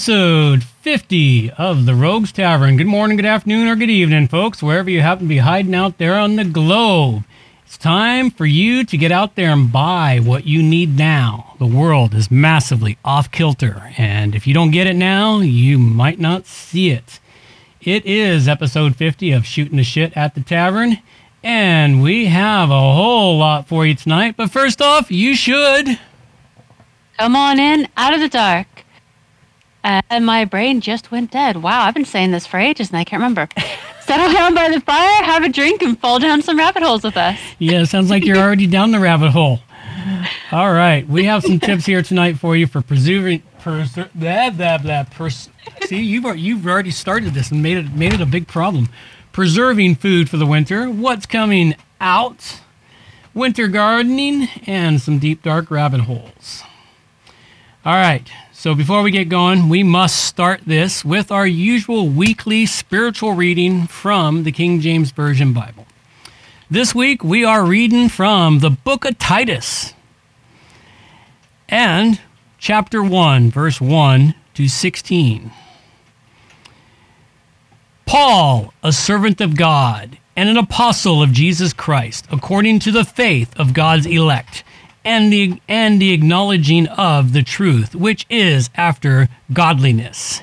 episode 50 of the Rogues Tavern. Good morning, good afternoon, or good evening, folks, wherever you happen to be hiding out there on the globe. It's time for you to get out there and buy what you need now. The world is massively off kilter, and if you don't get it now, you might not see it. It is episode 50 of Shooting the Shit at the Tavern, and we have a whole lot for you tonight. But first off, you should. Come on in, out of the dark. And my brain just went dead. Wow, I've been saying this for ages and I can't remember. Settle down by the fire, have a drink, and fall down some rabbit holes with us. Yeah, sounds like you're already down the rabbit hole. All right, we have some tips here tonight for you for preserving. Preser- blah, blah, blah, pers- see, you've you've already started this and made it made it a big problem. Preserving food for the winter. What's coming out? Winter gardening and some deep dark rabbit holes. All right. So before we get going, we must start this with our usual weekly spiritual reading from the King James Version Bible. This week we are reading from the book of Titus and chapter 1, verse 1 to 16. Paul, a servant of God and an apostle of Jesus Christ, according to the faith of God's elect and the and the acknowledging of the truth which is after godliness.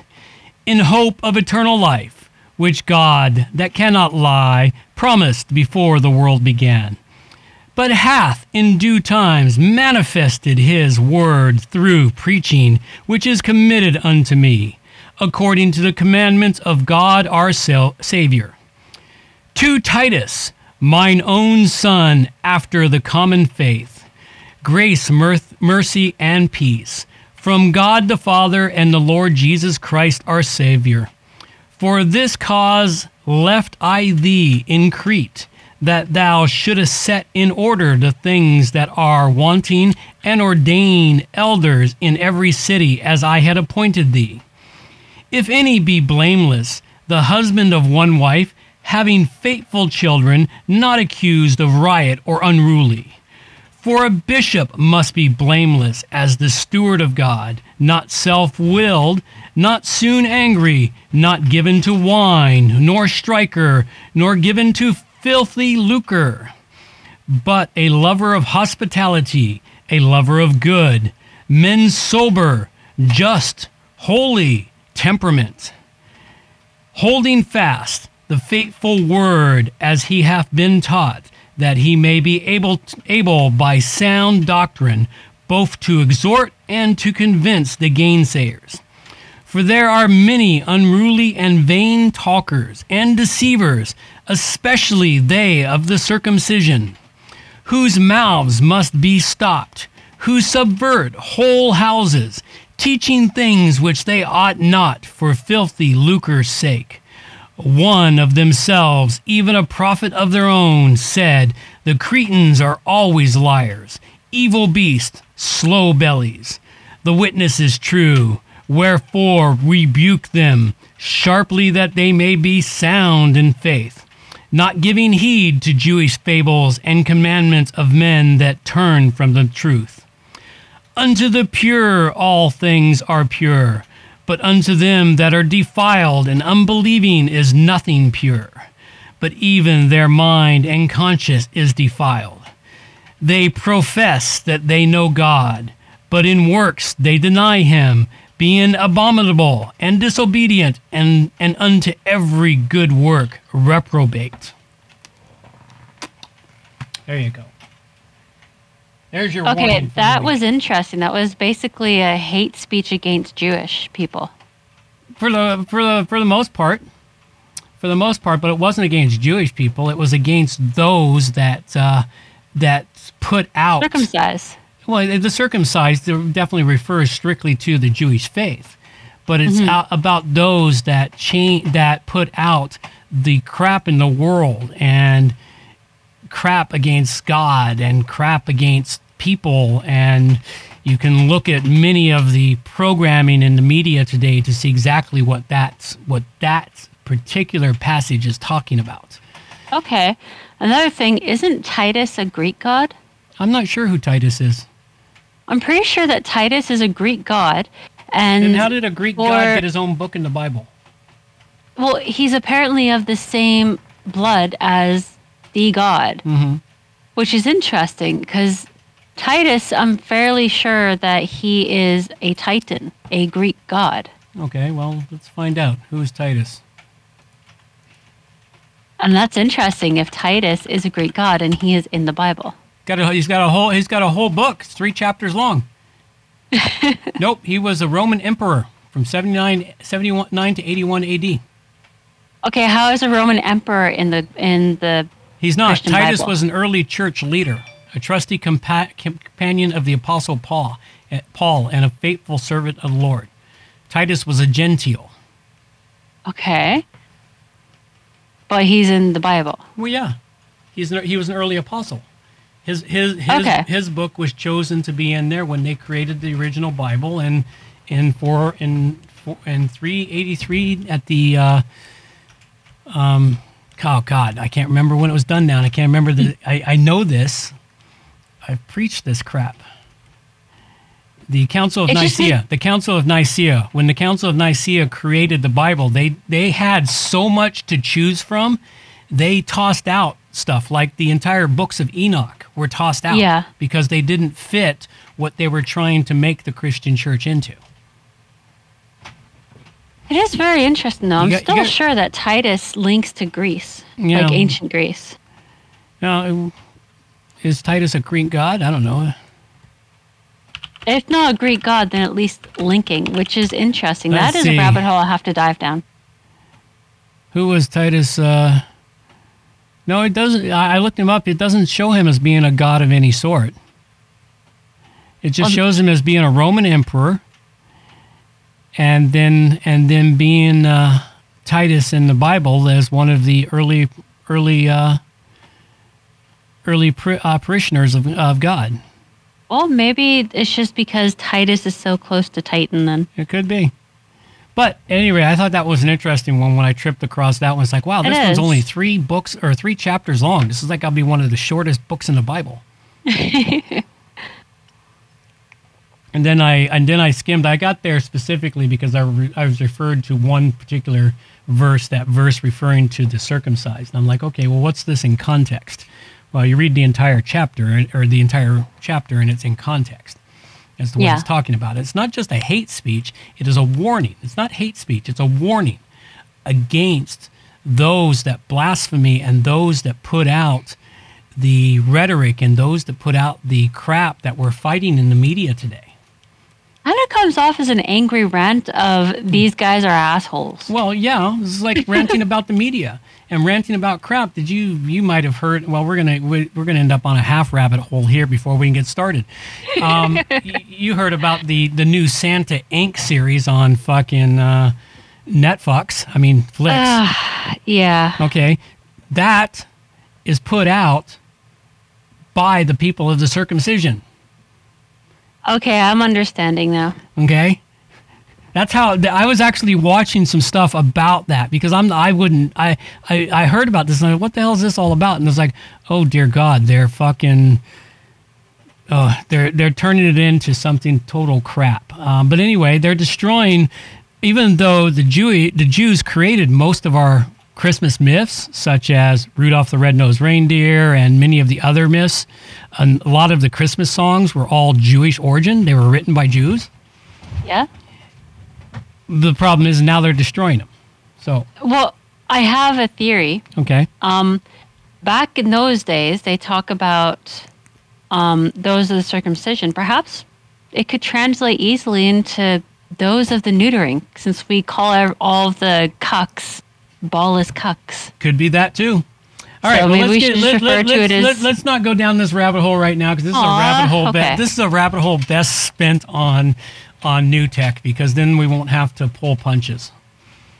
In hope of eternal life which God that cannot lie promised before the world began. But hath in due times manifested his word through preaching which is committed unto me according to the commandments of God our Sa- Savior. To Titus mine own son after the common faith grace, mercy, and peace from God the Father and the Lord Jesus Christ our Savior. For this cause left I thee in Crete, that thou shouldest set in order the things that are wanting, and ordain elders in every city as I had appointed thee. If any be blameless, the husband of one wife, having faithful children, not accused of riot or unruly. For a bishop must be blameless as the steward of God, not self willed, not soon angry, not given to wine, nor striker, nor given to filthy lucre, but a lover of hospitality, a lover of good, men sober, just, holy, temperament, holding fast the faithful word as he hath been taught that he may be able, able by sound doctrine both to exhort and to convince the gainsayers. For there are many unruly and vain talkers and deceivers, especially they of the circumcision, whose mouths must be stopped, who subvert whole houses, teaching things which they ought not for filthy lucre's sake one of themselves, even a prophet of their own, said, The Cretans are always liars, evil beasts, slow bellies. The witness is true, wherefore rebuke them sharply that they may be sound in faith, not giving heed to Jewish fables and commandments of men that turn from the truth. Unto the pure all things are pure but unto them that are defiled and unbelieving is nothing pure, but even their mind and conscience is defiled. They profess that they know God, but in works they deny him, being abominable and disobedient, and, and unto every good work reprobate. There you go. There's your Okay, warning for the that was interesting. That was basically a hate speech against Jewish people. for the for the for the most part for the most part but it wasn't against jewish people it was against those that uh, that put out Circumcised. well the circumcised definitely refers strictly to the jewish faith but it's out about those that change that put out the crap in the world and crap against god and crap against people and you can look at many of the programming in the media today to see exactly what that's what that particular passage is talking about. Okay. Another thing, isn't Titus a Greek god? I'm not sure who Titus is. I'm pretty sure that Titus is a Greek god. And, And how did a Greek god get his own book in the Bible? well, he's apparently of the same blood as the god, Mm-hmm. which is interesting because Titus, I'm fairly sure that he is a Titan, a Greek god. Okay, well, let's find out. Who is Titus? And that's interesting if Titus is a Greek god and he is in the Bible. Got a, he's got a whole he's got a whole book. It's three chapters long. nope, he was a Roman emperor from 79, 79 to 81 AD. Okay, how is a Roman emperor in the in the He's not. Christian Titus Bible. was an early church leader, a trusty compa- companion of the apostle Paul, eh, Paul, and a faithful servant of the Lord. Titus was a Gentile. Okay. But he's in the Bible. Well, yeah, he's an, he was an early apostle. His his his, Okay. his book was chosen to be in there when they created the original Bible, and in four in four, in three eighty three at the uh, um oh god I can't remember when it was done now. And I can't remember the I, I know this. I've preached this crap. The Council of It just Nicaea. The Council of Nicaea. When the Council of Nicaea created the Bible, they they had so much to choose from. They tossed out stuff like the entire books of Enoch were tossed out Yeah. because they didn't fit what they were trying to make the Christian church into. It is very interesting, though. I'm got- still got- sure that Titus links to Greece, like ancient Greece. Now, is Titus a Greek god? I don't know. If not a Greek god, then at least linking, which is interesting. Let's that is see. a rabbit hole I'll have to dive down. Who was Titus? Uh, no, it doesn't. I I looked him up. It doesn't show him as being a god of any sort. It just Well- shows him as being a Roman emperor, and then and then being uh, Titus in the Bible as one of the early early uh, early pri- uh, parishioners of, of God. Well, maybe it's just because Titus is so close to Titan then. It could be. But anyway, I thought that was an interesting one when I tripped across that one. It's like, wow, It this one's is. only three books or three chapters long. This is like I'll be one of the shortest books in the Bible. and then I and then I skimmed. I got there specifically because I, re, I was referred to one particular verse, that verse referring to the circumcised. And I'm like, okay, well, what's this in context? Well, you read the entire chapter or the entire chapter, and it's in context as to what Yeah. it's talking about. It's not just a hate speech, it is a warning. It's not hate speech, it's a warning against those that blasphemy and those that put out the rhetoric and those that put out the crap that we're fighting in the media today. Kind of comes off as an angry rant of these guys are assholes. Well, yeah, this is like ranting about the media and ranting about crap. Did you you might have heard? Well, we're gonna we- we're gonna end up on a half rabbit hole here before we can get started. Um, y- you heard about the the new Santa Inc. series on fucking uh, Netflix. I mean, Flix. Ah, yeah. Okay, that is put out by the people of the circumcision. Okay, I'm understanding now. Okay. That's how I was actually watching some stuff about that because I'm I wouldn't I I, I heard about this and I what the hell is this all about and it's like oh dear God they're fucking oh they're they're turning it into something total crap um, but anyway they're destroying even though the Jew the Jews created most of our Christmas myths such as Rudolph the Red-Nosed Reindeer and many of the other myths and a lot of the Christmas songs were all Jewish origin they were written by Jews Yeah. the problem is now they're destroying them. So Well, I have a theory. okay, Um, back in those days, they talk about um, those of the circumcision. Perhaps it could translate easily into those of the neutering, since we call all of the cucks ballless cucks. could be that too. All right, So well, let's we get, should just let's, as- let, let's not go down this rabbit hole right now because this is a rabbit hole. Be- this is a rabbit hole best spent on on new tech because then we won't have to pull punches.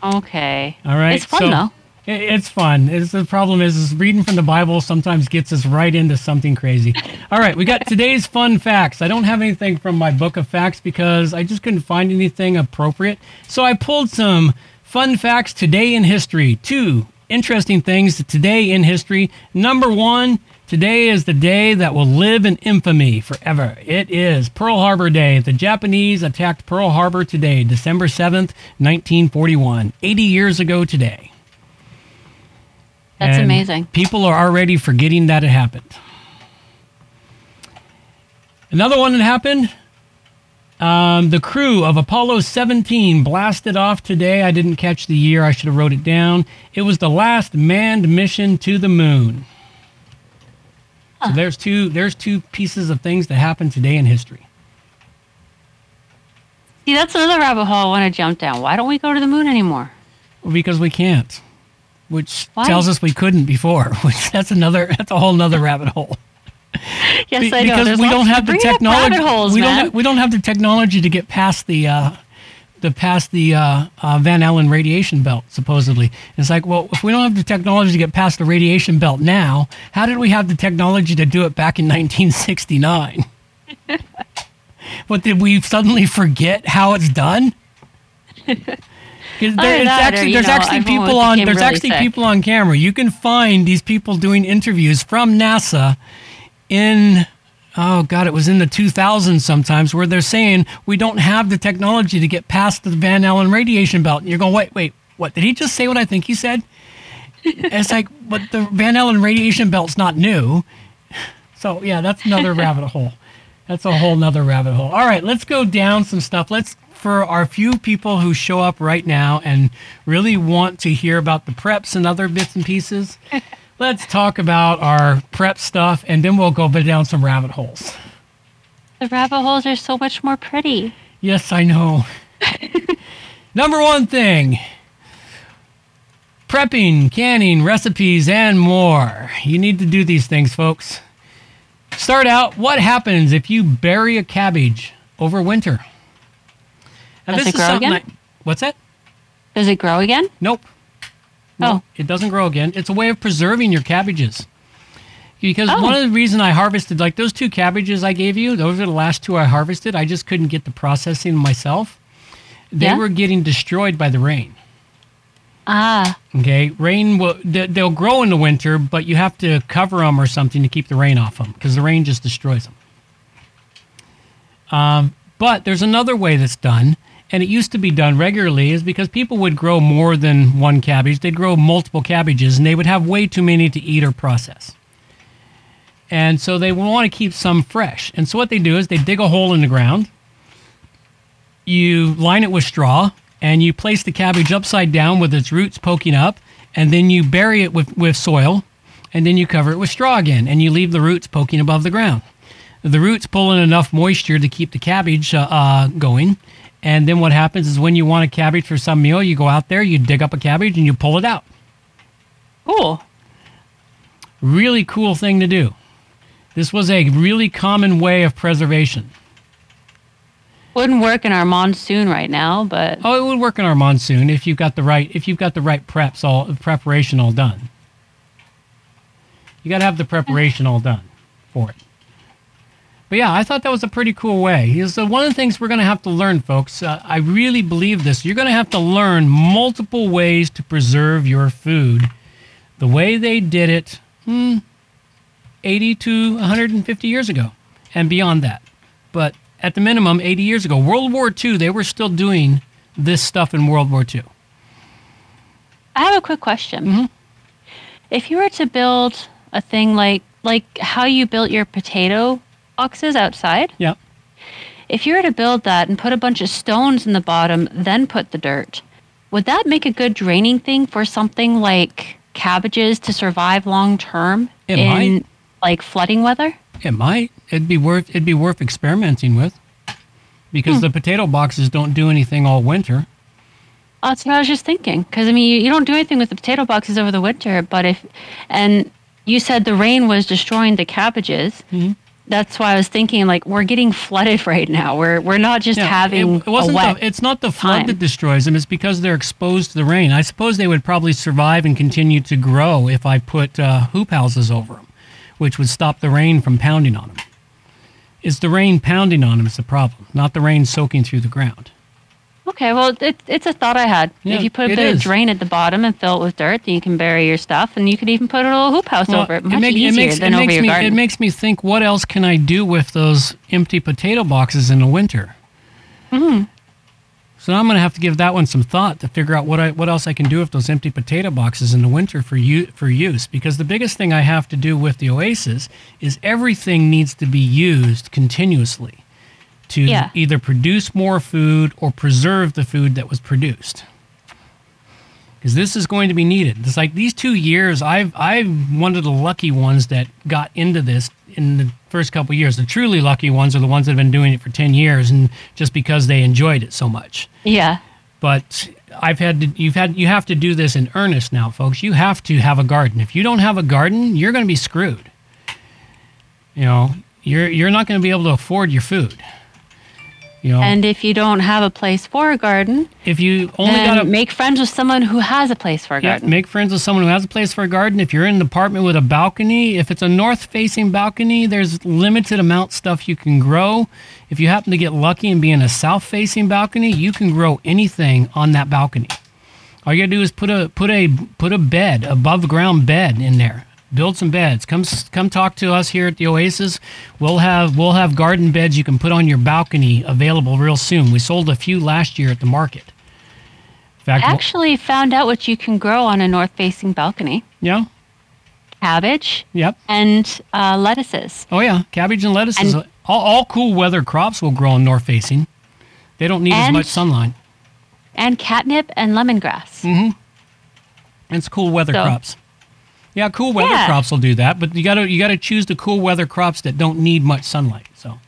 Okay. All right, It's fun So- though. It- It's fun. It's the problem is, is reading from the Bible sometimes gets us right into something crazy. All right, we got today's fun facts. I don't have anything from my book of facts because I just couldn't find anything appropriate. So I pulled some fun facts today in history. Two interesting things today in history. Number one, today is the day that will live in infamy forever. It is Pearl Harbor Day. The Japanese attacked Pearl Harbor today, December 7th, 1941, 80 years ago today. That's And amazing. People are already forgetting that it happened. Another one that happened. Um, the crew of Apollo 17 blasted off today. I didn't catch the year. I should have wrote it down. It was the last manned mission to the moon. So there's two there's two pieces of things that happened today in history. See, that's another rabbit hole I want to jump down. Why don't we go to the moon anymore? Because we can't, which Why? tells us we couldn't before. Which that's another that's a whole nother rabbit hole. Yes, Be- I know. because There's we don't have the technology. Holes, we man. don't. Have, we don't have the technology to get past the uh, the past the uh, uh, Van Allen radiation belt. Supposedly, it's like, well, if we don't have the technology to get past the radiation belt now, how did we have the technology to do it back in 1969? but did we suddenly forget how it's done? there- that or, actually, you there's know, actually people on there's really actually sick. people on camera. You can find these people doing interviews from NASA in oh god it was in the 2000s sometimes where they're saying we don't have the technology to get past the van allen radiation belt. And you're going wait wait what? Did he just say what i think he said? It's like but the van allen radiation belt's not new. So yeah that's another rabbit hole. That's a whole nother rabbit hole. All right let's go down some stuff. Let's for our few people who show up right now and really want to hear about the preps and other bits and pieces let's talk about our prep stuff and then we'll go down some rabbit holes The rabbit holes are so much more pretty. Yes, I know. Number one thing prepping, canning, recipes, and more. You need to do these things, folks. Start out what happens if you bury a cabbage over winter? Now, Does it grow again? What's that? Does it grow again? Nope. No, Oh. it doesn't grow again. It's a way of preserving your cabbages. Because Oh. one of the reason I harvested like those two cabbages I gave you, those are the last two I harvested. I just couldn't get the processing myself. They Yeah. were getting destroyed by the rain. Ah, Okay, rain will they- they'll grow in the winter, but you have to cover them or something to keep the rain off them because the rain just destroys them. Um, but there's another way that's done, and it used to be done regularly, is because people would grow more than one cabbage. They'd grow multiple cabbages, and they would have way too many to eat or process. And so they want to keep some fresh. And so what they do is they dig a hole in the ground. You line it with straw, and you place the cabbage upside down with its roots poking up, and then you bury it with, with soil, and then you cover it with straw again, and you leave the roots poking above the ground. The roots pull in enough moisture to keep the cabbage uh, uh, going. And then what happens is when you want a cabbage for some meal, you go out there, you dig up a cabbage, and you pull it out. cool. Really cool thing to do. This was a really common way of preservation. Wouldn't work in our monsoon right now, but Oh, it would work in our monsoon if you've got the right if you've got the right preps all preparation all done. You got to have the preparation all done for it. But yeah, I thought that was a pretty cool way. So one of the things we're going to have to learn, folks. Uh, I really believe this. You're going to have to learn multiple ways to preserve your food. The way they did it, hmm, 80 to 150 years ago, and beyond that. But at the minimum, 80 years ago, World War II, they were still doing this stuff in World War II. I have a quick question. Mm-hmm. If you were to build a thing like like how you built your potato boxes outside, Yeah. if you were to build that and put a bunch of stones in the bottom, then put the dirt, would that make a good draining thing for something like cabbages to survive long term in might. like flooding weather? It might. It'd be worth. It'd be worth experimenting with, because the potato boxes don't do anything all winter. Oh, That's what I was just thinking. Because I mean, you, you don't do anything with the potato boxes over the winter, but if and you said the rain was destroying the cabbages. Mm-hmm. That's why I was thinking like we're getting flooded right now. We're we're not just Yeah, having it, it wasn't. a wet. The, it's not the flood time. that destroys them. It's because they're exposed to the rain. I suppose they would probably survive and continue to grow if I put uh, hoop houses over them, which would stop the rain from pounding on them. It's the rain pounding on them is the problem, not the rain soaking through the ground. Okay, well, it, it's a thought I had. Yeah, if you put a it bit is. of drain at the bottom and fill it with dirt, then you can bury your stuff, and you could even put a little hoop house Well, over it. Much make- easier makes, than it over makes your me, garden. It makes me think, what else can I do with those empty potato boxes in the winter? Mm-hmm. So now I'm going to have to give that one some thought to figure out what I what else I can do with those empty potato boxes in the winter for you for use. Because the biggest thing I have to do with the Oasis is everything needs to be used continuously to Yeah. either produce more food or preserve the food that was produced because this is going to be needed. It's like these two years. I've I'm one of the lucky ones that got into this in the first couple years. The truly lucky ones are the ones that have been doing it for ten years, and just because they enjoyed it so much. yeah. But I've had to, you've had you have to do this in earnest now, folks. You have to have a garden. If you don't have a garden, you're going to be screwed. You know, you're you're not going to be able to afford your food. You know, And if you don't have a place for a garden, if you only got to make friends with someone who has a place for a Yeah, garden. make friends with someone who has a place for a garden. If you're in an apartment with a balcony, if it's a north-facing balcony, there's limited amount stuff you can grow. If you happen to get lucky and be in a south-facing balcony, you can grow anything on that balcony. All you gotta do is put a put a put a bed, above ground bed in there. Build some beds. Come come talk to us here at the Oasis. We'll have we'll have garden beds you can put on your balcony available real soon. We sold a few last year at the market. In fact, I we'll- actually found out what you can grow on a north facing balcony yeah, cabbage yep. and uh, lettuces. Oh yeah, cabbage and lettuces. And- all, all cool weather crops will grow on north facing. They don't need as much sunlight. And catnip and lemongrass. Mm. Hmm. It's cool weather So- crops. Yeah, cool weather Yeah. crops will do that, but you gotta you gotta choose the cool weather crops that don't need much sunlight. So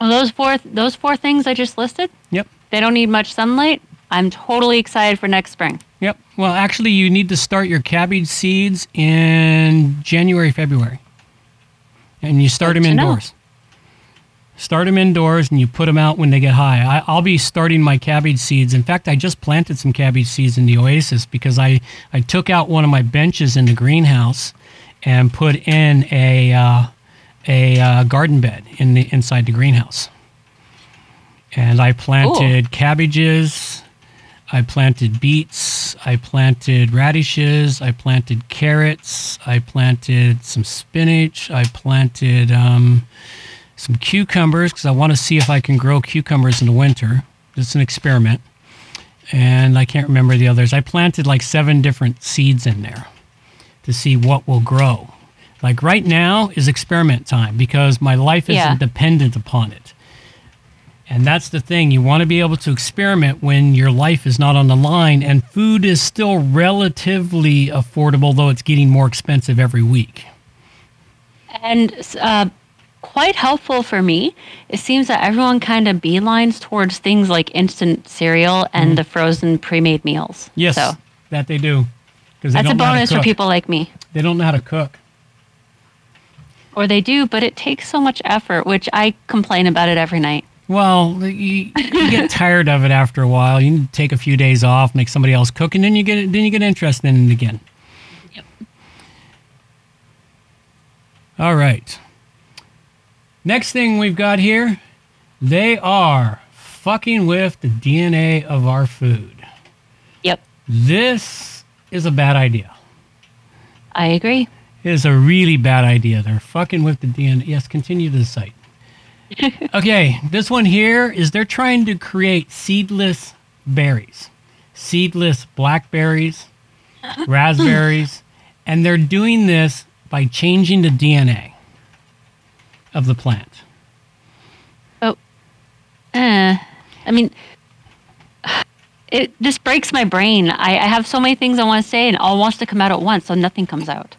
Well, those four those four things I just listed, yep, they don't need much sunlight. I'm totally excited for next spring. yep. Well, actually, you need to start your cabbage seeds in January, February, and you start Good them indoors. know. Start them indoors and you put them out when they get high. I, I'll be starting my cabbage seeds. In fact, I just planted some cabbage seeds in the oasis because I, I took out one of my benches in the greenhouse and put in a, uh, a uh, garden bed in the, inside the greenhouse. And I planted cabbages, I planted beets, I planted radishes, I planted carrots, I planted some spinach, I planted um, some cucumbers because I want to see if I can grow cucumbers in the winter. It's an experiment. And I can't remember the others. I planted like seven different seeds in there to see what will grow. Like right now is experiment time because my life isn't Yeah. dependent upon it. And that's the thing. You want to be able to experiment when your life is not on the line and food is still relatively affordable, though it's getting more expensive every week. And uh, quite helpful for me. It seems that everyone kind of beelines towards things like instant cereal and mm-hmm. the frozen pre-made meals. Yes, So that they do. Because that's a bonus for people like me. They don't know how to cook. Or they do, but it takes so much effort, which I complain about it every night. Well, you, you get tired of it after a while. You need to take a few days off, make somebody else cook, and then you get then you get interested in it again. Yep. All right. Next thing we've got here, they are fucking with the DNA of our food. Yep, This is a bad idea. I agree. It is a really bad idea. They're fucking with the DNA. Yes, continue to the site. okay, this one here is they're trying to create seedless berries, seedless blackberries, raspberries, and they're doing this by changing the DNA of the plant. Oh, uh, I mean, it this breaks my brain. I, I have so many things I want to say, and all wants to come out at once, so nothing comes out.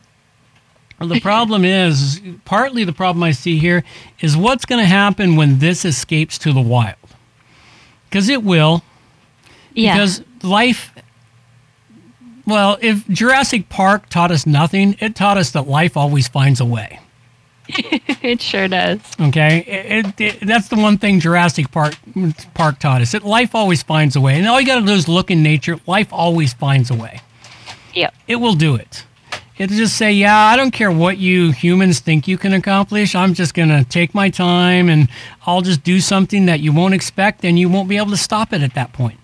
Well, the problem is, partly the problem I see here is what's going to happen when this escapes to the wild. Because it will. Yeah, Because life, well, if Jurassic Park taught us nothing, it taught us that life always finds a way. it sure does. Okay, it, it, it- that's the one thing Jurassic Park Park taught us. That life always finds a way, and all you got to do is look in nature. Life always finds a way. Yep. It will do it. It'll just say, yeah, I don't care what you humans think you can accomplish. I'm just going to take my time and I'll just do something that you won't expect and you won't be able to stop it at that point.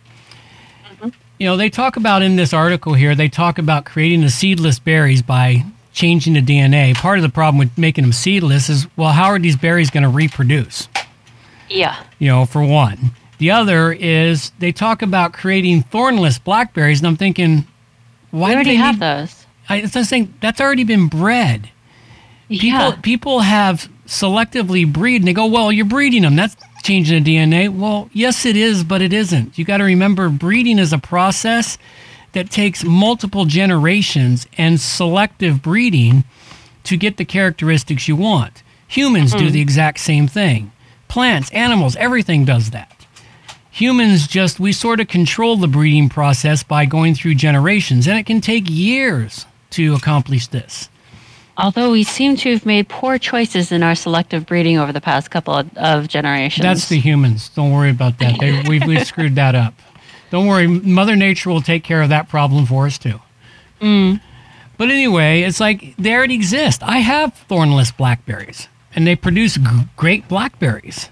Mm-hmm. You know, they talk about in this article here, they talk about creating the seedless berries by changing the DNA. Part of the problem with making them seedless is, well, how are these berries going to reproduce? Yeah. You know, for one. The other is they talk about creating thornless blackberries, and I'm thinking, why do they have need, those. I, it's just saying that's already been bred. People yeah. people have selectively breed, and they go, well, you're breeding them. That's changing the DNA. Well, yes, it is, but it isn't. You got to remember, breeding is a process that takes multiple generations and selective breeding to get the characteristics you want. Humans do mm-hmm. the exact same thing. Plants, animals, everything does that. Humans just, we sort of control the breeding process by going through generations, and it can take years to accomplish this. Although we seem to have made poor choices in our selective breeding over the past couple of, of generations. That's the humans. Don't worry about that. They, we've, we've screwed that up. Don't worry. Mother Nature will take care of that problem for us, too. Mm. But anyway, it's like they already exist. I have thornless blackberries, and they produce g- great blackberries.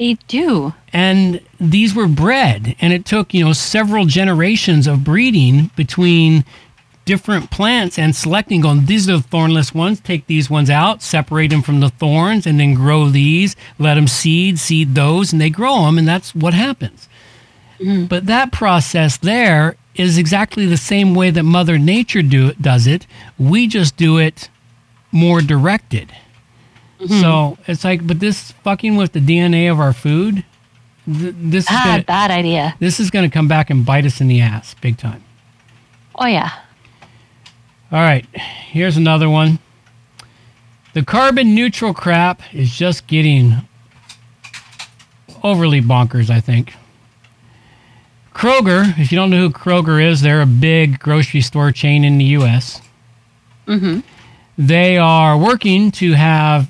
They do. and these were bred and it took you know several generations of breeding between different plants and selecting going these are the thornless ones take these ones out separate them from the thorns and then grow these let them seed seed those and they grow them and that's what happens but that process there is exactly the same way that mother nature do does it we just do it more directed so it's like but this fucking with the dna of our food th- this is Ah, gonna, bad idea. this is going to come back and bite us in the ass big time. Oh, yeah. All right, here's another one. The carbon neutral crap is just getting overly bonkers, I think. Kroger, if you don't know who Kroger is, they're a big grocery store chain in the U.S. Mm-hmm. They are working to have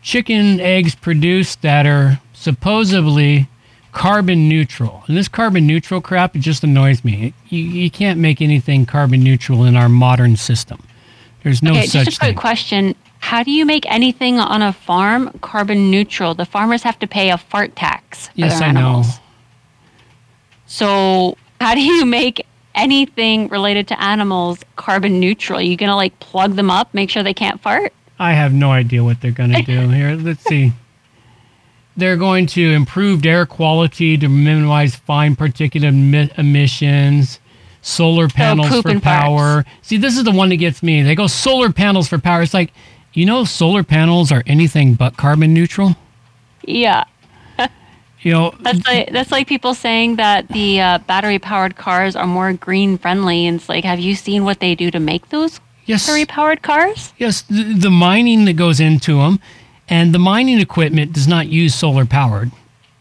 chicken eggs produced that are supposedly carbon neutral. And this carbon neutral crap, it just annoys me. You, you can't make anything carbon neutral in our modern system. There's no Okay, such just a quick thing. question. How do you make anything on a farm carbon neutral? The farmers have to pay a fart tax for Yes, their I know. So, how do you make anything related to animals carbon neutral? you going to like plug them up, make sure they can't fart? I have no idea what they're going to do here. Let's see. They're going to improve air quality to minimize fine particulate emi- emissions, solar panels poop for farts. power. See, this is the one that gets me. They go solar panels for power. It's like, you know, solar panels are anything but carbon neutral. Yeah. You know, That's like that's like people saying that the uh, battery powered cars are more green friendly and it's like have you seen what they do to make those yes, battery powered cars? yes, the, the mining that goes into them, and the mining equipment does not use solar powered.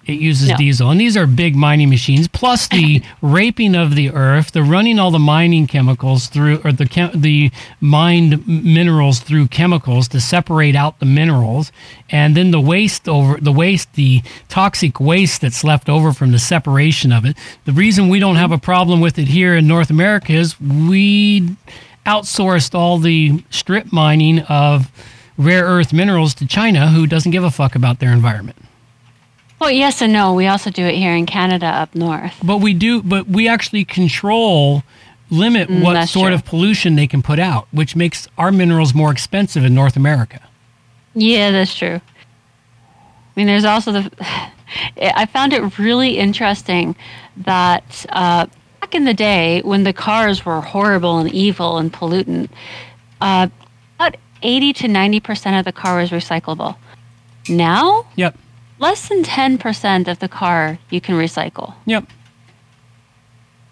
It uses No. diesel, and these are big mining machines. Plus the raping of the earth, the running all the mining chemicals through, or the chem- the mined minerals through chemicals to separate out the minerals, and then the waste over the waste, the toxic waste that's left over from the separation of it. The reason we don't have a problem with it here in North America is we outsourced all the strip mining of rare earth minerals to China, who doesn't give a fuck about their environment. Well, yes and no. We also do it here in Canada up north. But we do, but we actually control, limit Mm, what sort true. of pollution they can put out, which makes our minerals more expensive in North America. Yeah, that's true. I mean, there's also the. I found it really interesting that uh, back in the day when the cars were horrible and evil and pollutant, uh, about 80 to 90 percent of the car was recyclable. Now, Yep, less than 10 percent of the car you can recycle. yep,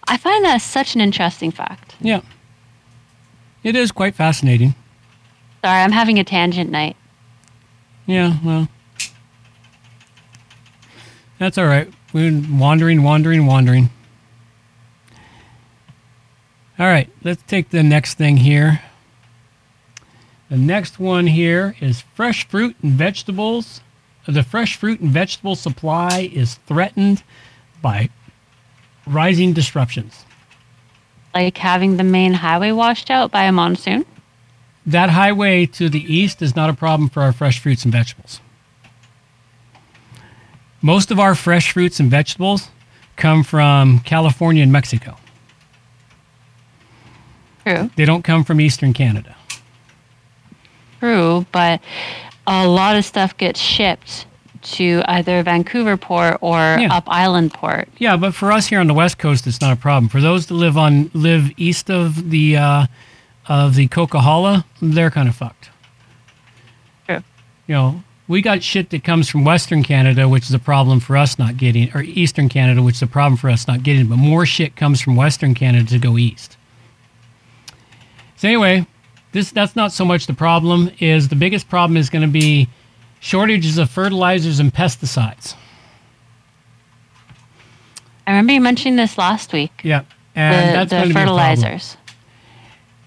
I find that such an interesting fact. Yeah. It is quite fascinating. Sorry, I'm having a tangent night. Yeah, well, that's all right. We're wandering, wandering, wandering. All right, let's take the next thing here. The next one here is fresh fruit and vegetables. The fresh fruit and vegetable supply is threatened by rising disruptions. Like having the main highway washed out by a monsoon. that highway to the east is not a problem for our fresh fruits and vegetables. Most of our fresh fruits and vegetables come from California and Mexico. True. They don't come from eastern Canada. True, but a lot of stuff gets shipped to either Vancouver port or Yeah. up Island port. Yeah, but for us here on the west coast, it's not a problem. For those that live on live east of the uh, of the Coquihalla, they're kind of fucked. True. You know, we got shit that comes from Western Canada, which is a problem for us not getting, or Eastern Canada, which is a problem for us not getting. But more shit comes from Western Canada to go east. So anyway, this that's not so much the problem. Is the biggest problem is going to be shortages of fertilizers and pesticides. I remember you mentioning this last week. Yeah, and the that's the going to be a fertilizers.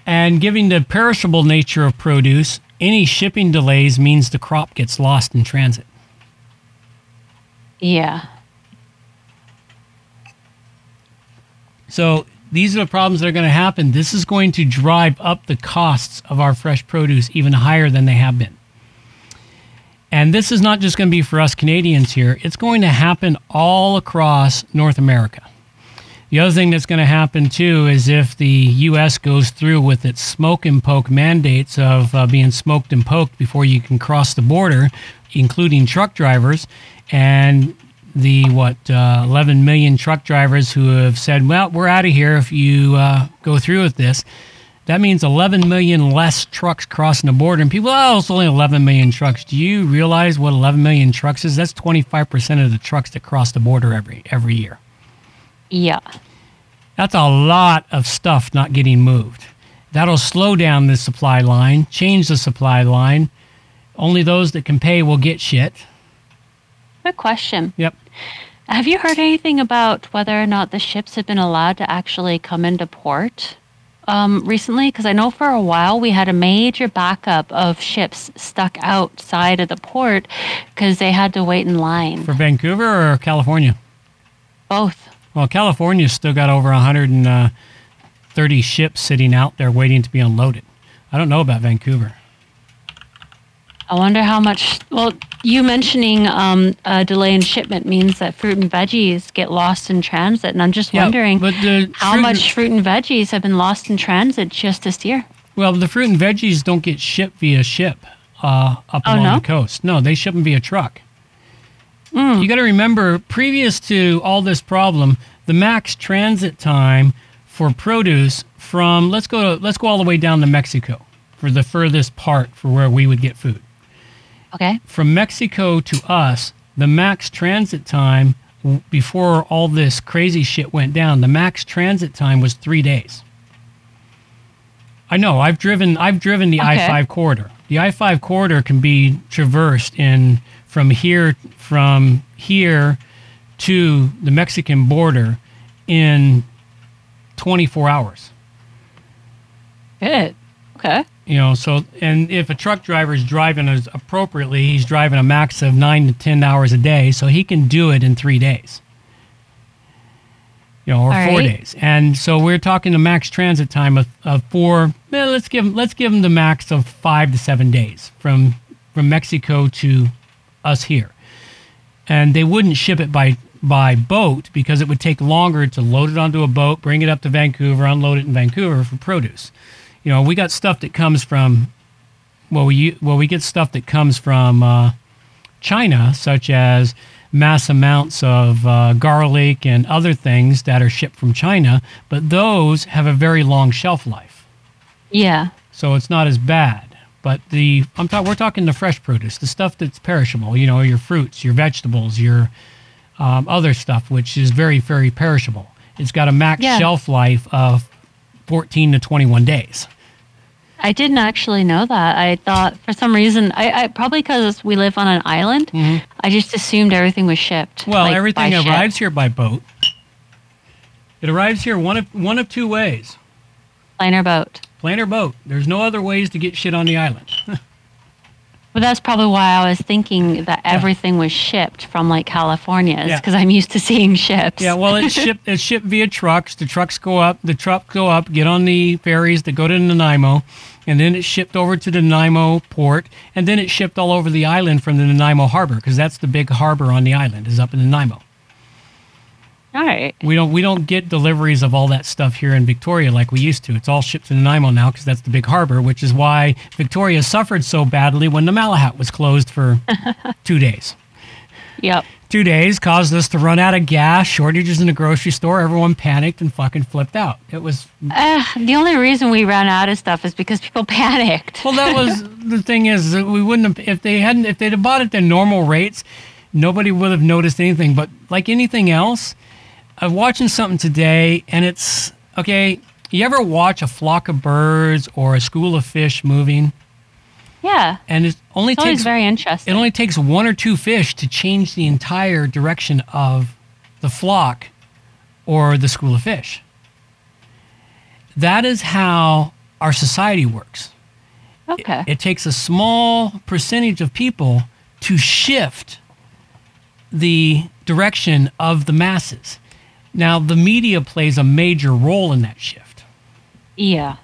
And given the perishable nature of produce, any shipping delays means the crop gets lost in transit. Yeah. So these are the problems that are going to happen. This is going to drive up the costs of our fresh produce even higher than they have been. And this is not just going to be for us Canadians here, it's going to happen all across North America. The other thing that's going to happen too is if the U.S. goes through with its smoke and poke mandates of uh, being smoked and poked before you can cross the border, including truck drivers, and the what uh, 11 million truck drivers who have said, "Well, we're out of here if you uh, go through with this." That means 11 million less trucks crossing the border. And people, oh, it's only 11 million trucks. Do you realize what 11 million trucks is? That's 25% of the trucks that cross the border every every year. Yeah. That's a lot of stuff not getting moved. That'll slow down the supply line, change the supply line. Only those that can pay will get shit. Good question. Yep. Have you heard anything about whether or not the ships have been allowed to actually come into port um, recently? Because I know for a while we had a major backup of ships stuck outside of the port because they had to wait in line. For Vancouver or California? Both. Well, California's still got over 130 ships sitting out there waiting to be unloaded. I don't know about Vancouver. I wonder how much. Well, you mentioning um, a delay in shipment means that fruit and veggies get lost in transit, and I'm just Yeah, wondering how fruit- much fruit and veggies have been lost in transit just this year. Well, the fruit and veggies don't get shipped via ship uh, up Oh, along no? the coast. No, they ship them via truck. Hmm. You got to remember, previous to all this problem, the max transit time for produce from let's go to, let's go all the way down to Mexico for the furthest part for where we would get food. Okay. From Mexico to us, the max transit time before all this crazy shit went down, the max transit time was three days. I know. I've driven. I've driven the Okay. I five corridor. The I five corridor can be traversed in from here from here to the Mexican border in 24 hours. Good. Okay. You know, so and if a truck driver is driving as appropriately, he's driving a max of nine to ten hours a day, so he can do it in three days. You know, or All four right. days. And so we're talking a max transit time of, of four. eh, let's give him let's give him the max of five to seven days from from Mexico to us here. And they wouldn't ship it by by boat because it would take longer to load it onto a boat, bring it up to Vancouver, unload it in Vancouver for produce you know, we got stuff that comes from well, we well we get stuff that comes from uh, China, such as mass amounts of uh, garlic and other things that are shipped from China, but those have a very long shelf life, Yeah. so it's not as bad. But the I'm talking we're talking the fresh produce, the stuff that's perishable. You know, your fruits, your vegetables, your um, other stuff, which is very very perishable. It's got a max Yeah. shelf life of 14 to 21 days. I didn't actually know that. I thought for some reason, I, I probably because we live on an island, I just assumed everything was shipped. Mm-hmm. Well, like, everything by ship. arrives here by boat. It arrives here one of one of two ways: Plane or boat. plane or boat. There's no other ways to get shit on the island. But that's probably why I was thinking that everything was shipped from like California, Yeah. because I'm used to seeing ships. Yeah, well, it's shipped. It's shipped via trucks. The trucks go up. The trucks go up, get on the ferries that go to Nanaimo, and then it's shipped over to the Nanaimo port, and then it's shipped all over the island from the Nanaimo harbor because that's the big harbor on the island is up in Nanaimo. All right. We don't we don't get deliveries of all that stuff here in Victoria like we used to. It's all shipped to Nanaimo now because that's the big harbor, which is why Victoria suffered so badly when the Malahat was closed for two days. Yep. Two days caused us to run out of gas, shortages in the grocery store. Everyone panicked and fucking flipped out. It was Uh, the only reason we ran out of stuff is because people panicked. well. That was the thing is that we wouldn't have if they hadn't if they'd have bought it at normal rates, nobody would have noticed anything. But like anything else, I'm watching something today, and it's okay. You ever watch a flock of birds or a school of fish moving? yeah. And it only It's takes very interesting. it only takes one or two fish to change the entire direction of the flock or the school of fish. That is how our society works. okay. It takes a small percentage of people to shift the direction of the masses. Now, the media plays a major role in that shift. yeah.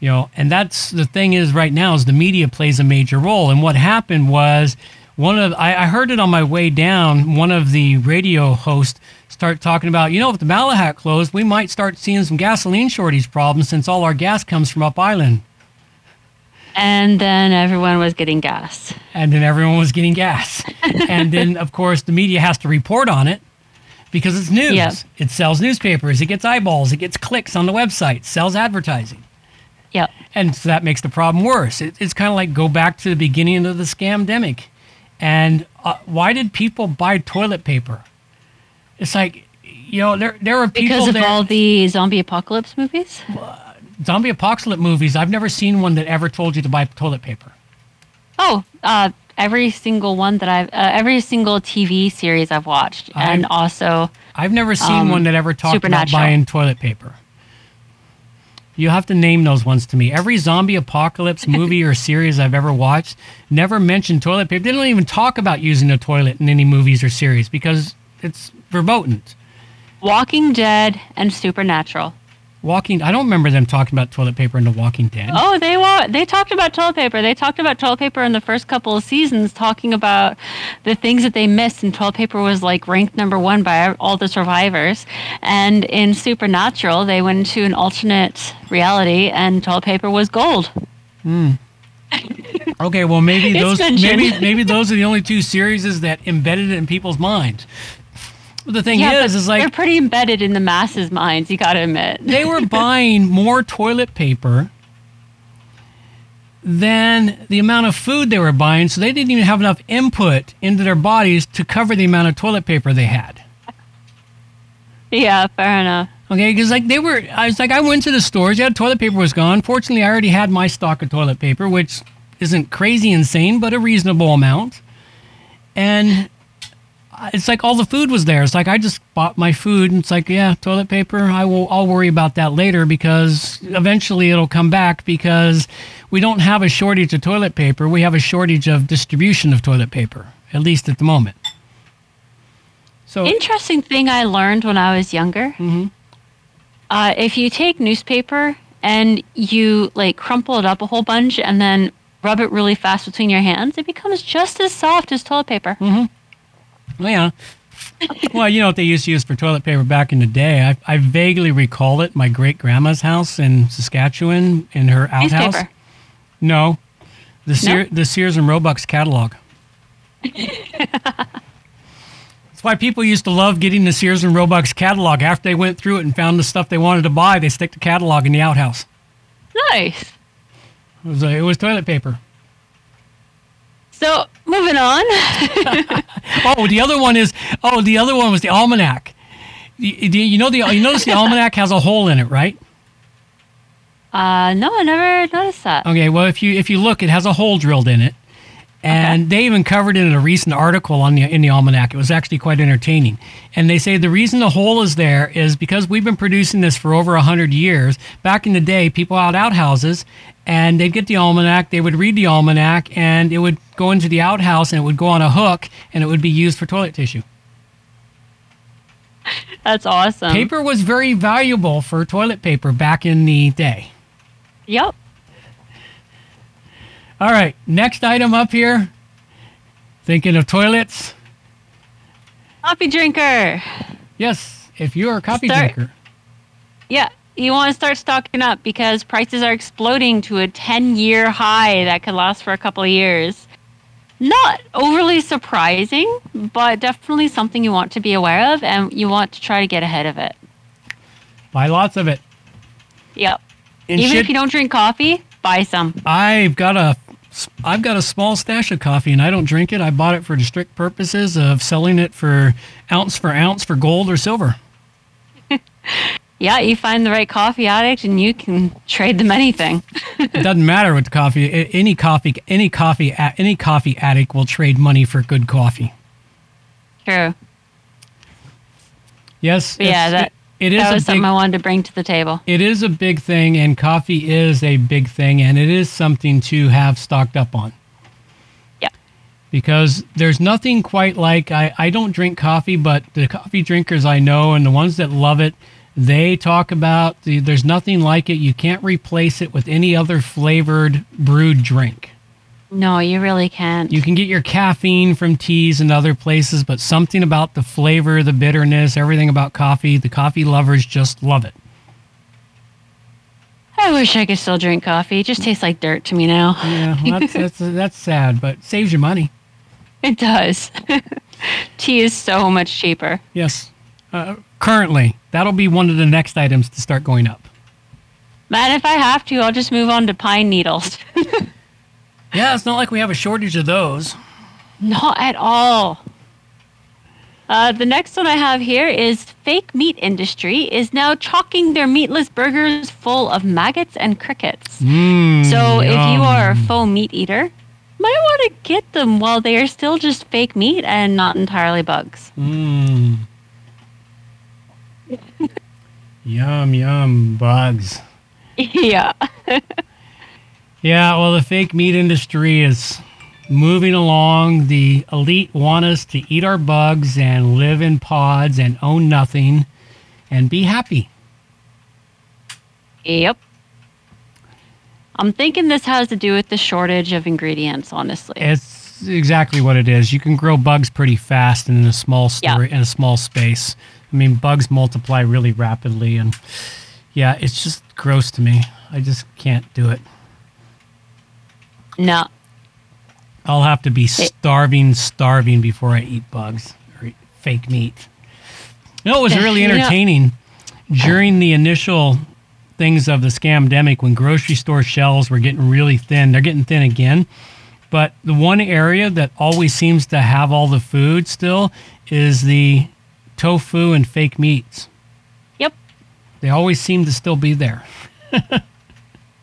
You know, and that's the thing is right now is the media plays a major role. And what happened was one of I, I heard it on my way down. One of the radio hosts start talking about, you know, if the Malahat closed, we might start seeing some gasoline shortage problems since all our gas comes from up island. And then everyone was getting gas. and then everyone was getting gas. and then, of course, the media has to report on it because it's news. Yeah. It sells newspapers, it gets eyeballs, it gets clicks on the website, sells advertising. Yep. And so that makes the problem worse. It, it's kind of like go back to the beginning of the scamdemic. And uh, why did people buy toilet paper? It's like, you know, there, there are people Because of all the zombie apocalypse movies? zombie apocalypse movies. I've never seen one that ever told you to buy toilet paper. Oh, uh, every single one that I've, uh, every single TV series I've watched. And I've- also, I've never seen Um, one that ever talked about buying toilet paper. You have to name those ones to me. Every zombie apocalypse movie or series I've ever watched never mentioned toilet paper. They don't even talk about using a toilet in any movies or series because it's verboten. Walking Dead and Supernatural. Walking, I don't remember them talking about toilet paper in The Walking Dead. Oh, they wa- they talked about toilet paper. They talked about toilet paper in the first couple of seasons, talking about the things that they missed, and toilet paper was like ranked number one by all the survivors. And in Supernatural, they went into an alternate reality, and toilet paper was gold. Hmm. Okay, well maybe those maybe maybe those are the only two series that embedded it in people's minds. But the thing Yeah, is, is like they're pretty embedded in the masses' minds. You got to admit. they were buying more toilet paper than the amount of food they were buying, so they didn't even have enough input into their bodies to cover the amount of toilet paper they had. Yeah, fair enough. Okay, because like they were, I was like, I went to the stores, yeah, toilet paper was gone. Fortunately, I already had my stock of toilet paper, which isn't crazy insane, but a reasonable amount. And it's like all the food was there. It's like I just bought my food, and it's like, yeah, toilet paper. I will. I'll worry about that later because eventually it'll come back because we don't have a shortage of toilet paper. We have a shortage of distribution of toilet paper, at least at the moment. So Interesting thing I learned when I was younger. Mhm. Uh, if you take newspaper and you like crumple it up a whole bunch and then rub it really fast between your hands, it becomes just as soft as toilet paper. Well, yeah. well, you know what they used to use for toilet paper back in the day? I, I vaguely recall it. My great grandma's house in Saskatchewan, in her outhouse. Newspaper. No, the Sear, the Sears and Roebuck's catalog. That's why people used to love getting the Sears and Roebuck's catalog. After they went through it and found the stuff they wanted to buy, they stick the catalog in the outhouse. Nice. It was, it was toilet paper. So moving on. Oh, the other one is oh, the other one was the almanac. You, you know the you notice the almanac has a hole in it, right? Uh, no, I never noticed that. Okay, well if you if you look, it has a hole drilled in it, And they even covered it in a recent article on the in the almanac. It was actually quite entertaining. And they say the reason the hole is there is because we've been producing this for over hundred years. Back in the day, people had outhouses, and they'd get the almanac. They would read the almanac, and it would go into the outhouse, and it would go on a hook, and it would be used for toilet tissue. That's awesome. Paper was very valuable for toilet paper back in the day. Yep. All right, next item up here. Thinking of toilets? Coffee drinker. Yes, if you're a coffee Start- drinker. Yeah. You want to start stocking up because prices are exploding to a 10 year high that could last for a couple of years. Not overly surprising, but definitely something you want to be aware of and you want to try to get ahead of it. Buy lots of it. Yep. And Even should- if you don't drink coffee, buy some. I've got a I've got a small stash of coffee and I don't drink it. I bought it for the strict purposes of selling it for ounce for ounce for gold or silver. Yeah, you find the right coffee addict and you can trade them anything. It doesn't matter what coffee any coffee any coffee any coffee addict will trade money for good coffee. True. Yes. Yeah, that, it is that was big something I wanted to bring to the table. it is a big thing and coffee is a big thing and it is something to have stocked up on. Yeah. because there's nothing quite like I, I don't drink coffee, but the coffee drinkers I know and the ones that love it, they talk about the, there's nothing like it. You can't replace it with any other flavored brewed drink. No, you really can't. You can get your caffeine from teas and other places, but something about the flavor, the bitterness, everything about coffee, the coffee lovers just love it. I wish I could still drink coffee. It just tastes like dirt to me now. Yeah, well, that's, that's that's sad, but saves you money. It does. Tea is so much cheaper. Yes. Uh, currently, that'll be one of the next items to start going up. Man, if I have to, I'll just move on to pine needles. Yeah, it's not like we have a shortage of those. Not at all. Uh, the next one I have here is fake meat industry is now chalking their meatless burgers full of maggots and crickets. Mm, So if you are a faux meat eater, might want to get them while they are still just fake meat and not entirely bugs. Mm. yum, yum, bugs. yeah. Yeah, well, the fake meat industry is moving along. The elite want us to eat our bugs and live in pods and own nothing and be happy. Yep. I'm thinking this has to do with the shortage of ingredients, honestly. It's exactly what it is. You can grow bugs pretty fast in a small Yeah. in a small space. I mean, bugs multiply really rapidly, and yeah, it's just gross to me. I just can't do it. no. I'll have to be starving, starving before I eat bugs or eat fake meat. You know, it was really You know- entertaining during the initial things of the scamdemic when grocery store shelves were getting really thin. They're getting thin again. But the one area that always seems to have all the food still is the tofu and fake meats. Yep. They always seem to still be there.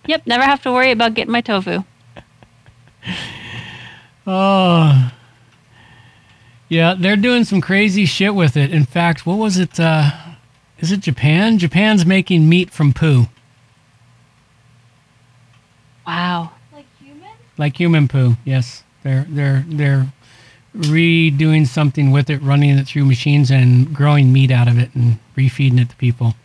Yep. Never have to worry about getting my tofu. Oh. Yeah, they're doing some crazy shit with it. In fact, what was it? Uh, is it Japan? Japan's making meat from poo, Wow. like human poo. Yes, they're they're they're redoing something with it, running it through machines and growing meat out of it and refeeding it to people.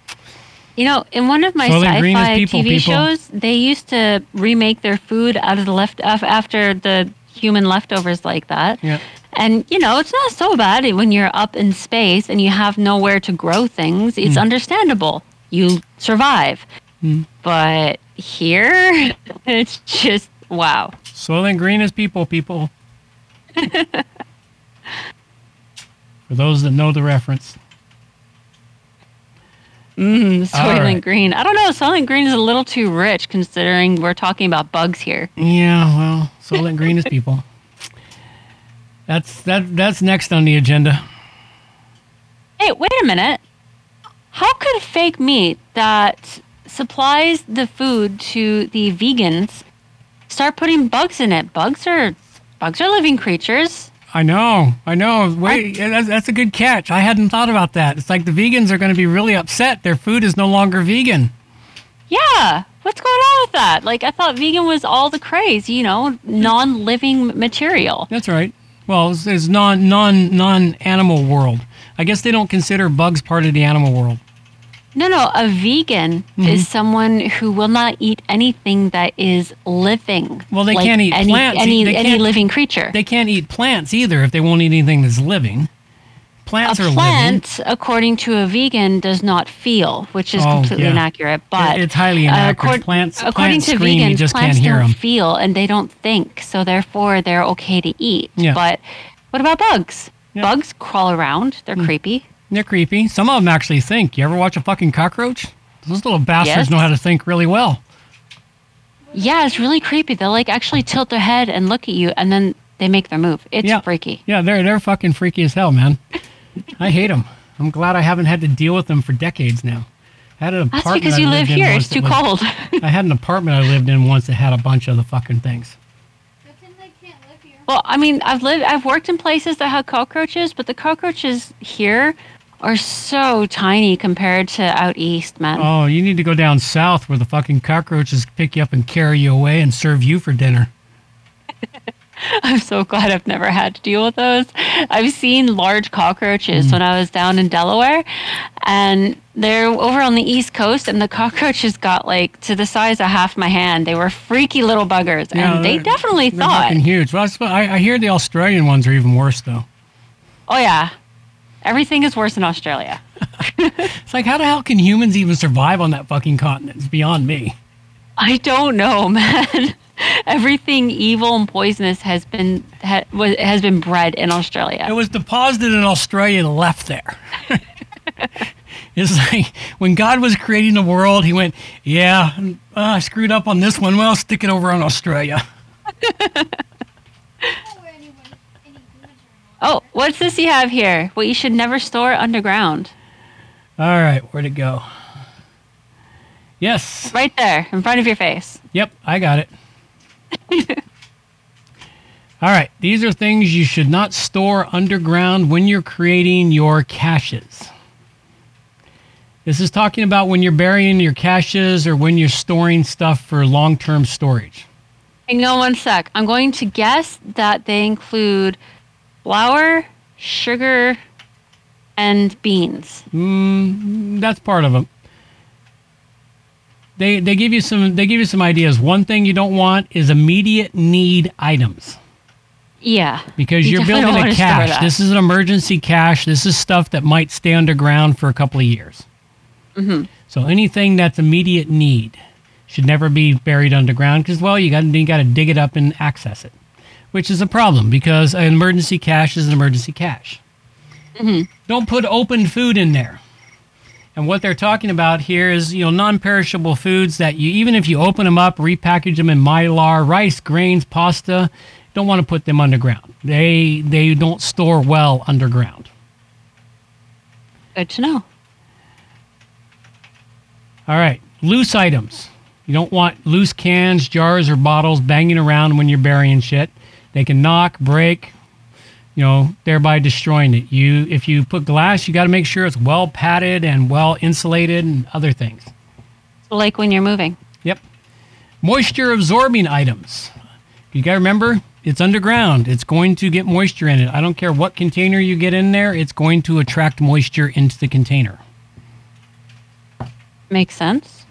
You know, in one of my Soylent sci-fi people, TV people. shows, they used to remake their food out of the left af- after the human leftovers like that. Yeah. And you know, it's not so bad when you're up in space and you have nowhere to grow things. It's understandable. You survive. Hmm. But here, it's just wow. Soylent Green is people, people. For those that know the reference. Mm, Soylent right. Green. I don't know. Soylent Green is a little too rich considering we're talking about bugs here. Yeah, well, Soylent Green is people. That's that. That's next on the agenda. Hey, wait a minute. How could fake meat that supplies the food to the vegans start putting bugs in it? Bugs are Bugs are living creatures. I know, I know. Wait, yeah, that's, that's a good catch. I hadn't thought about that. It's like the vegans are going to be really upset. Their food is no longer vegan. Yeah. What's going on with that? Like, I thought vegan was all the craze, you know, non living material. That's right. Well, it's, it's non non non animal world. I guess they don't consider bugs part of the animal world. No, no. A vegan Mm-hmm. is someone who will not eat anything that is living. Well, they like can't eat any, plants. Any, any living creature. They can't eat plants either if they won't eat anything that's living. Plants a are living. plant, according to a vegan, does not feel, which is Oh, completely yeah. inaccurate. But it's highly uh, inaccurate. accord- Plants- according plants to scream, you vegans, just plants can't hear don't 'em. feel and they don't think, so therefore they're okay to eat. Yeah. But what about bugs? Yeah. Bugs crawl around. They're creepy. They're creepy. Some of them actually think. You ever watch a fucking cockroach? Those little bastards Yes. know how to think really well. Yeah, it's really creepy. They'll like actually tilt their head and look at you, and then they make their move. It's Yeah. freaky. Yeah, they're they're fucking freaky as hell, man. I hate them. I'm glad I haven't had to deal with them for decades now. I had an That's apartment because I you live here. It's too was- cold. I had an apartment I lived in once that had a bunch of the fucking things. Good thing they can't live here. Well, I mean, I've lived, I've worked in places that had cockroaches, but the cockroaches here are so tiny compared to out east, man. Oh, you need to go down south where the fucking cockroaches pick you up and carry you away and serve you for dinner. I'm so glad I've never had to deal with those. I've seen large cockroaches hmm. when I was down in Delaware, and they're over on the east coast, and the cockroaches got like to the size of half my hand. They were freaky little buggers, Yeah, and they definitely They're thought, fucking huge. Well, I, I hear the Australian ones are even worse though. "Oh yeah, everything is worse in Australia." It's like how the hell can humans even survive on that fucking continent? It's beyond me. I don't know, man. Everything evil and poisonous has been ha, was, has been bred in Australia. It was deposited in Australia and left there. it's like when God was creating the world, he went, Yeah, uh, I screwed up on this one. Well, stick it over on Australia. Oh, anyone, any humans are not. Oh, what's this you have here? What you should never store underground. All right, where'd it go? Yes. Right there, in front of your face. Yep, I got it. All right, these are things you should not store underground when you're creating your caches. This is talking about when you're burying your caches or when you're storing stuff for long term storage. Hang on one sec. I'm going to guess that they include flour, sugar, and beans. Mm, that's part of them. They, they give you some they give you some ideas. One thing you don't want is immediate need items. Yeah. because You are building a cache. This is an emergency cache. This is stuff that might stay underground for a couple of years. Mm-hmm. So anything that's immediate need should never be buried underground because well, you got you got to dig it up and access it, which is a problem because an emergency cache is an emergency cache. Mm-hmm. Don't put open food in there. And what they're talking about here is, you know, non-perishable foods that you even if you open them up, repackage them in mylar, rice, grains, pasta, don't want to put them underground. They they don't store well underground. Good to know. All right, loose items. You don't want loose cans, jars, or bottles banging around when you're burying shit. They can knock, break, you know, thereby destroying it. You, if you put glass, you got to make sure it's well padded and well insulated and other things. Like when you're moving. Yep. Moisture absorbing items. You got to remember, it's underground. It's going to get moisture in it. I don't care what container you get in there, it's going to attract moisture into the container. Makes sense.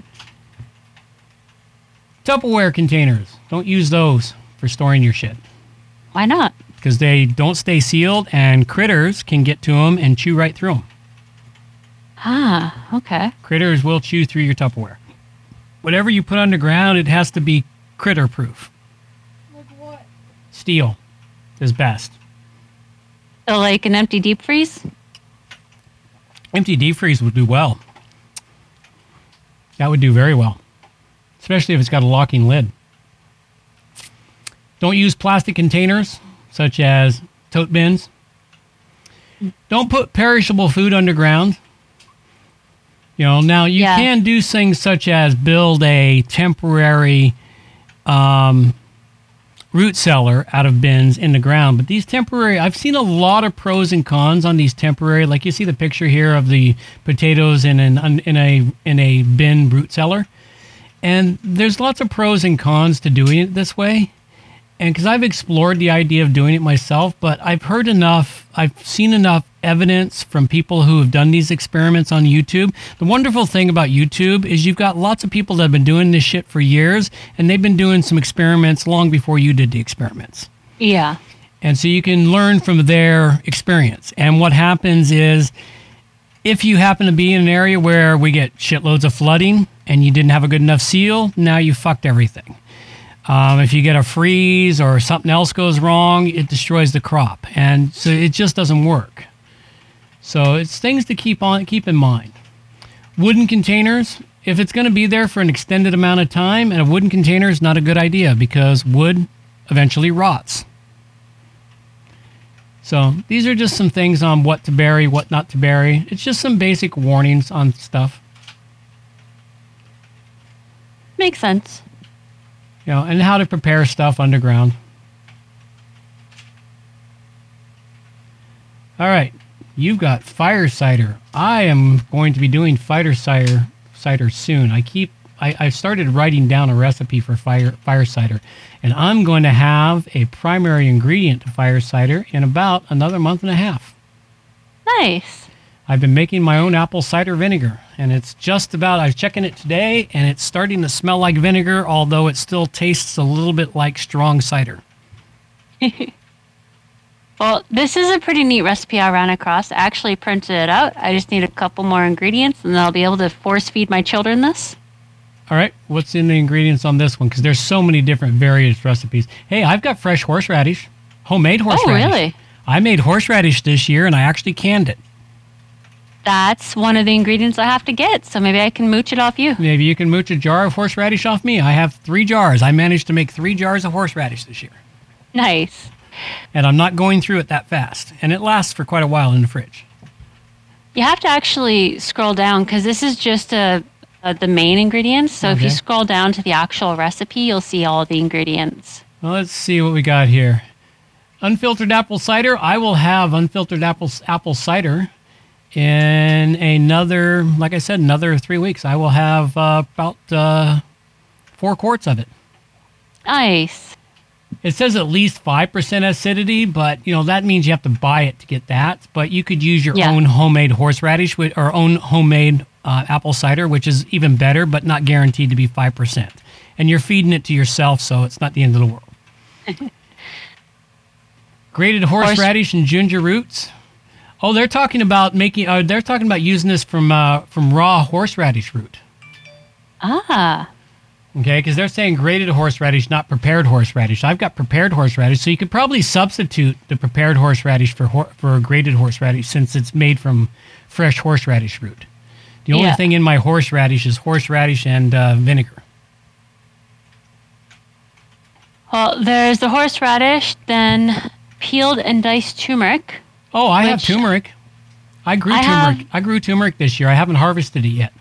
Tupperware containers. Don't use those for storing your shit Why not? because they don't stay sealed and critters can get to them and chew right through them. Ah, okay. Critters will chew through your Tupperware. Whatever you put underground, it has to be critter proof. Like what? Steel is best. So like an empty deep freeze? Empty deep freeze would do well. That would do very well, especially if it's got a locking lid. Don't use plastic containers such as tote bins. Don't put perishable food underground. You know, now you Yeah. can do things such as build a temporary um, root cellar out of bins in the ground. But these temporary, I've seen a lot of pros and cons on these temporary. Like you see the picture here of the potatoes in an in a in a bin root cellar, and there's lots of pros and cons to doing it this way. And because I've explored the idea of doing it myself, but I've heard enough, I've seen enough evidence from people who have done these experiments on YouTube. The wonderful thing about YouTube is you've got lots of people that have been doing this shit for years, and they've been doing some experiments long before you did the experiments. Yeah. And so you can learn from their experience. And what happens is if you happen to be in an area where we get shitloads of flooding and you didn't have a good enough seal, now you fucked everything. Um, if you get a freeze or something else goes wrong, it destroys the crop, and so it just doesn't work. So it's things to keep on keep in mind. Wooden containers, if it's going to be there for an extended amount of time, and a wooden container is not a good idea because wood eventually rots. So these are just some things on what to bury, what not to bury. It's just some basic warnings on stuff. Makes sense. You know, and how to prepare stuff underground. All right, you've got fire cider. I am going to be doing fire cider cider soon. I keep I, I started writing down a recipe for fire fire cider, and I'm going to have a primary ingredient to fire cider in about another month and a half. Nice. I've been making my own apple cider vinegar, and it's just about. I was checking it today, and it's starting to smell like vinegar, although it still tastes a little bit like strong cider. Well, this is a pretty neat recipe I ran across. I actually printed it out. I just need a couple more ingredients, and then I'll be able to force feed my children this. All right, what's in the ingredients on this one? Because there's so many different various recipes. Hey, I've got fresh horseradish, homemade oh, horseradish. Oh, really? I made horseradish this year, and I actually canned it. That's one of the ingredients I have to get, so maybe I can mooch it off you. Maybe you can mooch a jar of horseradish off me. I have three jars. I managed to make three jars of horseradish this year, Nice. and I'm not going through it that fast, and it lasts for quite a while in the fridge. You have to actually scroll down because this is just a, a the main ingredients. So if you scroll down to the actual recipe, you'll see all the ingredients. Well, let's see what we got here. Unfiltered apple cider. I will have unfiltered apple apple cider in another, like I said, another three weeks. I will have uh, about uh, four quarts of it. Nice. It says at least five percent acidity, but you know that means you have to buy it to get that. But you could use your Yeah. own homemade horseradish or own homemade uh, apple cider, which is even better, but not guaranteed to be five percent. And you're feeding it to yourself, so it's not the end of the world. Grated horseradish and ginger roots. Oh, they're talking about making. Uh, they're talking about using this from uh, from raw horseradish root. Ah, Okay, because they're saying grated horseradish, not prepared horseradish. I've got prepared horseradish, so you could probably substitute the prepared horseradish for hor- for grated horseradish since it's made from fresh horseradish root. The only Yeah. thing in my horseradish is horseradish and uh, vinegar. well, there's the horseradish, then peeled and diced turmeric. Oh, I have turmeric. I grew I turmeric. have- I grew turmeric this year. I haven't harvested it yet.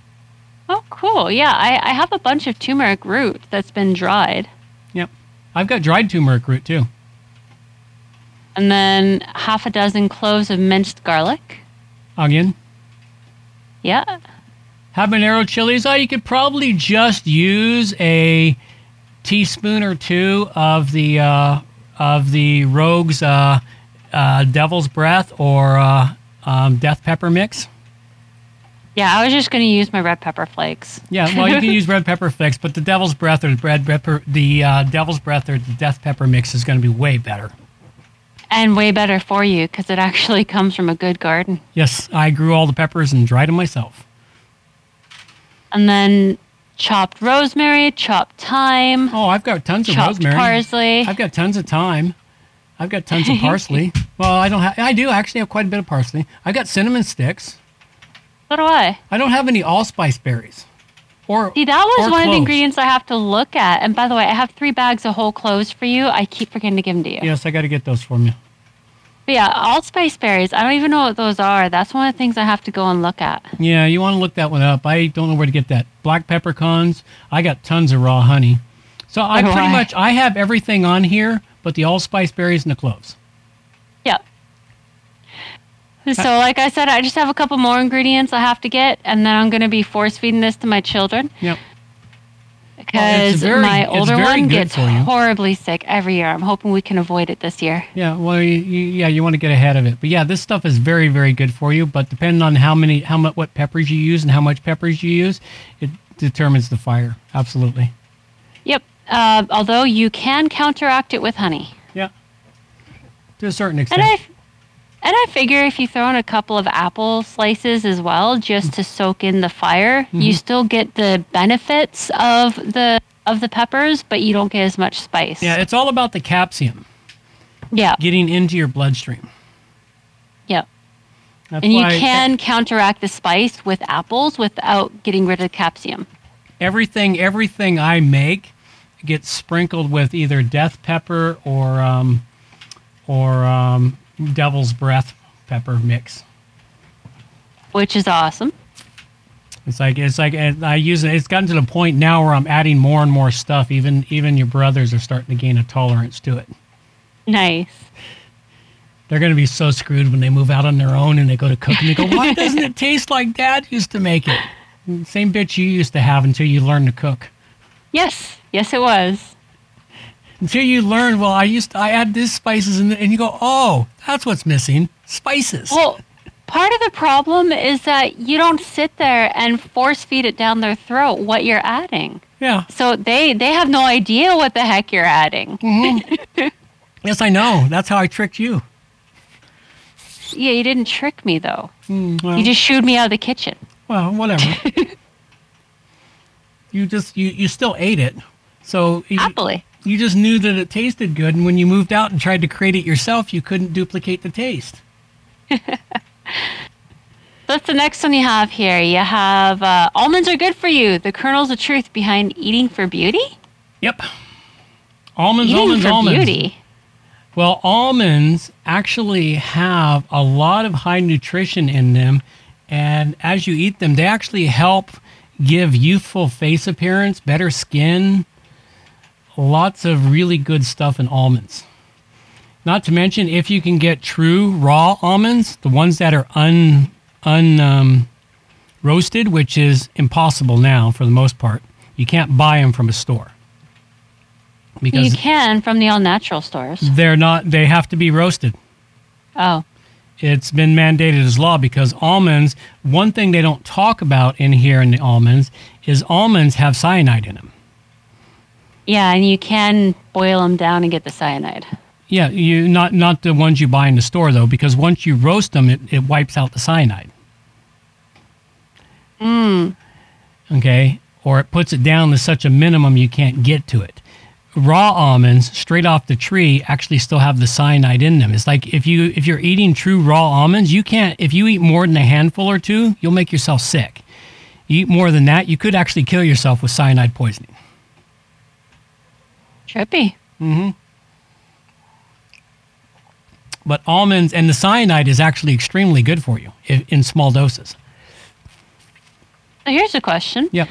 Oh, cool. Yeah, I, I have a bunch of turmeric root that's been dried. Yep, I've got dried turmeric root too. And then half a dozen cloves of minced garlic. Onion. Yeah. habanero chilies. Oh, you could probably just use a teaspoon or two of the uh, of the Rogue's uh, uh, Devil's Breath or uh, um, Death Pepper mix. Yeah, I was just going to use my red pepper flakes. Yeah, well, you can use red pepper flakes, but the Devil's Breath or the red pepper, the uh, Devil's Breath or the Death Pepper mix is going to be way better. And way better for you because it actually comes from a good garden. Yes, I grew all the peppers and dried them myself. And then chopped rosemary, chopped thyme, Oh, I've got tons of chopped rosemary. parsley. I've got tons of thyme. I've got tons of parsley. well, I don't have. I do actually have quite a bit of parsley. I've got cinnamon sticks. So do I. I don't have any allspice berries. Or See, that was one of the ingredients I have to look at. And by the way, I have three bags of whole cloves for you. I keep forgetting to give them to you. Yes, I got to get those from you. But yeah, allspice berries. I don't even know what those are. That's one of the things I have to go and look at. Yeah, you want to look that one up. I don't know where to get that. Black peppercorns. I got tons of raw honey. So I pretty much I have everything on here, but the allspice berries and the cloves. Yep. So, like I said, I just have a couple more ingredients I have to get, and then I'm going to be force feeding this to my children Yep. because very- my older one gets horribly sick every year. I'm hoping we can avoid it this year. Yeah, well, you, you, yeah, you want to get ahead of it. But yeah, this stuff is very, very good for you. But depending on how many, how much, what peppers you use and how much peppers you use, it determines the fire. Absolutely. Yep. Uh, although you can counteract it with honey. Yeah. To a certain extent. And I, and I figure if you throw in a couple of apple slices as well, just to soak in the fire, you Mm-hmm. still get the benefits of the of the peppers, but you don't get as much spice. yeah, it's all about the capsicum yeah, getting into your bloodstream. yeah. That's And you can counteract the spice with apples without getting rid of the capsicum. everything, everything I make gets sprinkled with either death pepper or um, or um, devil's breath pepper mix. Which is awesome. It's like it's like I use it. It's gotten to the point now where I'm adding more and more stuff. Even even your brothers are starting to gain a tolerance to it. Nice. They're going to be so screwed when they move out on their own and they go to cook and they go, "Why doesn't it taste like Dad used to make it?" Same bitch you used to have until you learned to cook. Yes, yes, it was. Until you learn, well, I used to, I add this spices and and you go, "Oh, that's what's missing, spices." Well, part of the problem is that you don't sit there and force feed it down their throat what you're adding. yeah. So they they have no idea what the heck you're adding. Mm-hmm. Yes, I know. That's how I tricked you. Yeah, you didn't trick me though. Mm, well, You just shooed me out of the kitchen. well whatever. you just you you still ate it. So you, Happily. You just knew that it tasted good, and when you moved out and tried to create it yourself, you couldn't duplicate the taste. That's the next one you have here. You have uh, almonds are good for you. The kernels of truth behind eating for beauty. Yep. Almonds, eating almonds, for almonds. beauty. Well, almonds actually have a lot of high nutrition in them, and as you eat them, they actually help give youthful face appearance, better skin, lots of really good stuff in almonds. Not to mention, if you can get true raw almonds, the ones that are un un um, roasted, which is impossible now for the most part, you can't buy them from a store because You can from the all natural stores. they're not. They have to be roasted. Oh, It's been mandated as law because almonds. One thing they don't talk about in here in the almonds is almonds have cyanide in them. yeah, and you can boil them down and get the cyanide. Yeah, you not not the ones you buy in the store though, because once you roast them, it, it wipes out the cyanide. Mm. Okay, or it puts it down to such a minimum you can't get to it. Raw almonds, straight off the tree, actually still have the cyanide in them. It's like if you if you're eating true raw almonds, you can't. If you eat more than a handful or two, you'll make yourself sick. You eat more than that, you could actually kill yourself with cyanide poisoning. Trippy. Mm-hmm. But almonds and the cyanide is actually extremely good for you if, in small doses. Here's a question. Yep.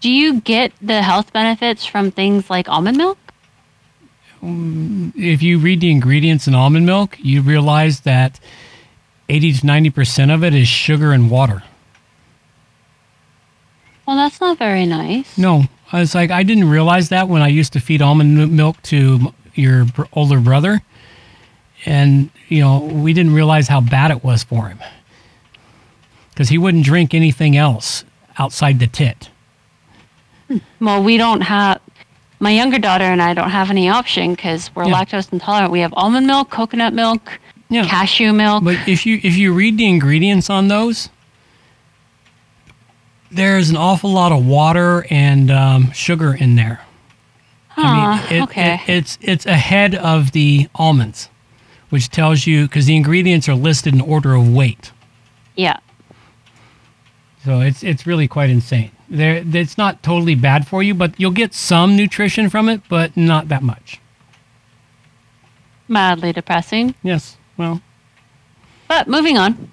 Do you get the health benefits from things like almond milk? If you read the ingredients in almond milk, you realize that 80 to 90% of it is sugar and water. Well, that's not very nice. No, I was like, I didn't realize that when I used to feed almond milk to your older brother. And, you know, we didn't realize how bad it was for him. Because he wouldn't drink anything else outside the tit. Hmm. Well, we don't have. My younger daughter and I don't have any option because we're Yeah. lactose intolerant. We have almond milk, coconut milk, Yeah. cashew milk. But if you if you read the ingredients on those, there's an awful lot of water and um, sugar in there. Huh, it- okay. it- it's it's ahead of the almonds, which tells you because the ingredients are listed in order of weight. yeah. So it's it's really quite insane. There, it's not totally bad for you, but you'll get some nutrition from it, but not that much. Mildly depressing. Yes. Well, But moving on.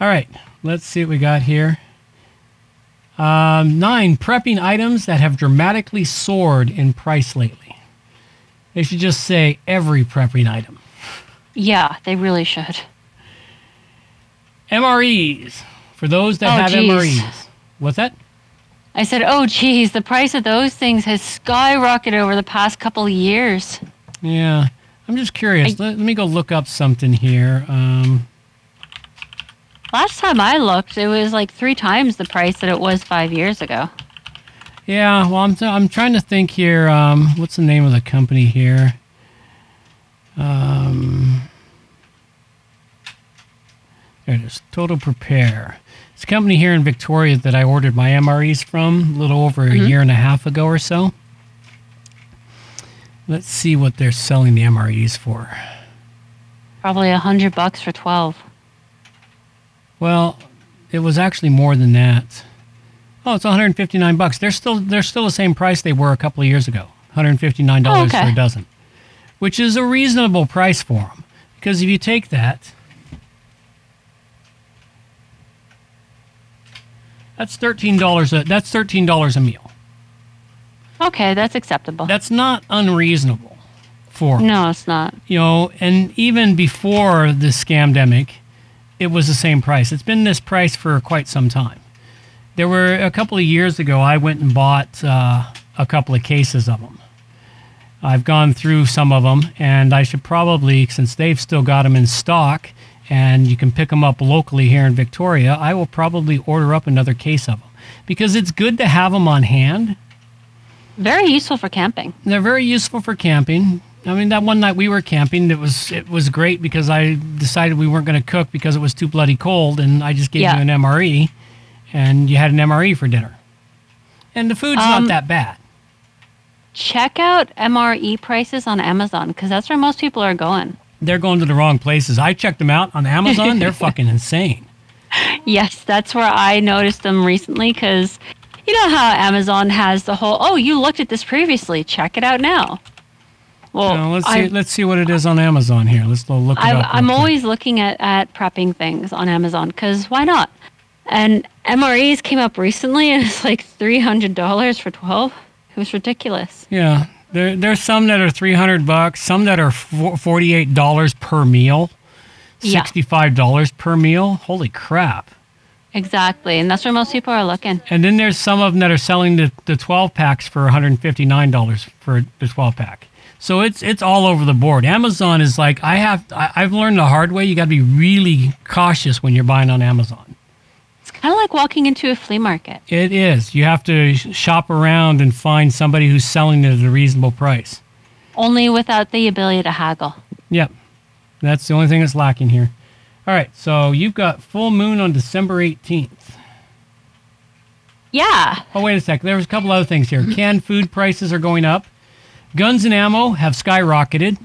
all right. Let's see what we got here. Um, nine, prepping items that have dramatically soared in price lately. They should just say every prepping item. Yeah, they really should. MREs, for those that Oh, have geez. MREs. What's that? I said, oh, geez, the price of those things has skyrocketed over the past couple of years. Yeah, I'm just curious. I- let, let me go look up something here. Um, Last time I looked, it was like three times the price that it was five years ago. yeah, well, I'm, I'm trying to think here. Um, what's the name of the company here? Um, there it is. Total Prepare. It's a company here in Victoria that I ordered my MREs from a little over a mm-hmm. year and a half ago or so. Let's see what they're selling the MREs for. Probably a hundred bucks for twelve. Well, it was actually more than that. Oh, it's 159 bucks. They're still they're still the same price they were a couple of years ago. 159 dollars Oh, okay. for a dozen, which is a reasonable price for them. Because if you take that, that's thirteen dollars. a That's thirteen dollars a meal. Okay, that's acceptable. That's not unreasonable For no, it's not. you know, and even before the scamdemic, it was the same price. It's been this price for quite some time. There were a couple of years ago, I went and bought uh, a couple of cases of them. I've gone through some of them, and I should probably, since they've still got them in stock and you can pick them up locally here in Victoria, I will probably order up another case of them because it's good to have them on hand. Very useful for camping. They're very useful for camping. I mean, that one night we were camping, it was it was great because I decided we weren't going to cook because it was too bloody cold, and I just gave Yeah. you an MRE, and you had an MRE for dinner, and the food's Um, not that bad. Check out MRE prices on Amazon because that's where most people are going. They're going to the wrong places. I checked them out on Amazon. They're fucking insane. Yes, that's where I noticed them recently because you know how Amazon has the whole, oh, you looked at this previously, check it out now. Well, Now, let's I- see. Let's see what it is on Amazon here. Let's look it. I'm quick. always looking at, at prepping things on Amazon because why not? And MREs came up recently and it's like $300 for 12. It was ridiculous. Yeah, there there's some that are three hundred bucks, some that are forty eight dollars per meal, sixty five dollars per meal. Holy crap! Exactly. And that's where most people are looking. And then there's some of them that are selling the, the 12 packs for $159 for the 12 pack. So it's it's all over the board. Amazon is like I have I, I've learned the hard way. You got to be really cautious when you're buying on Amazon. Kind of like walking into a flea market. It is. You have to shop around and find somebody who's selling it at a reasonable price. only without the ability to haggle. Yep. That's the only thing that's lacking here. All right. So you've got full moon on December 18th. Yeah. Oh, wait a sec. There was a couple other things here. Canned food prices are going up. Guns and ammo have skyrocketed.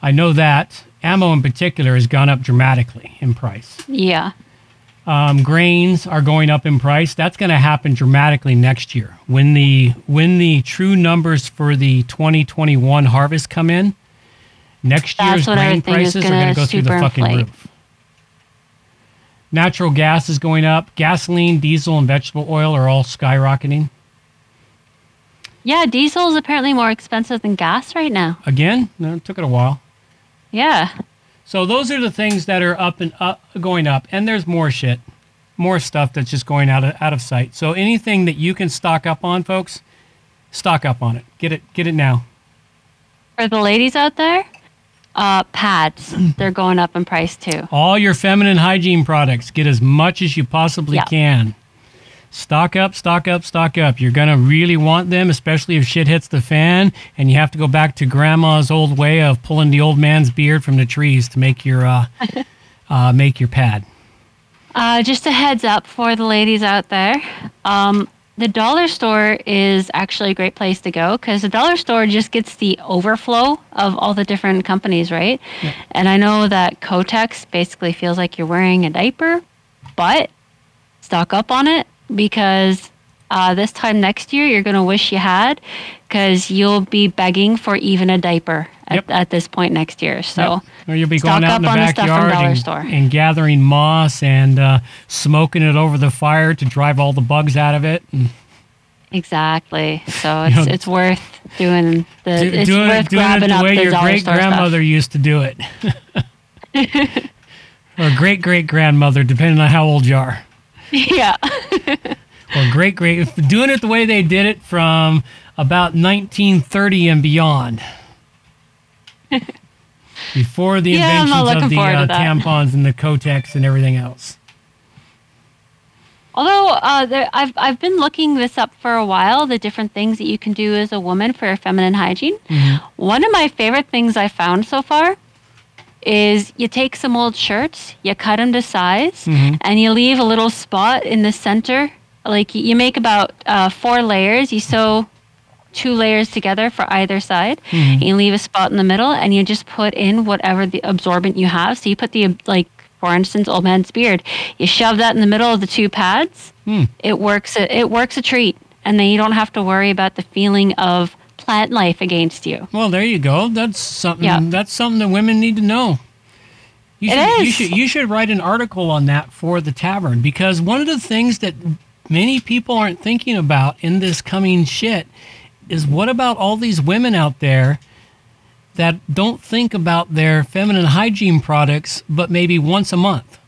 I know that. Ammo in particular has gone up dramatically in price. Yeah. Um, grains are going up in price. That's going to happen dramatically next year when the when the true numbers for the 2021 harvest come in. Next That's year's grain prices are going gonna go through the fucking inflate. roof. Natural gas is going up. Gasoline, diesel, and vegetable oil are all skyrocketing. Yeah, diesel is apparently more expensive than gas right now. Again, no, it took it a while. Yeah. So those are the things that are up and up, going up, and there's more shit, more stuff that's just going out of out of sight. So anything that you can stock up on, folks, stock up on it. Get it, get it now. For the ladies out there, uh, pads, they're going up in price too. All your feminine hygiene products, get as much as you possibly Yeah. can. Stock up, stock up, stock up. You're gonna really want them, especially if shit hits the fan, and you have to go back to grandma's old way of pulling the old man's beard from the trees to make your uh, uh, make your pad. Uh, just a heads up for the ladies out there. Um, the dollar store is actually a great place to go because the dollar store just gets the overflow of all the different companies, right? And I know that Kotex basically feels like you're wearing a diaper, but stock up on it because uh, this time next year, you're going to wish you had because you'll be begging for even a diaper at, Yep. at this point next year. So, Yep. Or you'll be going out in the on the backyard and, Store. and gathering moss and uh, smoking it over the fire to drive all the bugs out of it. And exactly. So, You it's, know, it's worth doing the, do- it's doing, worth doing it the up way your great grandmother used to do it. or great great grandmother, depending on how old you are. yeah. Or great great doing it the way they did it from about 1930 and beyond. Before the Yeah, inventions of the uh, tampons and the Kotex and everything else. Although uh, there, I've I've been looking this up for a while, the different things that you can do as a woman for feminine hygiene. Mm-hmm. One of my favorite things I found so far is you take some old shirts, you cut them to size, Mm-hmm. and you leave a little spot in the center. Like you make about uh, four layers. You sew two layers together for either side. Mm-hmm. And you leave a spot in the middle, and you just put in whatever the absorbent you have. So you put the like, for instance, old man's beard. You shove that in the middle of the two pads. Hmm. It works. A, it works a treat, and then you don't have to worry about the feeling of plant life against you. Well, there you go. That's something. Yeah. That's something that women need to know. You It should, You should you should write an article on that for the tavern because one of the things that many people aren't thinking about in this coming shit is what about all these women out there that don't think about their feminine hygiene products but maybe once a month.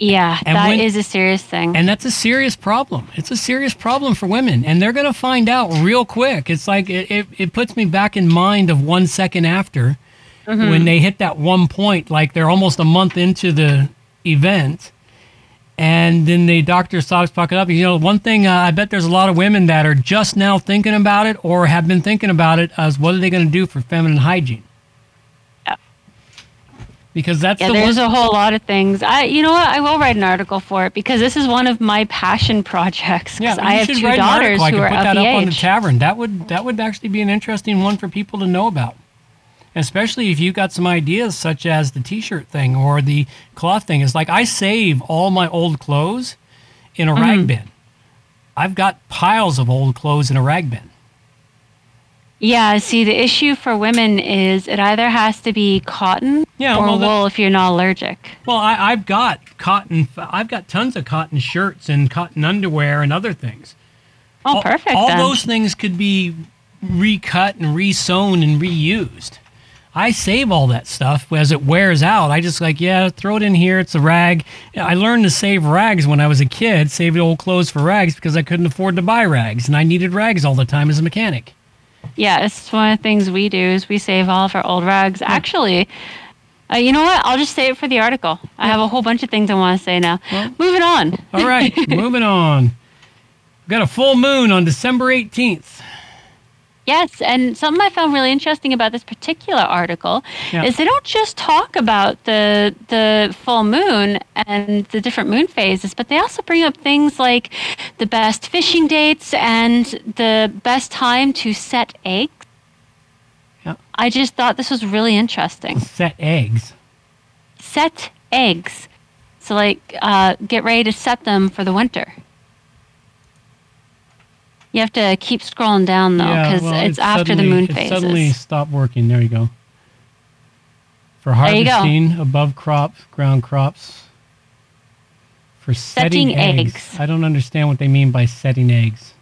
Yeah, And that when- is a serious thing. And that's a serious problem. It's a serious problem for women. And they're going to find out real quick. It's like it, it, it puts me back in mind of one second after when they hit that one point, like they're almost a month into the event. And then the doctor stops pocket up. You know, one thing uh, I bet there's a lot of women that are just now thinking about it or have been thinking about it as what are they going to do for feminine hygiene? Because that's yeah, the there's one. a whole lot of things. I, you know what? I will write an article for it because this is one of my passion projects. Yeah, I have two daughters who are put that up on the tavern. That would that would actually be an interesting one for people to know about. Especially if you've got some ideas such as the t-shirt thing or the cloth thing. It's like I save all my old clothes in a Mm-hmm. rag bin. I've got piles of old clothes in a rag bin. Yeah, see, the issue for women is it either has to be cotton Yeah, or well, wool if you're not allergic. Well, I, I've got cotton. I've got tons of cotton shirts and cotton underwear and other things. Oh, all, perfect. All then. those things could be recut and resewn and reused. I save all that stuff as it wears out. I just like, yeah, throw it in here. It's a rag. I learned to save rags when I was a kid, saved old clothes for rags because I couldn't afford to buy rags and I needed rags all the time as a mechanic. Yeah, it's one of the things we do is we save all of our old rags. Actually, uh, you know what? I'll just say it for the article. I have a whole bunch of things I want to say now. Moving on. All right, moving on. We've got a full moon on December 18th. Yes, and something I found really interesting about this particular article Yeah. is they don't just talk about the the full moon and the different moon phases, but they also bring up things like the best fishing dates and the best time to set eggs. Yeah. I just thought this was really interesting. Set eggs. Set eggs. So like uh, get ready to set them for the winter. You have to keep scrolling down though, because well, it's it after the suddenly- moon it phases. suddenly stopped working. There you go. For harvesting above crops, ground crops. For setting, Setting eggs. eggs. I don't understand what they mean by setting eggs.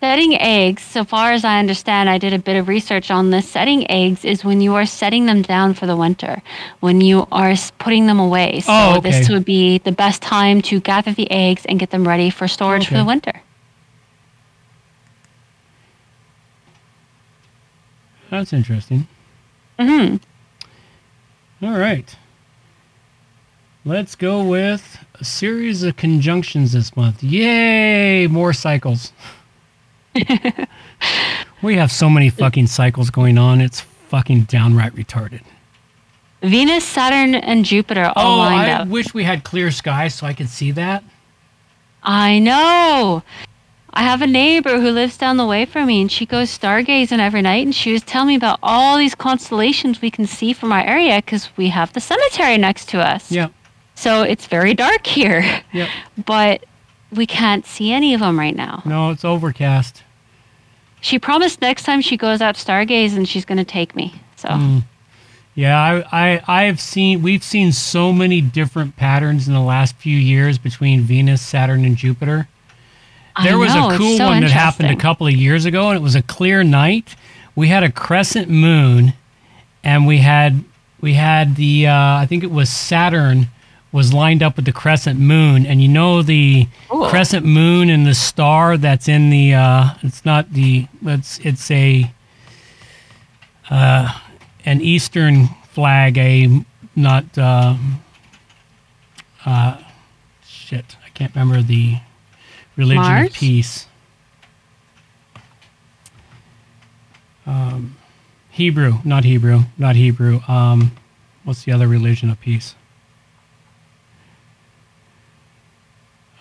Setting eggs, so far as I understand, I did a bit of research on this. Setting eggs is when you are setting them down for the winter, when you are putting them away. So Oh, okay. this would be the best time to gather the eggs and get them ready for storage for the winter. That's interesting. hmm All right. Let's go with a series of conjunctions this month. Yay! More cycles. we have so many fucking cycles going on. It's fucking downright retarded. Venus, Saturn, and Jupiter all Oh, lined I up. wish we had clear skies so I could see that. I know. I have a neighbor who lives down the way from me, and she goes stargazing every night. And she was telling me about all these constellations we can see from our area because we have the cemetery next to us. Yeah. So it's very dark here. Yep. But we can't see any of them right now. No, it's overcast. She promised next time she goes out stargaze she's going to take me. So Mm. Yeah, I, I I've seen we've seen so many different patterns in the last few years between Venus, Saturn, and Jupiter. There was know, a cool so one that happened a couple of years ago, and it was a clear night. We had a crescent moon, and we had we had the uh, I think it was Saturn was lined up with the crescent moon, and you know the Cool. crescent moon and the star that's in the uh, it's not the it's it's a uh, an Eastern flag, a not uh, uh, shit. I can't remember the religion Mars? of peace. Um, Hebrew, not Hebrew, not Hebrew. Um, what's the other religion of peace?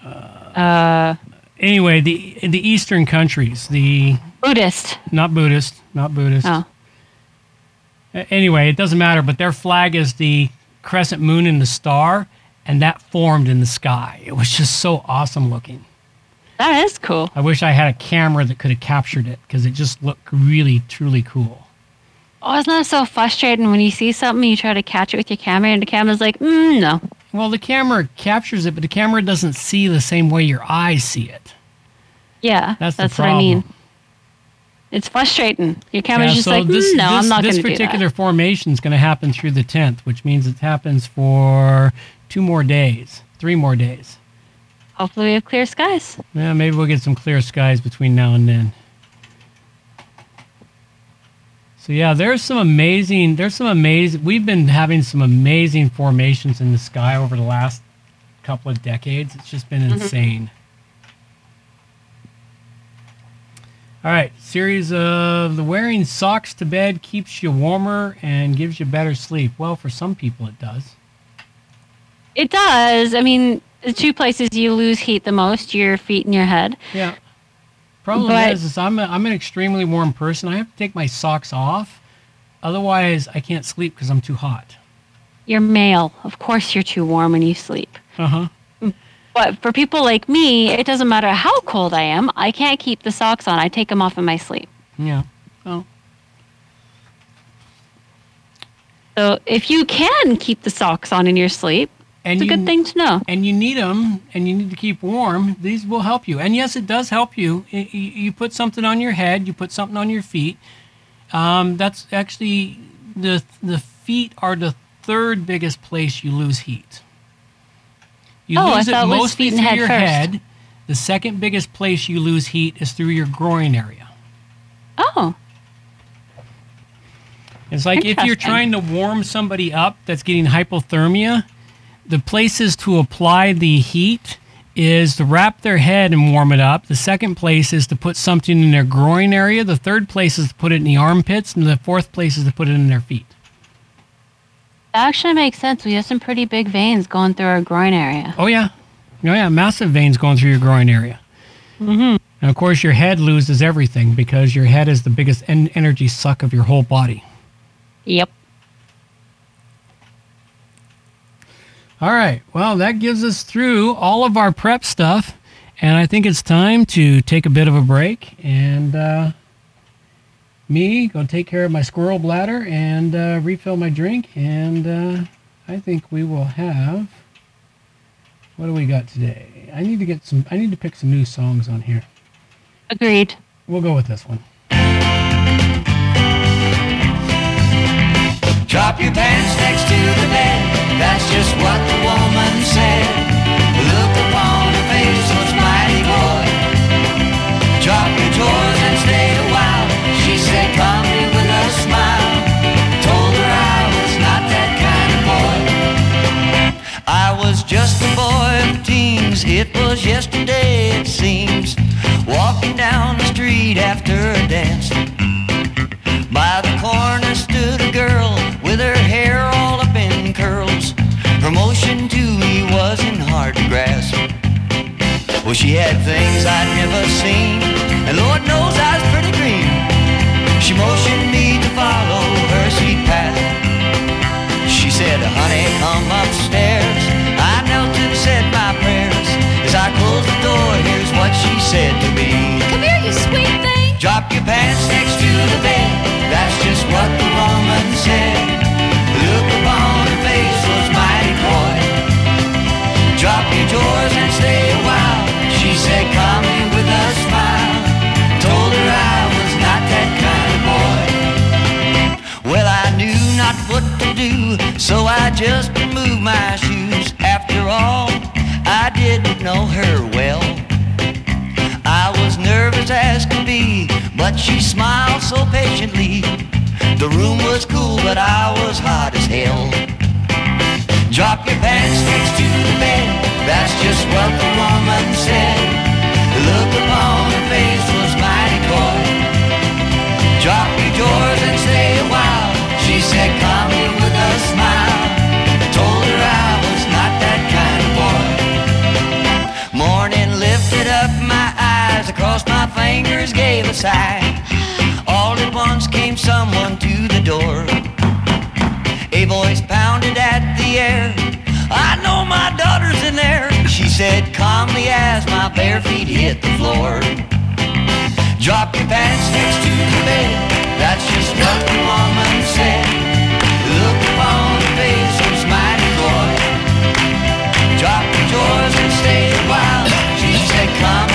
uh, Anyway, the the Eastern countries, the Buddhist. not Buddhist, not Buddhist. Oh, Anyway, it doesn't matter, but their flag is the crescent moon and the star, and that formed in the sky. It was just so awesome looking. That is cool. I wish I had a camera that could have captured it because it just looked really, truly cool. Oh, isn't that so frustrating when you see something, you try to catch it with your camera, and the camera's like, mm, no. Well, the camera captures it, but the camera doesn't see the same way your eyes see it. Yeah, That's that's, what I mean. It's frustrating. Your camera's Yeah, just so like, mm, this, no, I'm not going to do particular formation is going to happen through the 10th, which means it happens for two more days, three more days. Hopefully, we have clear skies. Yeah, maybe we'll get some clear skies between now and then. So yeah, there's some amazing. There's some amazing. We've been having some amazing formations in the sky over the last couple of decades. It's just been mm-hmm. insane. All right, series of the wearing socks to bed keeps you warmer and gives you better sleep. Well, for some people it does. It does. I mean, the two places you lose heat the most, your feet and your head. Yeah. Problem But- is, is I'm a, I'm an extremely warm person. I have to take my socks off, otherwise I can't sleep because I'm too hot. You're male. Of course, you're too warm when you sleep. Uh huh. But for people like me, it doesn't matter how cold I am. I can't keep the socks on. I take them off in my sleep. Yeah. Oh. So if you can keep the socks on in your sleep, And it's a you, good thing to know. And you need them, and you need to keep warm. These will help you. And yes, it does help you. You put something on your head. You put something on your feet. Um, that's actually the the feet are the third biggest place you lose heat. You Oh, I lose it thought it was mostly feet and through head your first. head. The second biggest place you lose heat is through your groin area. Oh, It's like if you're trying to warm somebody up that's getting hypothermia, the places to apply the heat is to wrap their head and warm it up. The second place is to put something in their groin area. The third place is to put it in the armpits. And the fourth place is to put it in their feet. that actually makes sense. We have some pretty big veins going through our groin area. Oh, yeah. Oh, yeah. Massive veins going through your groin area. Mm-hmm. And of course, your head loses everything because your head is the biggest en- energy suck of your whole body. Yep. All right. Well, that gives us through all of our prep stuff. And I think it's time to take a bit of a break and uh, me go take care of my squirrel bladder and uh, refill my drink. And uh, I think we will have. What do we got today? I need to get some. I need to pick some new songs on here. Agreed. We'll go with this one. Drop your pants next to the bed. That's just what the woman said. Look upon her face was mighty boy. Drop your drawers and stay a while. She said, "Come here with a smile." Told her I was not that kind of boy. I was just a boy of teens. It was yesterday, it seems. Walking down the street after a dance. By the corner with her hair all up in curls. Promotion to me wasn't hard to grasp. Well, she had things I'd never seen, and Lord knows I was pretty green. She motioned me to follow her sweet path. She said, honey, come upstairs. I knelt and said my prayers. As I closed the door, here's what she said to me. Come here, you sweet thing. Drop your pants next to the bed. That's just what the woman said. Removed my shoes. After all, I didn't know her well. I was nervous as could be, but she smiled so patiently. The room was cool, but I was hot as hell. Drop your pants next to the bed. That's just what the woman said. Look upon her face was mighty coy. Drop your drawers my fingers, gave a sigh. All at once came someone to the door. A voice pounded at the air. I know my daughter's in there. She said calmly as my bare feet hit the floor. Drop your pants next to the bed. That's just what the woman said. Look upon her face was mighty coy. Drop your drawers and stay a while. She said calmly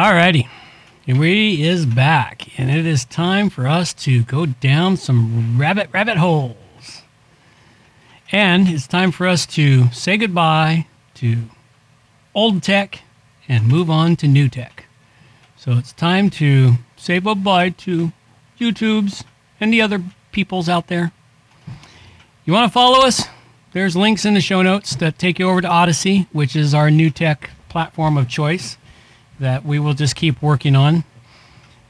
Alrighty. We is back, and it is time for us to go down some rabbit rabbit holes. And it's time for us to say goodbye to old tech and move on to new tech. So it's time to say bye-bye to YouTubes and the other peoples out there. You want to follow us? There's links in the show notes that take you over to Odysee, which is our new tech platform of choice that we will just keep working on.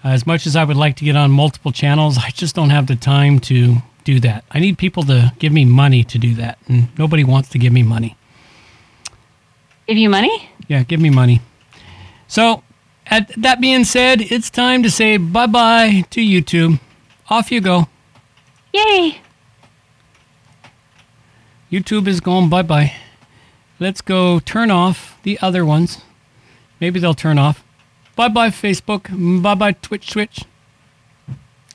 Uh, as much as I would like to get on multiple channels, I just don't have the time to do that. I need people to give me money to do that, and nobody wants to give me money. Give you money? Yeah, give me money. So, at, that being said, it's time to say bye bye to YouTube. Off you go. Yay! YouTube is going bye bye. Let's go turn off the other ones. Maybe they'll turn off. Bye bye, Facebook. Bye bye, Twitch, Twitch.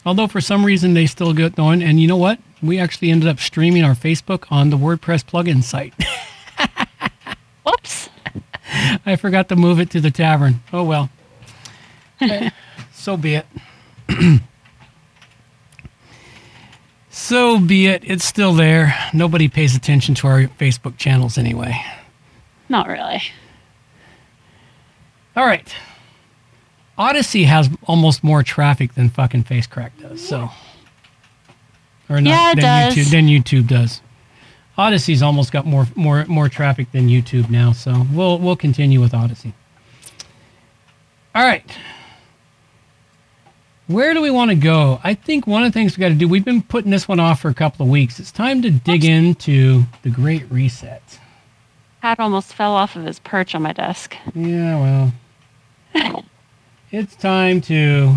Although for some reason they still get going. And you know what? We actually ended up streaming our Facebook on the WordPress plugin site. Whoops. I forgot to move it to the tavern. Oh well. So be it. so be it. It's still there. Nobody pays attention to our Facebook channels anyway. Not really. All right. Odysee has almost more traffic than fucking FaceCrack does. So, or not Yeah, it than does. YouTube than YouTube does. Odysee's almost got more more more traffic than YouTube now. So we'll we'll continue with Odysee. All right. Where do we want to go? I think one of the things we got to do. We've been putting this one off for a couple of weeks. It's time to dig into the Great Reset. Pat almost fell off of his perch on my desk. Yeah, well, it's time to.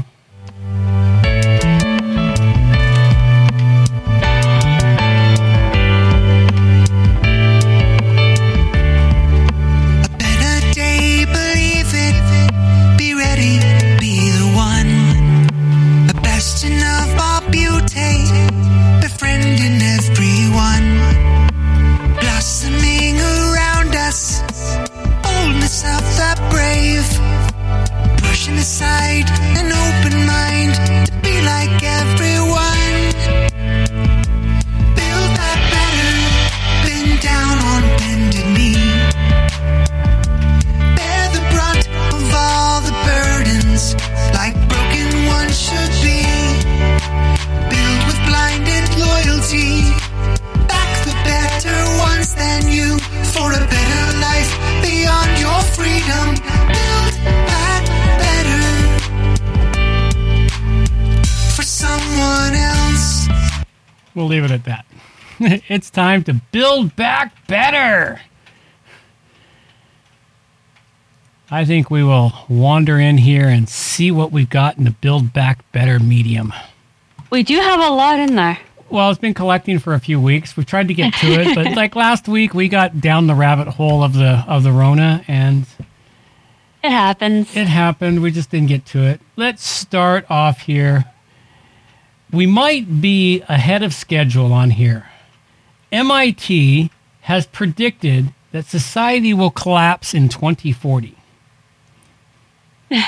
A better day, believe it. Be ready, be the one. A bastion of our beauty, befriending everyone. Blossoming around us, boldness of the brave. An open mind to be like everyone. Build that better, bend down on bended bear the brunt of all the burdens like broken ones should be. Build with blinded loyalty, back the better ones than you for a better life beyond your freedom. Build someone else. We'll leave it at that. it's time to build back better. I think we will wander in here and see what we've got in the build back better medium. We do have a lot in there. Well, it's been collecting for a few weeks. We've tried to get to it, but like last week, we got down the rabbit hole of the of the Rona, and It happens. it happened. We just didn't get to it. Let's start off here. We might be ahead of schedule on here. MIT has predicted that society will collapse in 2040. Okay,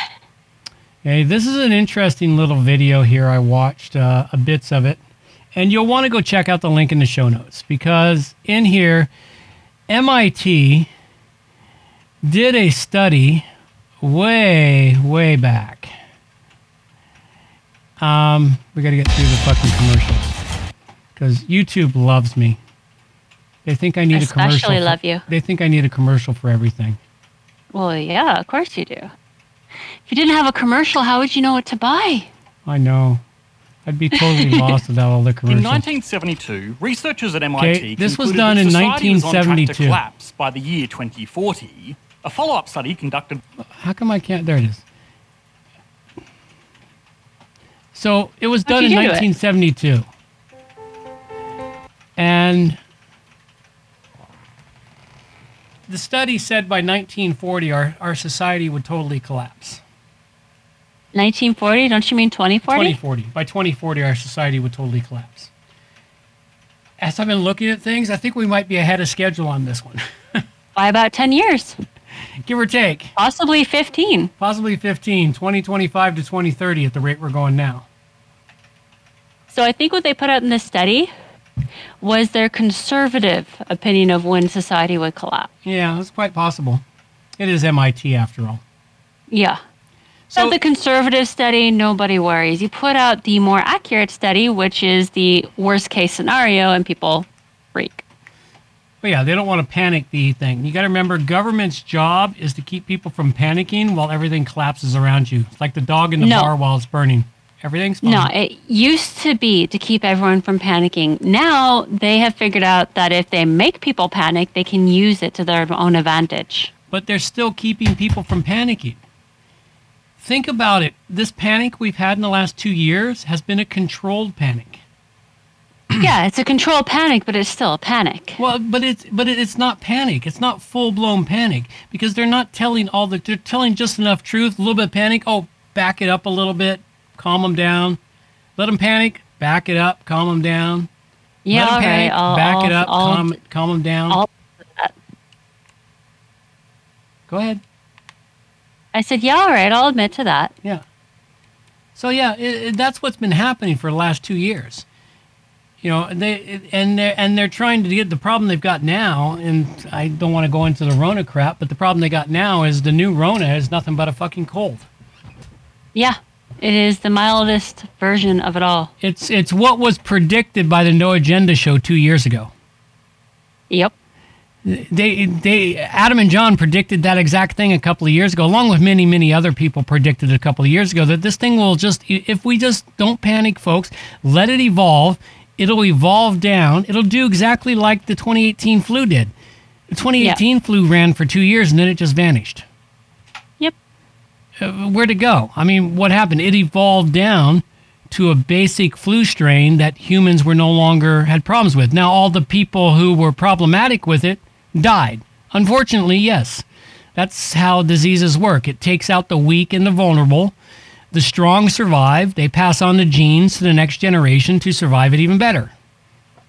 this is an interesting little video here. I watched uh, a bits of it, and you'll want to go check out the link in the show notes because in here, MIT did a study way, way back. Um, we got to get through the fucking commercials because YouTube loves me. They think I need a commercial. Especially for- love you. They think I need a commercial for everything. Well, yeah, of course you do. If you didn't have a commercial, how would you know what to buy? I know. I'd be totally lost without all the commercials. In 1972, researchers at MIT Okay, this was concluded done that in society was on track to 1972. collapse by the year 2040. A follow-up study conducted How come I can't? There it is. So it was done in you do it? 1972. And the study said by 1940 our, our society would totally collapse. 1940? Don't you mean 2040? 2040. By 2040, our society would totally collapse. As I've been looking at things, I think we might be ahead of schedule on this one. By about 10 years, Give or take. possibly 15. Possibly 15, 2025 to 2030 at the rate we're going now. So I think what they put out in this study was their conservative opinion of when society would collapse. Yeah, that's quite possible. It is MIT after all. Yeah. So- So the conservative study, nobody worries. You put out the more accurate study, which is the worst case scenario, and people freak. But yeah, they don't want to panic the thing. You got to remember, government's job is to keep people from panicking while everything collapses around you. It's like the dog in the No. bar while it's burning. Everything's fine. No, it used to be to keep everyone from panicking. Now they have figured out that if they make people panic, they can use it to their own advantage. but they're still keeping people from panicking. Think about it. This panic we've had in the last two years has been a controlled panic. yeah, it's a controlled panic, but it's still a panic. Well, but it's but it's not panic. It's not full blown panic because they're not telling all the. They're telling just enough truth. A little bit of panic. Oh, back it up a little bit. Calm them down. Let them panic. Back it up. Calm them down. Yeah, Let them right. panic. I'll, back I'll, it up. I'll- calm calm them down. I'll- Go ahead. I said, yeah, all right. I'll admit to that. Yeah. So yeah, it, it, that's what's been happening for the last two years. You know, they and they're and they're trying to get the problem they've got now. And I don't want to go into the Rona crap, but the problem they got now is the new Rona is nothing but a fucking cold. Yeah, it is the mildest version of it all. It's it's what was predicted by the No Agenda show two years ago. Yep. They they Adam and John predicted that exact thing a couple of years ago, along with many many other people predicted a couple of years ago that this thing will just if we just don't panic, folks, let it evolve. It'll evolve down. It'll do exactly like the 2018 flu did. The 2018 flu ran for two years and then it just vanished. Where'd it go? I mean, what happened? It evolved down to a basic flu strain that humans were no longer had problems with. Now, all the people who were problematic with it died. Unfortunately, yes. That's how diseases work. It takes out the weak and the vulnerable. The strong survive. They pass on the genes to the next generation to survive it even better.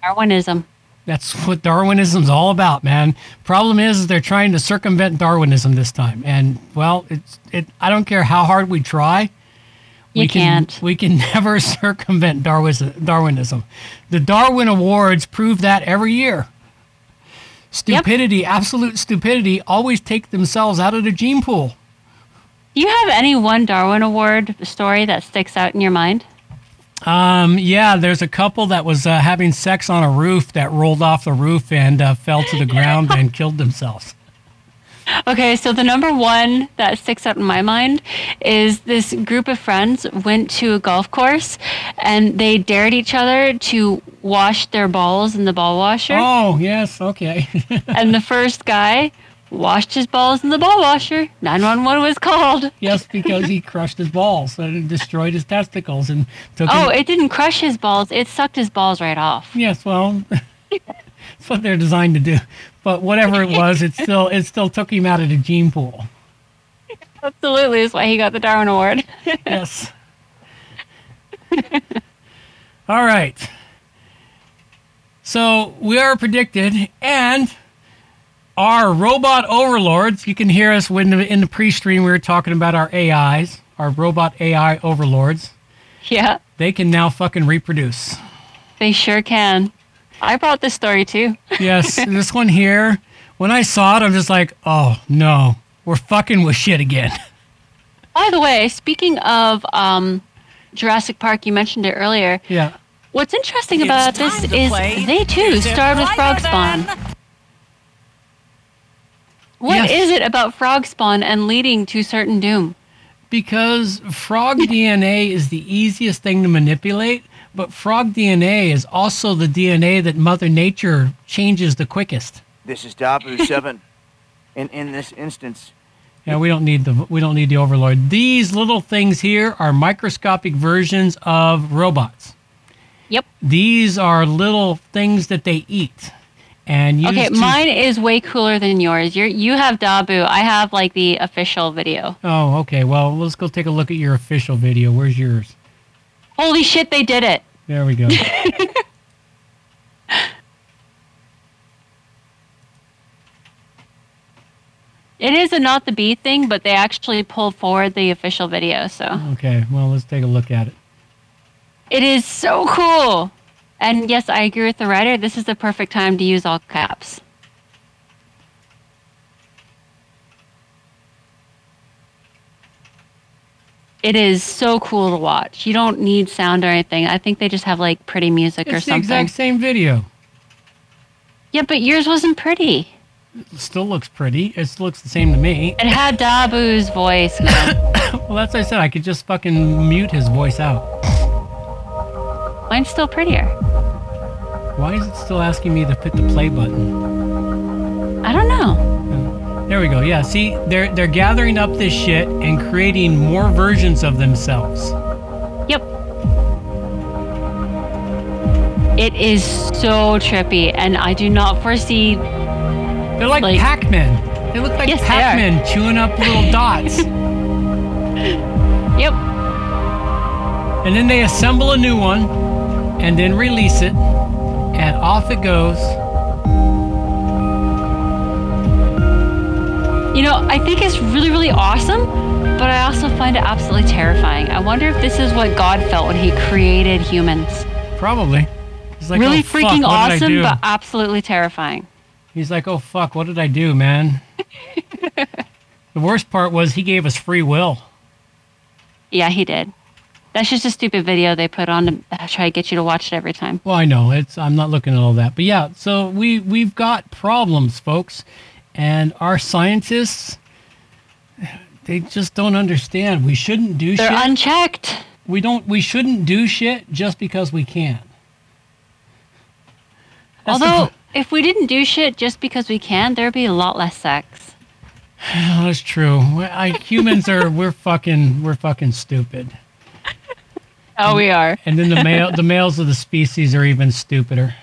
Darwinism. That's what Darwinism's all about, man. Problem is, they're trying to circumvent Darwinism this time, and well, it's it. I don't care how hard we try. You we can, can't. We can never circumvent Darwinism. Darwinism. The Darwin Awards prove that every year. Stupidity, absolute stupidity, always take themselves out of the gene pool. Do you have any one Darwin Award story that sticks out in your mind? Um, yeah, there's a couple that was uh, having sex on a roof that rolled off the roof and uh, fell to the ground and killed themselves. Okay, so the number one that sticks out in my mind is this group of friends went to a golf course and they dared each other to wash their balls in the ball washer. Oh, yes, okay. And the first guy washed his balls in the ball washer. 911 was called. yes, because he crushed his balls and destroyed his testicles and took Oh, it didn't crush his balls, it sucked his balls right off. Yes, well, that's what they're designed to do. But whatever it was, it still it still took him out of the gene pool. Absolutely, is why he got the Darwin Award. Yes. All right. So we are predicted, and our robot overlords. You can hear us when in the pre-stream we were talking about our AIs, our robot AI overlords. Yeah, They can now fucking reproduce. they sure can. I brought this story too. Yes, this one here. When I saw it, I'm just like, oh no, we're fucking with shit again. By the way, speaking of um, Jurassic Park, you mentioned it earlier. Yeah. What's interesting about this is they too starred with frog spawn. What is Yes. it about frog spawn and leading to certain doom? Because frog DNA is the easiest thing to manipulate, but frog DNA is also the DNA that Mother Nature changes the quickest. This is Dahboo Seven. In in this instance, Yeah, we don't need the we don't need the overlord. These little things here are microscopic versions of robots. Yep. These are little things that they eat. And Okay, to- mine is way cooler than yours. You you have Dahboo. I have like the official video. Oh, okay. Well, let's go take a look at your official video. Where's yours? Holy shit, they did it. There we go. It is a not the beat thing, but they actually pulled forward the official video, so okay. Well, let's take a look at it. it is so cool. And yes, I agree with the writer. This is the perfect time to use all caps. It is so cool to watch. You don't need sound or anything. I think they just have like pretty music or something. It's the exact same video. Yeah, but yours wasn't pretty. It still looks pretty. It looks the same to me. It had Dahboo's voice. Well, that's what I said. I could just fucking mute his voice out. Mine's still prettier. Why is it still asking me to hit the play button? I don't know. There we go. Yeah, see, they're they're gathering up this shit and creating more versions of themselves. Yep. It is so trippy, and I do not foresee. They're like, Like- Pac-Man. They look like Yes. Pac-Man chewing up little dots. Yep. And then they assemble a new one and then release it and off it goes. You know, I think it's really, really awesome, but I also find it absolutely terrifying. I wonder if this is what God felt when He created humans. Probably. He's like, really "Oh, fuck, freaking I awesome, do?" but absolutely terrifying. He's like, oh fuck, what did I do, man? the worst part was he gave us free will. Yeah, He did. That's just a stupid video they put on to try to get you to watch it every time. Well, I know it's. I'm not looking at all that, but yeah. So we we've got problems, folks, and our scientists, they just don't understand. We shouldn't do They're shit. unchecked. we don't. We shouldn't do shit just because we can. That's Although, pr- if we didn't do shit just because we can, there'd be a lot less sex. That's true. I, humans are. We're fucking. We're fucking stupid. Oh, we are. And then the male, the males of the species are even stupider.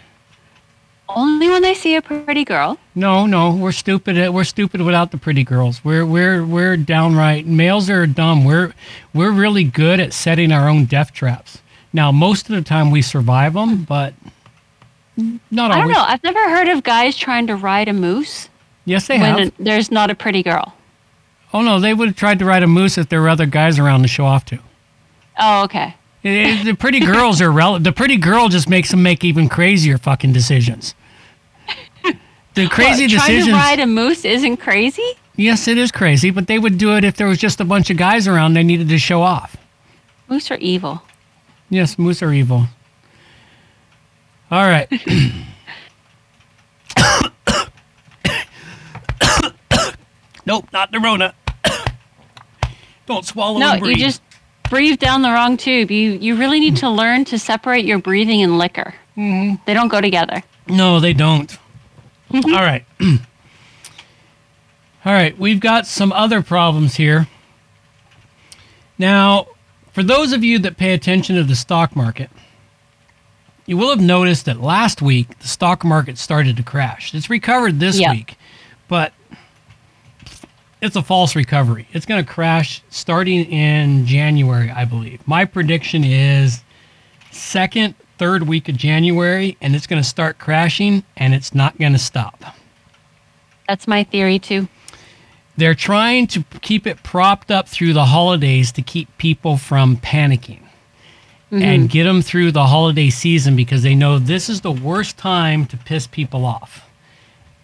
Only when they see a pretty girl. No, no, we're stupid. We're stupid without the pretty girls. We're we're we're downright males are dumb. We're we're really good at setting our own death traps. Now, most of the time we survive them, but not always. I don't know. I've never heard of guys trying to ride a moose Yes, they have when have. there's not a pretty girl. oh no, they would have tried to ride a moose if there were other guys around to show off to. Oh, okay. The pretty girls are rel- The pretty girl just makes them make even crazier fucking decisions. The crazy What, decisions. Trying to ride a moose isn't crazy? yes, it is crazy, but they would do it if there was just a bunch of guys around. They needed to show off. Moose are evil. Yes, moose are evil. All right. nope, not the Rona. Don't swallow No, you just breathe down the wrong tube. You you really need to learn to separate your breathing and liquor. Mm-hmm. They don't go together. No, they don't. All right. All right, we've got some other problems here. Now, for those of you that pay attention to the stock market, you will have noticed that last week the stock market started to crash. It's recovered this Yeah. week, but it's a false recovery. It's going to crash starting in January, I believe. My prediction is second third week of January and it's going to start crashing and it's not going to stop. That's my theory too. They're trying to keep it propped up through the holidays to keep people from panicking mm-hmm. and get them through the holiday season because they know this is the worst time to piss people off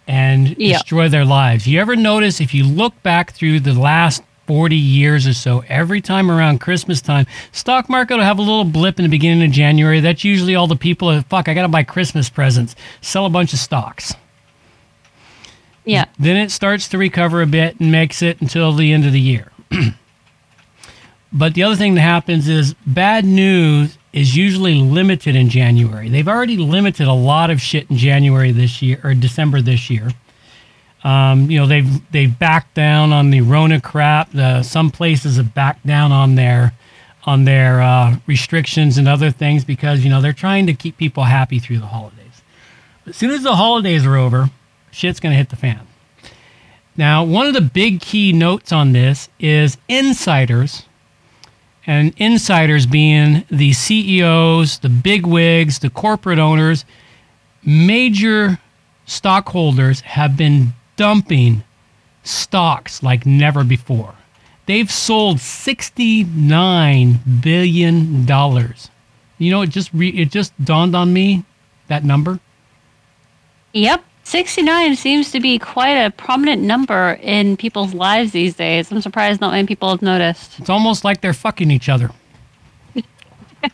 and Yeah. destroy their lives. You ever notice if you look back through the last 40 years or so, every time around Christmas time, stock market will have a little blip in the beginning of January. That's usually all the people that, fuck, I got to buy Christmas presents, sell a bunch of stocks. Yeah. Then it starts to recover a bit and makes it until the end of the year. but the other thing that happens is bad news is usually limited in January. They've already limited a lot of shit in January this year or December this year. Um, you know they've they've backed down on the Rona crap. Some places have backed down on their on their uh, restrictions and other things because you know they're trying to keep people happy through the holidays. But as soon as the holidays are over, shit's to hit the fan. Now, one of the big key notes on this is insiders, and insiders being the CEOs, the big wigs, the corporate owners, major stockholders have been dumping stocks like never before. They've sold $69 billion. You know, it just re- it just dawned on me that number. Yep. 69 seems to be quite a prominent number in people's lives these days. I'm surprised not many people have noticed. It's almost like they're fucking each other.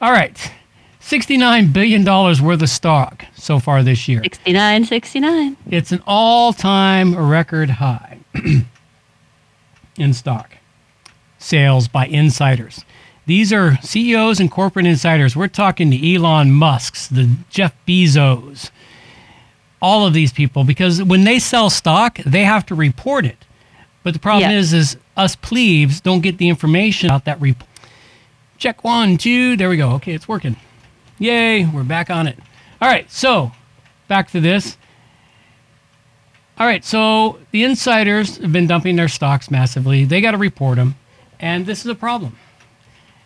All right. $69 billion worth of stock so far this year. 69, 69. It's an all time record high in stock sales by insiders. These are CEOs and corporate insiders. We're talking to Elon Musks, the Jeff Bezos, all of these people, because when they sell stock, they have to report it. But the problem Yeah. is, is us plebes don't get the information about that report. Check one, two. There we go. Okay, it's working. Yay, we're back on it. All right, so back to this. All right, so the insiders have been dumping their stocks massively. They got to report them, and this is a problem.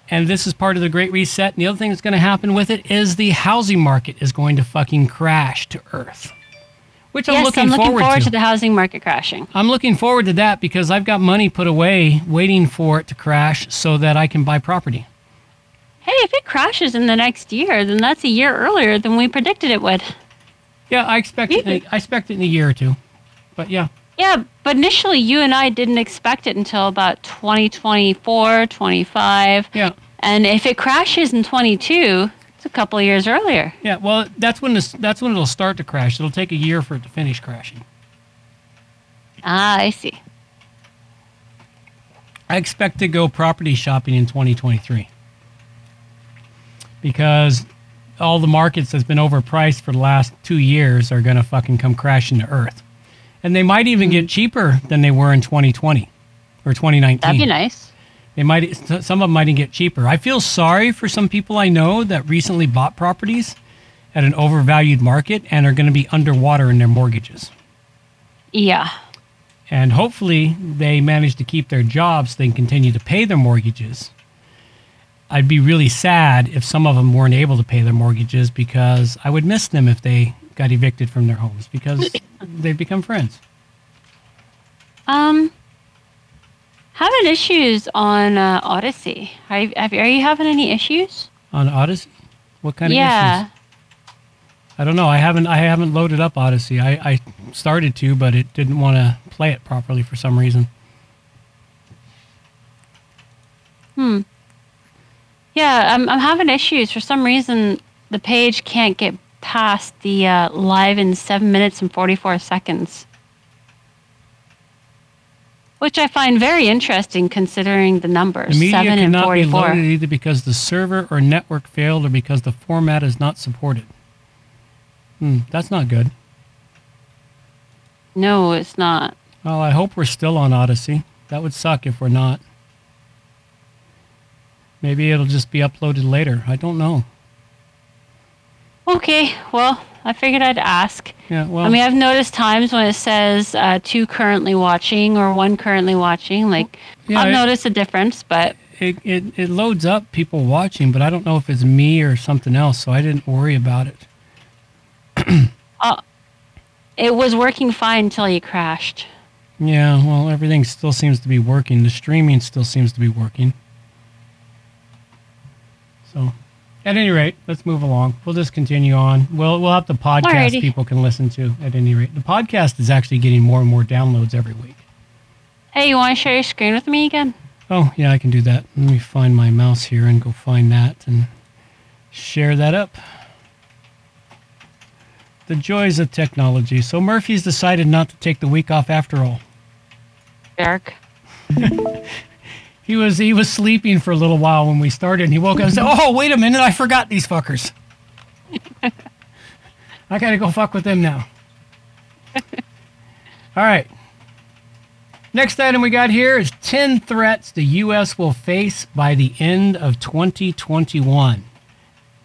And this is part of the Great Reset. And the other thing that's going to happen with it is the housing market is going to fucking crash to earth, which I'm yes, looking I'm looking forward, forward, to. to the housing market crashing. I'm looking forward to that because I've got money put away waiting for it to crash so that I can buy property. Hey, if it crashes in the next year, then that's a year earlier than we predicted it would. Yeah, I expect it. I expect it in a year or two, but yeah, Yeah, but initially you and I didn't expect it until about 2024, 25. yeah. And if it crashes in 22, it's a couple of years earlier. Yeah, well, that's when this, that's when it'll start to crash. It'll take a year for it to finish crashing. Ah, I see. I expect to go property shopping in 2023 because all the markets that's been overpriced for the last two years are going to fucking come crashing to earth, and they might even get cheaper than they were in 2020 or 2019. That'd be nice. They might some of them might even get cheaper. I feel sorry for some people I know that recently bought properties at an overvalued market and are going to be underwater in their mortgages. Yeah. And hopefully they manage to keep their jobs so they can continue to pay their mortgages. I'd be really sad if some of them weren't able to pay their mortgages because I would miss them if they got evicted from their homes because they've become friends. Um, having issues on uh, Odysee. Are you, have, are you having any issues? On Odysee? What kind of issues? yeah. I don't know. I haven't I haven't loaded up Odysee. I, I started to, but it didn't want to play it properly for some reason. Hmm. Yeah, I'm, I'm having issues. For some reason, the page can't get past the uh, live in 7 minutes and 44 seconds. Which I find very interesting considering the numbers The media 7 and cannot be 44. loaded either because the server or network failed or because the format is not supported. Hmm, that's not good. No, it's not. Well, I hope we're still on Odysee. That would suck if we're not. Maybe it'll just be uploaded later. I don't know. Okay, well, I figured I'd ask. Yeah, well, I mean, I've noticed times when it says uh, two currently watching or one currently watching. Like, Yeah, I've noticed a difference, but it, it, it loads up people watching, but I don't know if it's me or something else, so I didn't worry about it. It was working fine until you crashed. Yeah, well, everything still seems to be working. The streaming still seems to be working. So, at any rate, let's move along. We'll just continue on. We'll we'll have the podcast Alrighty. people can listen to. At any rate, the podcast is actually getting more and more downloads every week. Hey, you want to share your screen with me again? Oh, yeah, I can do that. Let me find my mouse here and go find that and share that up. The joys of technology. So Murphy's decided not to take the week off after all. Jerk. He was he was sleeping for a little while when we started, and he woke up and said, "Oh, wait a minute, I forgot these fuckers. I gotta go fuck with them now." All right. Next item we got here is 10 threats the U.S. will face by the end of 2021.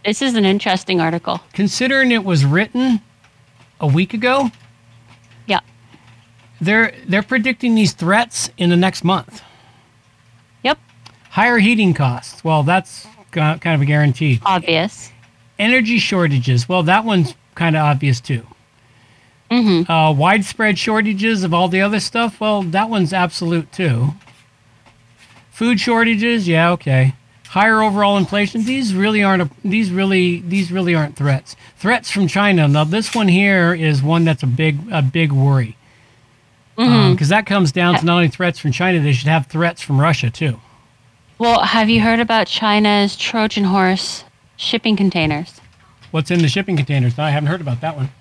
This is an interesting article. Considering it was written a week ago, Yeah. they're they're predicting these threats in the next month. Higher heating costs. Well, that's kind of a guarantee. Obvious. Energy shortages. Well, that one's kind of obvious too. Mm-hmm. Uh, widespread shortages of all the other stuff. Well, that one's absolute too. Food shortages. Yeah, okay. Higher overall inflation. These really aren't. A, these really. These really aren't threats. Threats from China. Now, this one here is one that's a big, a big worry. Because that comes down to not only threats from China, they should have threats from Russia too. Well, have you heard about China's Trojan horse shipping containers? What's in the shipping containers? I haven't heard about that one.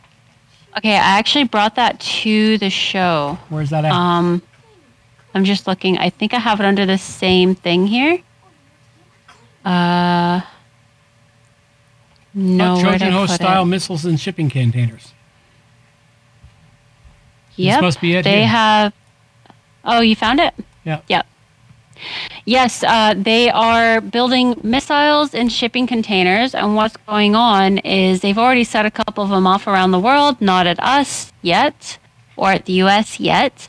Okay, I actually brought that to the show. Where's that at? Um, I'm just looking. I think I have it under the same thing here. Uh, no, where'd Trojan put style it? missiles and shipping containers. Yep, This must be it they here. have. Oh, you found it? Yeah. Yep. Yes, uh, they are building missiles in shipping containers, and what's going on is they've already set a couple of them off around the world, not at us yet, or at the U.S. yet.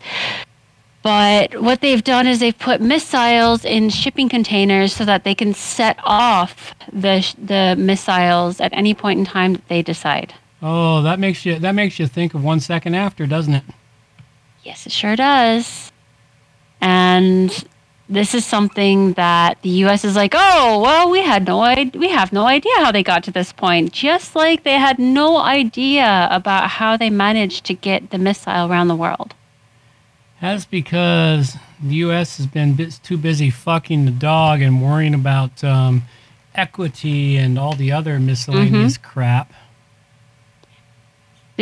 But what they've done is they've put missiles in shipping containers so that they can set off the sh- the missiles at any point in time that they decide. Oh, that makes you that makes you think of one second after, doesn't it? Yes, it sure does. And this is something that the U.S. is like, oh, well, we had no idea. We have no idea how they got to this point. Just like they had no idea about how they managed to get the missile around the world. That's because the U.S. has been bit, too busy fucking the dog and worrying about um, equity and all the other miscellaneous crap.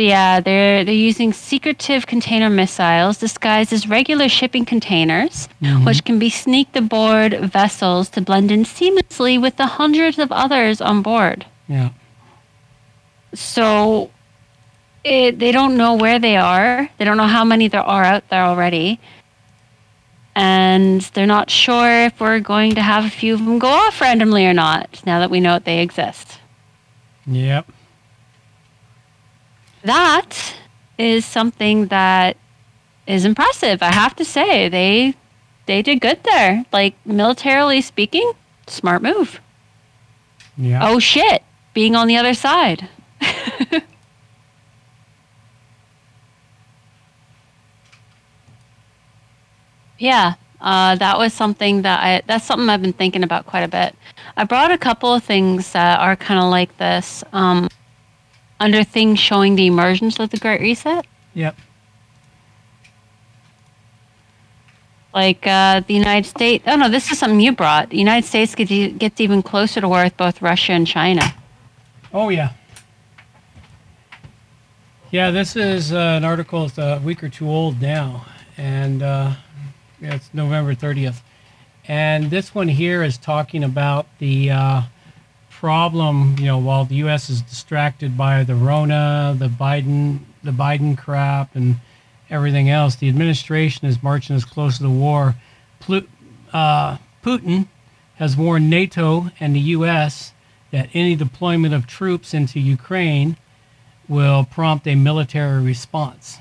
Yeah, they're they're using secretive container missiles disguised as regular shipping containers, mm-hmm. which can be sneaked aboard vessels to blend in seamlessly with the hundreds of others on board. Yeah. So it, they don't know where they are. They don't know how many there are out there already. And they're not sure if we're going to have a few of them go off randomly or not, now that we know that they exist. Yep. That is something that is impressive. I have to say, they they did good there. Like militarily speaking, smart move. Yeah. Oh shit, being on the other side. yeah, uh, that was something that I, that's something I've been thinking about quite a bit. I brought a couple of things that are kind of like this um, under things showing the emergence of the Great Reset. Yep. Like uh, the United States. Oh no, this is something you brought. The United States gets, gets even closer to war with both Russia and China. Oh yeah. Yeah, this is uh, an article. It's a week or two old now, and uh, yeah, it's November thirtieth. And this one here is talking about the uh, problem. You know, while the U.S. is distracted by the Rona, the Biden, the Biden crap, and everything else, the administration is marching as close to the war. Plu- uh, Putin has warned NATO and the U.S. that any deployment of troops into Ukraine will prompt a military response.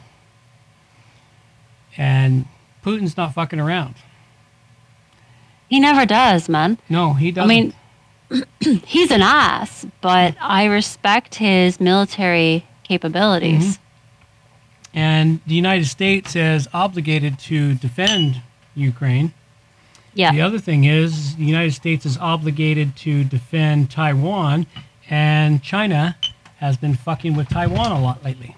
And Putin's not fucking around. He never does, man. No, he doesn't. mean, he's an ass, but I respect his military capabilities. Mm-hmm. and the United States is obligated to defend Ukraine. Yeah. The other thing is the United States is obligated to defend Taiwan, and China has been fucking with Taiwan a lot lately.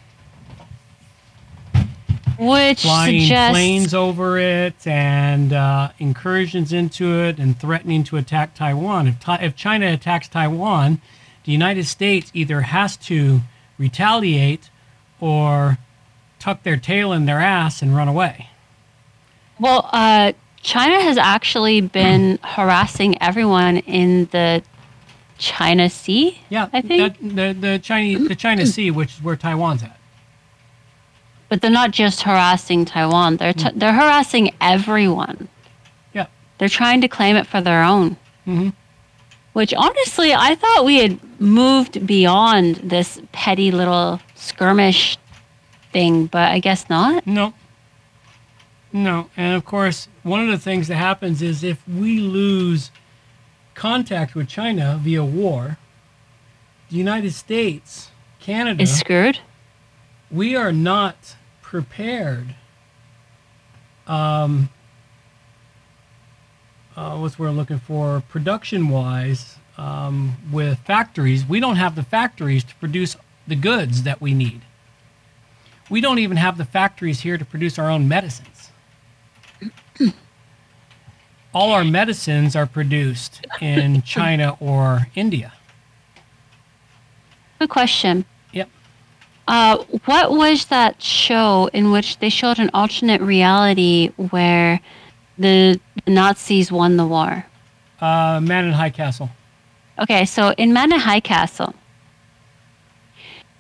Which flying suggests planes over it and uh, incursions into it and threatening to attack Taiwan. If, Ti- if China attacks Taiwan, the United States either has to retaliate or tuck their tail in their ass and run away. Well, uh, China has actually been harassing everyone in the China Sea. Yeah, I think. that- the the Chinese the China Sea, which is where Taiwan's at. But they're not just harassing Taiwan. They're t- they're harassing everyone. Yeah. They're trying to claim it for their own. Mm-hmm. Which honestly, I thought we had moved beyond this petty little skirmish thing, but I guess not. No. No. And of course, one of the things that happens is if we lose contact with China via war, the United States, Canada, Is screwed. we are not prepared. Um, uh, what's we're looking for production wise um, with factories. We don't have the factories to produce the goods that we need. We don't even have the factories here to produce our own medicines. All our medicines are produced in China or India. Good question. Uh, what was that show in which they showed an alternate reality where the, the Nazis won the war? Uh, Man in High Castle. Okay, so in Man in High Castle,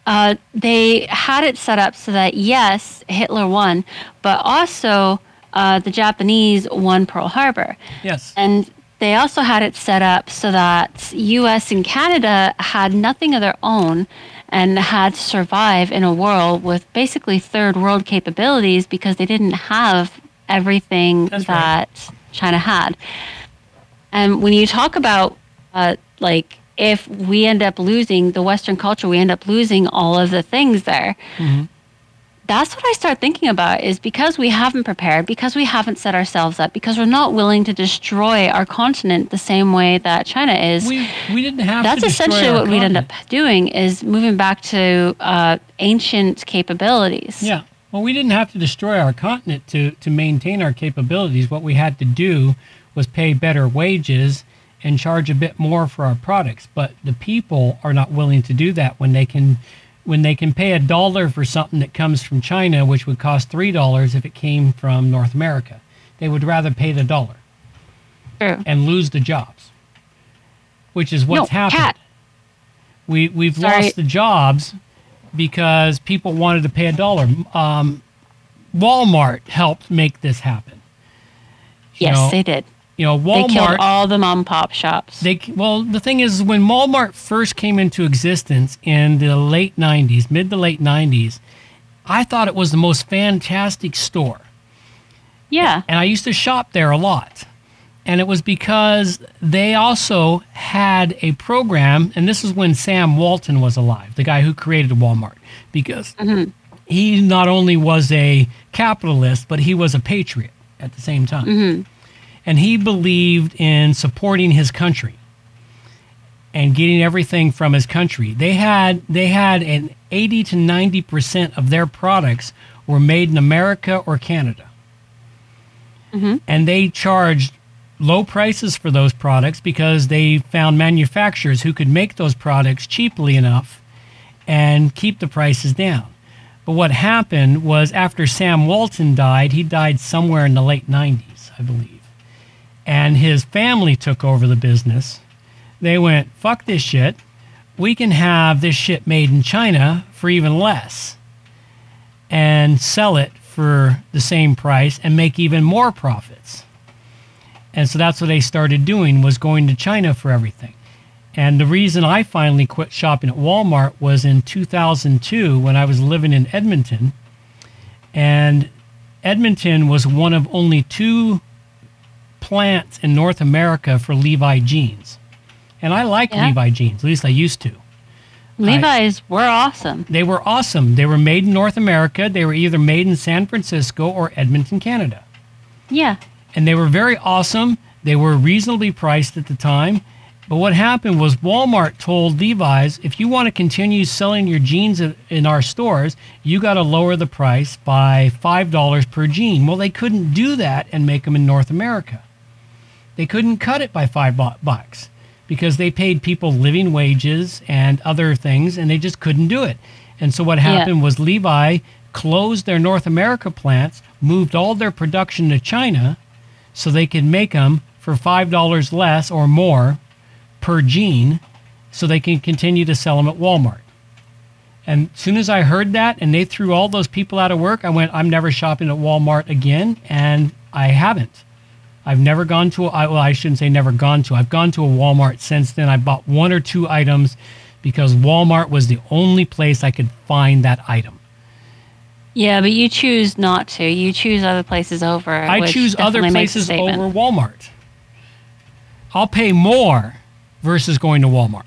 uh, they had it set up so that yes, Hitler won, but also uh, the Japanese won Pearl Harbor. Yes. And they also had it set up so that US and Canada had nothing of their own and had to survive in a world with basically third world capabilities because they didn't have everything That's right. that China had. And when you talk about uh, like if we end up losing the Western culture, we end up losing all of the things there. Mhm. That's what I start thinking about is because we haven't prepared, because we haven't set ourselves up, because we're not willing to destroy our continent the same way that China is. We, we didn't have that's to essentially our what we'd end up doing is moving back to uh, ancient capabilities. Yeah. Well, we didn't have to destroy our continent to, to maintain our capabilities. What we had to do was pay better wages and charge a bit more for our products. But the people are not willing to do that when they can when they can pay a dollar for something that comes from China, which would cost three dollars if it came from North America. They would rather pay the dollar True. and lose the jobs, which is what's no, happened. cat. We we've Sorry. lost the jobs because people wanted to pay a dollar. Um, Walmart helped make this happen. You Yes, know, they did. You know, Walmart. They killed all the mom pop shops. They well, the thing is, when Walmart first came into existence in the late '90s, mid to late '90s, I thought it was the most fantastic store. yeah. and I used to shop there a lot. And it was because they also had a program, and this is when Sam Walton was alive, the guy who created Walmart, because mm-hmm. he not only was a capitalist, but he was a patriot at the same time. Mm-hmm. And he believed in supporting his country and getting everything from his country. They had they had an 80 to 90% of their products were made in America or Canada mm-hmm. and they charged low prices for those products because they found manufacturers who could make those products cheaply enough and keep the prices down. But what happened was after Sam Walton died, he died somewhere in the late 90s, I believe. And his family took over the business. They went, fuck this shit. We can have this shit made in China for even less and sell it for the same price and make even more profits. And so that's what they started doing was going to China for everything. And the reason I finally quit shopping at Walmart was in 2002 when I was living in Edmonton. And Edmonton was one of only two plants in North America for Levi jeans. And I like Yeah. Levi jeans, at least I used to. Levi's were awesome. They were awesome. They were made in North America. They were either made in San Francisco or Edmonton, Canada. Yeah. And they were very awesome. They were reasonably priced at the time. But what happened was Walmart told Levi's, if you want to continue selling your jeans in- in our stores, you got to lower the price by $5 per jean. Well, they couldn't do that and make them in North America. They couldn't cut it by 5 bu- bucks because they paid people living wages and other things and they just couldn't do it. And so what happened was Levi closed their North America plants, moved all their production to China so they could make them for $5 less or more per jean so they can continue to sell them at Walmart. And as soon as I heard that and they threw all those people out of work, I went, I'm never shopping at Walmart again. And I haven't. I've never gone to, a, I- well, I shouldn't say never gone to. I've gone to a Walmart since then. I bought one or two items because Walmart was the only place I could find that item. Yeah, but you choose not to. You choose other places over. I choose other definitely makes a places over Walmart. I'll pay more versus going to Walmart.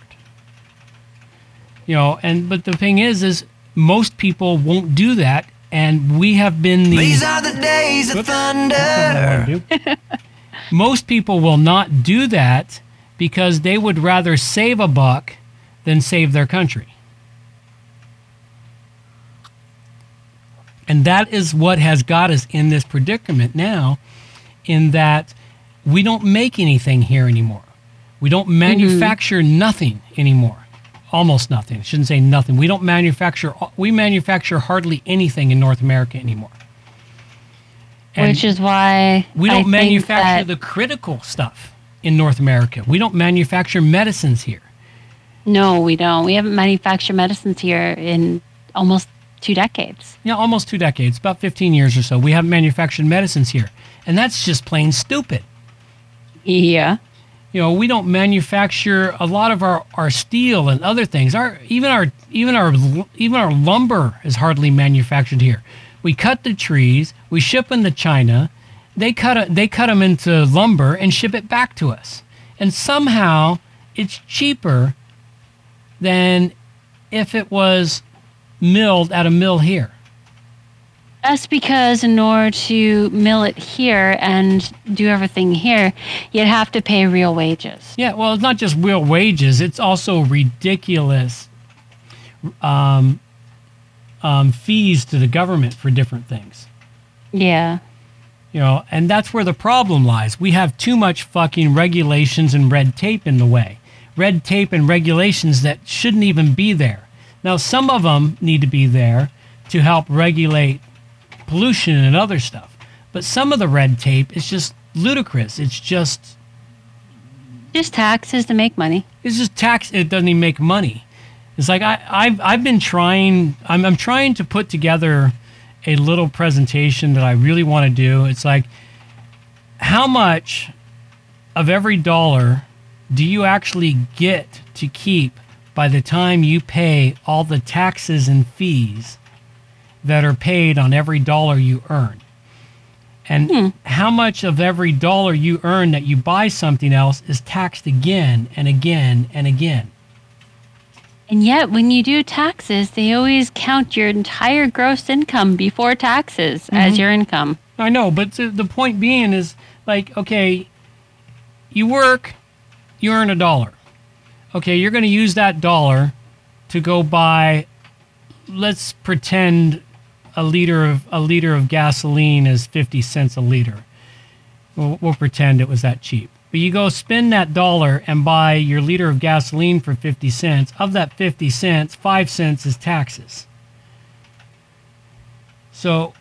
You know, and but the thing is, is most people won't do that, and we have been the. These are the days of Whoops, that's not what I thunder. most people will not do that because they would rather save a buck than save their country. And that is what has got us in this predicament now, in that we don't make anything here anymore. We don't mm-hmm. manufacture nothing anymore. Almost nothing. I shouldn't say nothing. We don't manufacture. We manufacture hardly anything in North America anymore. And which is why we don't think manufacture the critical stuff in North America. We don't manufacture medicines here. No, we don't. We haven't manufactured medicines here in almost two decades. Yeah, almost two decades, about 15 years or so. We haven't manufactured medicines here. And that's just plain stupid. Yeah. You know, we don't manufacture a lot of our, our steel and other things. Our even our even our even our lumber is hardly manufactured here. We cut the trees, we ship them to China. They cut it, they cut them into lumber and ship it back to us. And somehow it's cheaper than if it was milled at a mill here. That's because in order to mill it here and do everything here, you'd have to pay real wages. Yeah, well, it's not just real wages; it's also ridiculous um, um, fees to the government for different things. Yeah. You know, and that's where the problem lies. We have too much fucking regulations and red tape in the way. Red tape and regulations that shouldn't even be there. Now, some of them need to be there to help regulate pollution and other stuff. But some of the red tape is just ludicrous. It's just Just taxes to make money. it's just tax it doesn't even make money it's like I, I've, I've been trying I'm, I'm trying to put together a little presentation that i really want to do it's like how much of every dollar do you actually get to keep by the time you pay all the taxes and fees that are paid on every dollar you earn and hmm. how much of every dollar you earn that you buy something else is taxed again and again and again. And yet, when you do taxes, they always count your entire gross income before taxes as mm-hmm. your income. I know, but the the point being is like, okay, you work, you earn a dollar. Okay, you're going to use that dollar to go buy, let's pretend a liter of a liter of gasoline is 50 cents a liter. We'll, we'll pretend it was that cheap. But you go spend that dollar and buy your liter of gasoline for 50 cents. Of that 50 cents, 5 cents is taxes. So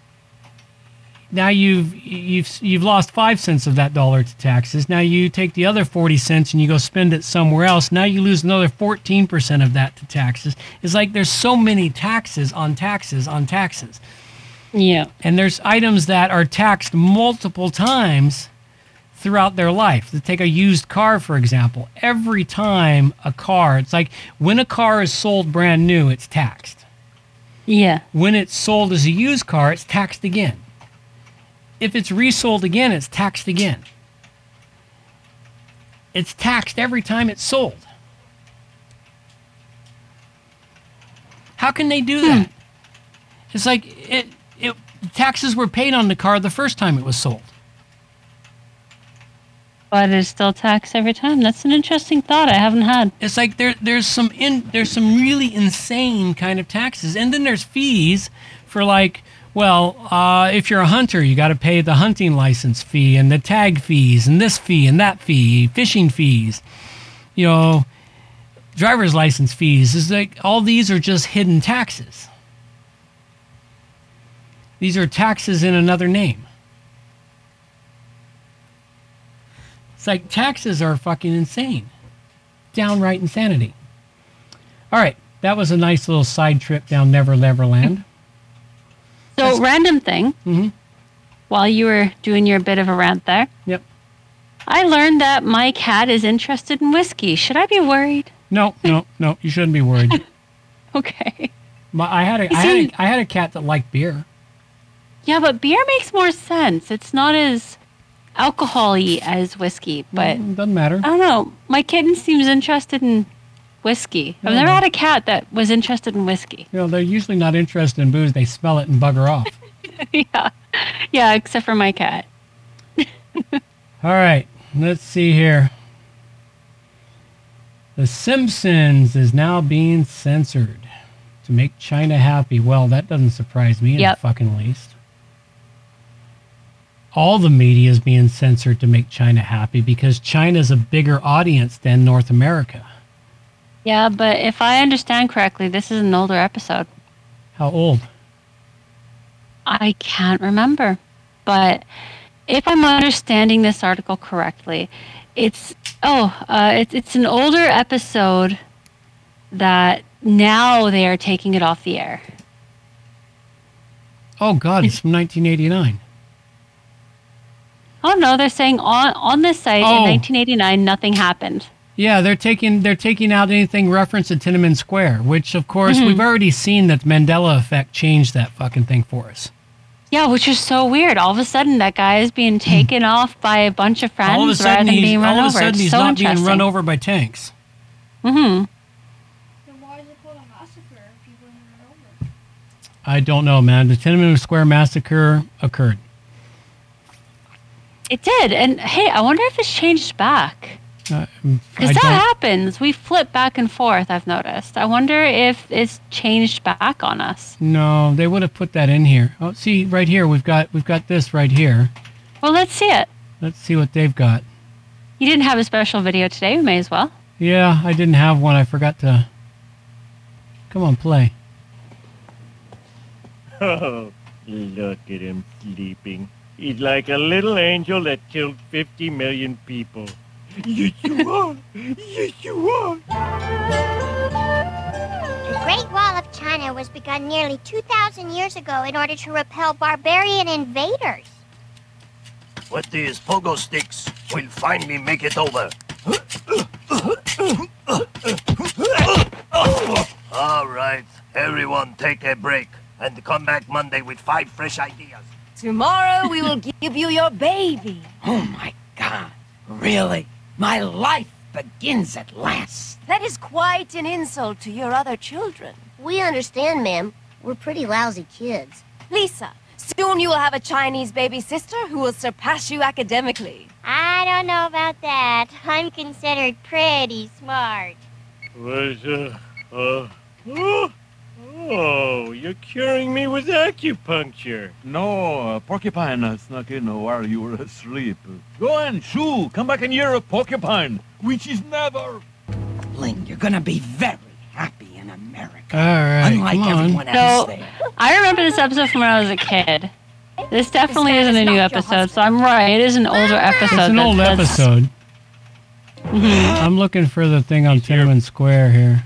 now you've you've you've lost five cents of that dollar to taxes. Now you take the other forty cents and you go spend it somewhere else. Now you lose another fourteen percent of that to taxes. It's like there's so many taxes on taxes on taxes, Yeah. and there's items that are taxed multiple times throughout their life. To take a used car for example, every time a car, it's like when a car is sold brand new, it's taxed Yeah. when it's sold as a used car, it's taxed again. If it's resold again, it's taxed again. it's taxed every time it's sold. How can they do hmm. that? It's like it, it taxes were paid on the car the first time it was sold. But it's still taxed every time. That's an interesting thought I haven't had. It's like there there's some in there's some really insane kind of taxes, and then there's fees for like well, uh, if you're a hunter, you got to pay the hunting license fee and the tag fees and this fee and that fee, fishing fees, you know, driver's license fees. Is like all these are just hidden taxes. These are taxes in another name. It's like taxes are fucking insane. Downright insanity. All right, that was a nice little side trip down Never Neverland. So, random thing. Mhm. While you were doing your bit of a rant there, Yep. I learned that my cat is interested in whiskey. Should I be worried? No, no, no. You shouldn't be worried. Okay. My, I had a, I had a, I had a cat that liked beer. Yeah, but beer makes more sense. It's not as alcohol-y as whiskey, but Mm, doesn't matter. I don't know. My kitten seems interested in whiskey. I've Yeah. never had a cat that was interested in whiskey. You know, they're usually not interested in booze. They smell it and bugger off. yeah. Yeah, except for my cat. All right, let's see here. The Simpsons is now being censored to make China happy. Well, that doesn't surprise me in Yep. the fucking least. All the media is being censored to make China happy because China's a bigger audience than North America. Yeah, but if I understand correctly, this is an older episode. How old? I can't remember. But if I'm understanding this article correctly, it's oh, uh, it's it's an older episode that now they are taking it off the air. Oh God, it's from 1989. Oh no, they're saying on on this site Oh. in 1989 nothing happened. Yeah, they're taking they're taking out anything reference to Tiananmen Square, which of course Mhm. we've already seen that Mandela effect changed that fucking thing for us. Yeah, which is so weird. All of a sudden, that guy is being taken off by a bunch of friends Hmm. all of a rather than being run all of a over. sudden It's he's so not being run over by tanks. Mm-hmm. Then why is it called a massacre if people didn't run over? I don't know, man. The Tiananmen Square massacre occurred. It did, and hey, I wonder if it's changed back. Uh, Because I that don't- happens. We flip back and forth, I've noticed. I wonder if it's changed back on us. no, they would have put that in here. Oh, see right here we've got we've got this right here. Well, let's see it. Let's see what they've got. You didn't have a special video today. We may as well. Yeah, I didn't have one. I forgot to. Come on, play. Oh, look at him sleeping. He's like a little angel that killed 50 million people. Yes, you are. Yes, you are. The Great Wall of China was begun nearly 2,000 years ago in order to repel barbarian invaders. With these pogo sticks, we'll finally make it over. All right, everyone take a break and come back Monday with five fresh ideas. Tomorrow we will give you your baby. Oh my God. Really? My life begins at last. That is quite an insult to your other children. We understand, ma'am. We're pretty lousy kids. Lisa, soon you will have a Chinese baby sister who will surpass you academically. I don't know about that. I'm considered pretty smart. Was, uh, uh, oh, you're curing me with acupuncture. No, a Porcupine snuck in while you were asleep. Go on, shoo, come back and you're a porcupine, which is never. Ling, you're gonna be very happy in America. All right, Unlike come on. everyone else So, there. I remember this episode from when I was a kid. This definitely man isn't is a new episode, so I'm right. It is an older episode. It's an that- old that's- episode. I'm looking for the thing on Tiananmen Square here.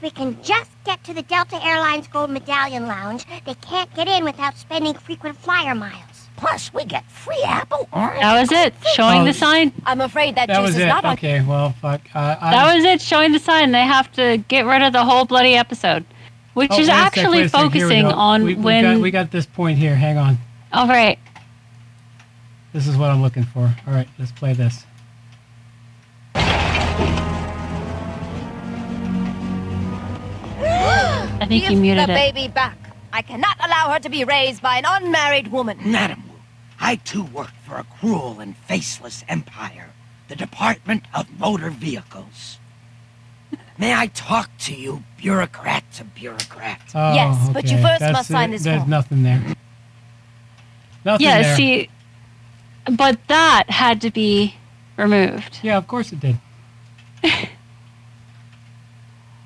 If we can just get to the Delta Airlines Gold Medallion Lounge, they can't get in without spending frequent flyer miles. Plus, we get free apple orange. That was it. Showing Oh, the sign. I'm afraid that, That juice was is it. not on. Okay, well, fuck. Uh, I, That was it. Showing the sign. They have to get rid of the whole bloody episode, which Oh, is wait a sec, actually a sec. Here we focusing go. on we, we when. got, we got this point here. Hang on. All right. This is what I'm looking for. All right, let's play this. I think Give you muted the it. baby back. I cannot allow her to be raised by an unmarried woman. Madam Wu, I too work for a cruel and faceless empire, the Department of Motor Vehicles. May I talk to you, bureaucrat to bureaucrat? Oh, Yes, but you first That's must sign it. this There's form. nothing there. Nothing yeah, there. see, but that had to be removed. Yeah, of course it did. Does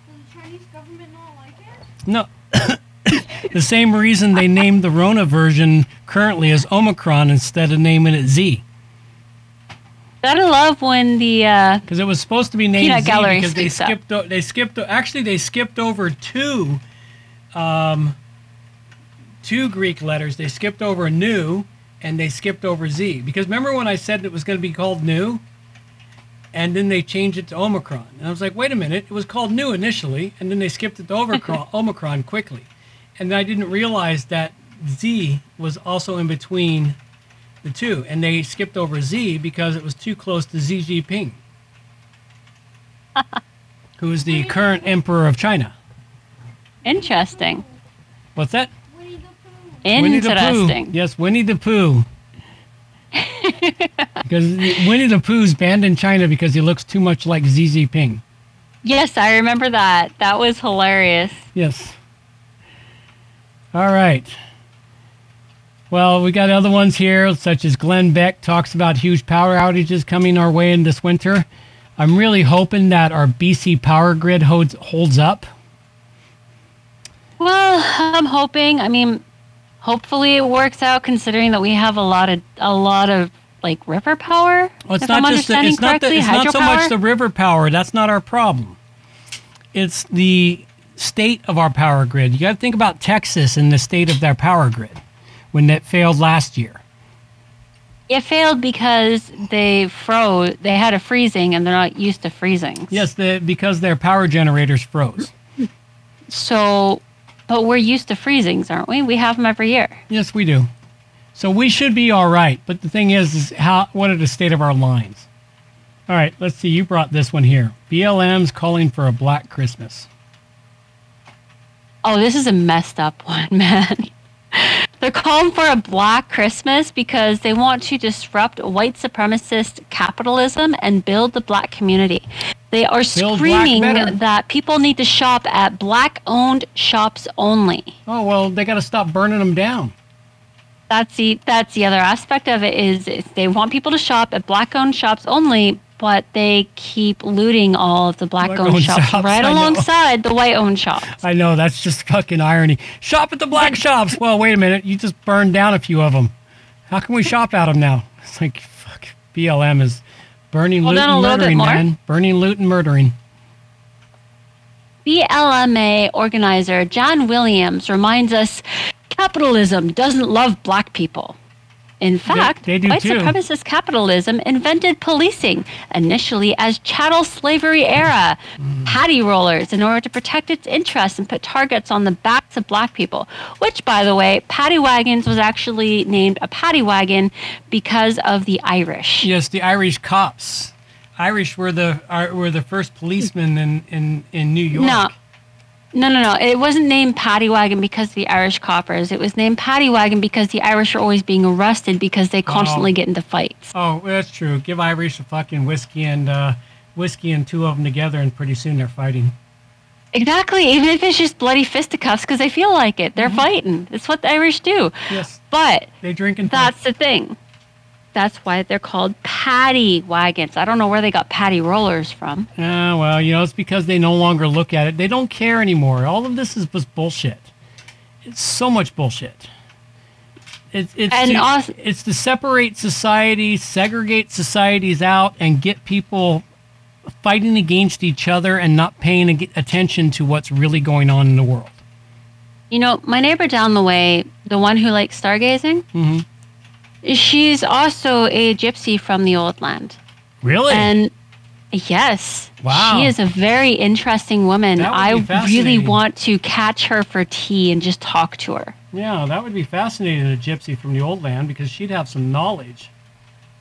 the Chinese government not like it? No. the same reason they named the Rona version currently as Omicron instead of naming it Z. Gotta love when the uh, Because it was supposed to be named Peanut Z Gallery because they skipped. O- they skipped. o- Actually, they skipped over two, um, two Greek letters. They skipped over Nu, and they skipped over Z. Because remember when I said it was going to be called Nu, and then they changed it to Omicron, and I was like, wait a minute, it was called Nu initially, and then they skipped it to Omicron, Omicron quickly, and I didn't realize that Z was also in between the two, and they skipped over Z because it was too close to Xi Jinping, who is the current emperor of China. interesting. What's that? Winnie the Pooh. Interesting. Yes, Winnie the Pooh. because Winnie the Pooh's banned in China because he looks too much like Xi Jinping. Yes, I remember that. That was hilarious. Yes. All right. Well, we got other ones here, such as Glenn Beck talks about huge power outages coming our way in this winter. I'm really hoping that our BC power grid holds holds up. Well, I'm hoping. I mean, hopefully it works out considering that we have a lot of a lot of like river power. Well, it's if not I'm just the, it's not the, it's not so much the river power. That's not our problem. It's the state of our power grid. You got to think about Texas and the state of their power grid when it failed last year. It failed because they froze. They had a freezing, and they're not used to freezing. Yes, the, because their power generators froze. So, but we're used to freezings, aren't we? We have them every year. Yes, we do. So we should be all right. But the thing is, is how what are the state of our lines? All right, let's see. You brought this one here. BLM's calling for a black Christmas. Oh, this is a messed up one, man. They're calling for a black Christmas because they want to disrupt white supremacist capitalism and build the black community. They are Build screaming that people need to shop at black owned shops only. Oh well, they got to stop burning them down. That's the that's the other aspect of it is, is they want people to shop at black owned shops only, but they keep looting all of the black owned Black-owned shops, shops, right alongside the white owned shops. I know that's just fucking irony. Shop at the black shops. Well, wait a minute. You just burned down a few of them. How can we shop at them now? It's like fuck. BLM is burning, Hold loot, and murdering, man. Burning, loot, and murdering. BLMA organizer John Williams reminds us capitalism doesn't love black people. In fact, they do white too. supremacist capitalism invented policing, initially as chattel slavery era Mm. patty rollers, in order to protect its interests and put targets on the backs of black people. Which, by the way, paddy wagons was actually named a paddy wagon because of the Irish. Yes, the Irish cops. Irish were the are, were the first policemen in, in, in New York. No. No, no, no. It wasn't named Paddy Wagon because of the Irish coppers. It was named Paddy Wagon because the Irish are always being arrested because they constantly Oh. get into fights. Oh, that's true. Give Irish a fucking whiskey and uh, whiskey and two of them together, and pretty soon they're fighting. Exactly. Even if it's just bloody fisticuffs because they feel like it. They're fighting. It's what the Irish do. Mm-hmm. Yes. But They drink and that's the thing. That's why they're called paddy wagons. I don't know where they got paddy rollers from. Ah, well, you know, it's because they no longer look at it. They don't care anymore. All of this is just bullshit. It's so much bullshit. It's it's And to, also- it's to separate society, segregate societies out, and get people fighting against each other and not paying attention to what's really going on in the world. You know, my neighbor down the way, the one who likes stargazing, Mm-hmm. She's also a gypsy from the old land. Really? And yes. Wow. She is a very interesting woman. I really want to catch her for tea and just talk to her. Yeah, that would be fascinating. A gypsy from the old land because she'd have some knowledge.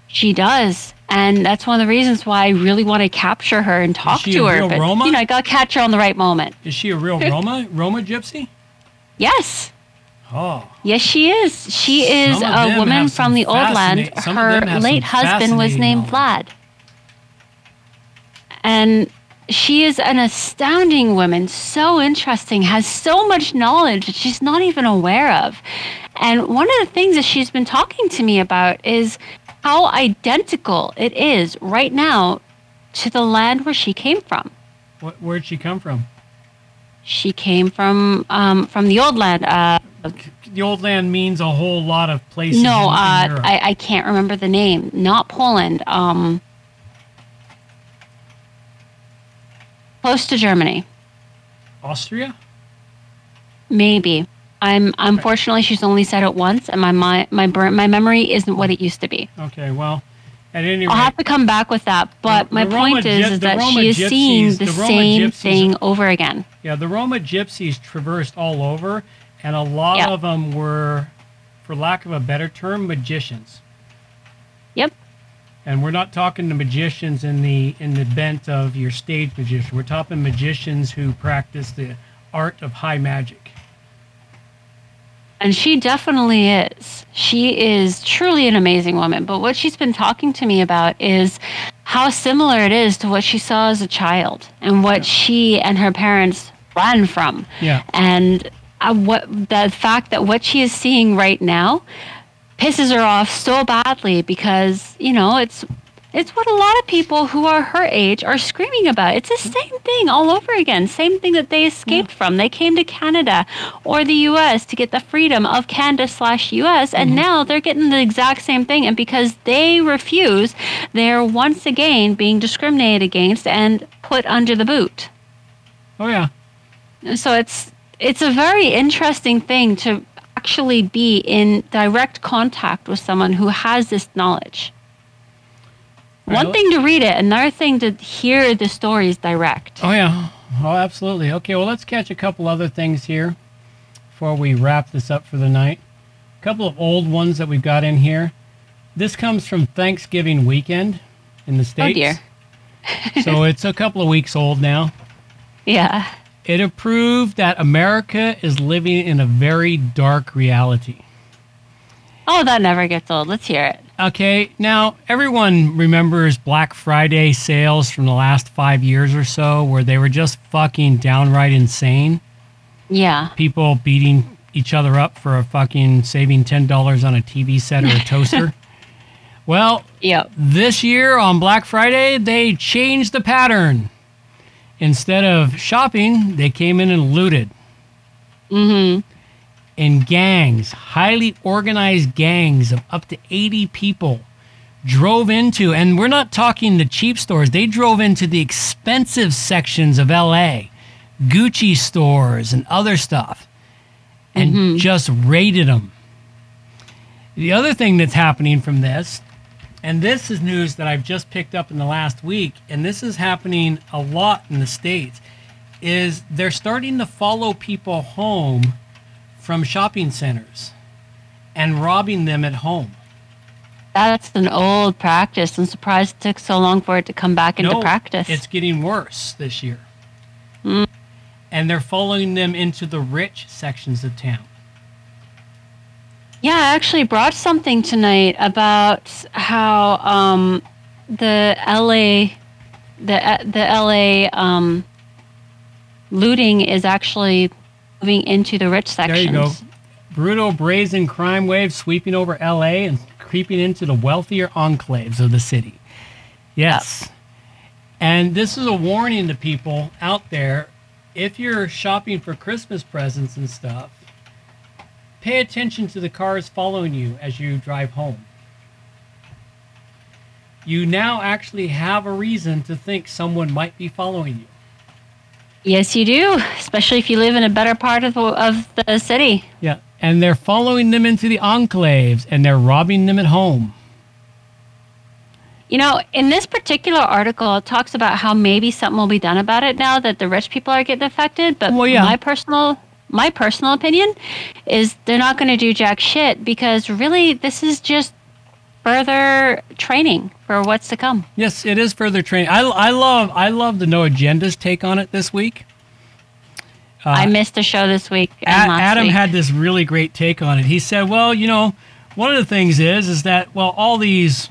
She does. And that's one of the reasons why I really want to capture her and talk to her. But Roma? you know, I gotta catch her on the right moment. Is she a real Roma Roma gypsy? Yes. Oh, Yes, she is. She is a woman from the old land. fascinate- some of Her late husband was named Vlad. And she is an astounding woman, so interesting, has so much knowledge that she's not even aware of. And one of the things that she's been talking to me about is how identical it is right now to the land where she came from. what, where'd she come from? She came from um, from the old land. Uh, The old land means a whole lot of places. no, uh. I, I can't remember the name. Not Poland. Um, close to Germany, Austria. maybe. I'm unfortunately she's only said it once, and my my my, my memory isn't what it used to be. Okay, well, at any I'll have to come back with that. But The- my the point is, is that Roma she is seeing the, the same gypsies thing over again. yeah, the Roma gypsies traversed all over, and a lot Yeah. of them were, for lack of a better term, magicians. Yep. And we're not talking the magicians in the in the bent of your stage magician. We're talking magicians who practice the art of high magic. And she definitely is. She is truly an amazing woman. But what she's been talking to me about is how similar it is to what she saw as a child and what she and her parents ran from. Yeah. And uh, what the fact that what she is seeing right now pisses her off so badly because, you know, it's it's what a lot of people who are her age are screaming about. It's the same thing all over again. Same thing that they escaped from. They came to Canada or the U.S. to get the freedom of Canada slash U.S. And mm-hmm. now they're getting the exact same thing. And because they refuse, they're once again being discriminated against and put under the boot. Oh yeah. So it's it's a very interesting thing to actually be in direct contact with someone who has this knowledge. One Right. thing to read it, another thing to hear the stories direct. Oh yeah. Oh, absolutely. Okay, well, let's catch a couple other things here before we wrap this up for the night. A couple of old ones that we've got in here. This comes from Thanksgiving weekend in the oh, states. Oh dear. so it's a couple of weeks old now. Yeah. It approved that America is living in a very dark reality. Oh, that never gets old. Let's hear it. Okay, now everyone remembers Black Friday sales from the last five years or so where they were just fucking downright insane. Yeah. People beating each other up for a fucking saving $10 on a TV set or a toaster. well, yep. this year on Black Friday, they changed the pattern. Instead of shopping, they came in and looted. Mm-hmm. In gangs, highly organized gangs of up to 80 people drove into, and we're not talking the cheap stores, they drove into the expensive sections of LA, Gucci stores and other stuff, and mm-hmm. just raided them. The other thing that's happening from this, and this is news that I've just picked up in the last week, and this is happening a lot in the States, is they're starting to follow people home from shopping centers and robbing them at home. That's an old practice. I'm surprised it took so long for it to come back into No, practice. It's getting worse this year. Mm. And they're following them into the rich sections of town. Yeah, I actually brought something tonight about how um, the LA, the the LA um, looting is actually moving into the rich There you go. Brutal, brazen crime wave sweeping over LA and creeping into the wealthier enclaves of the city. Yes. And this is a warning to people out there if you're shopping for Christmas presents and stuff, pay attention to the cars following you as you drive home. You now actually have a reason to think someone might be following you. Yes, you do, especially if you live in a better part of the, of the city. Yeah. And they're following them into the enclaves and they're robbing them at home. You know, in this particular article, it talks about how maybe something will be done about it now that the rich people are getting affected. But yeah. my personal my personal opinion is they're not going to do jack shit because really this is just further training for what's to come. Yes, it is further training. I, I love I love the no agendas take on it this week. I missed the show this week. Uh, Adam week. had this really great take on it. He said, "Well, you know, one of the things is is that well, all these,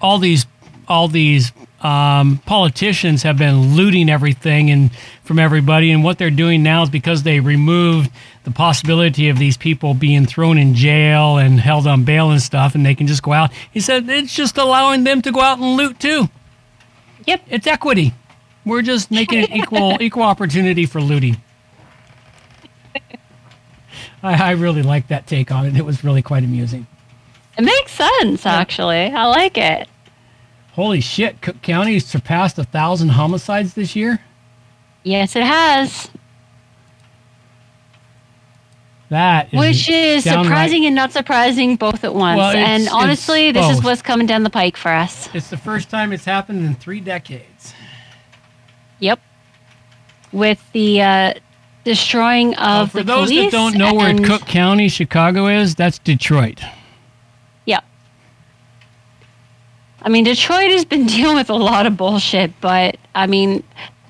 all these, all these um, politicians have been looting everything and from everybody, and what they're doing now is because they removed the possibility of these people being thrown in jail and held on bail and stuff, and they can just go out." He said, "It's just allowing them to go out and loot too." Yep, it's equity. We're just making it equal equal opportunity for looting. I, I really like that take on it. It was really quite amusing. It makes sense, actually. I like it. Holy shit! Cook County has surpassed a thousand homicides this year. Yes, it has. That is Which is surprising and not surprising both at once. Well, and honestly, this is what's coming down the pike for us. It's the first time it's happened in three decades. Yep. With the uh, destroying of Uh, For the those police. that don't know where Cook County, Chicago is, that's Detroit. Yeah. I mean, Detroit has been dealing with a lot of bullshit, but I mean,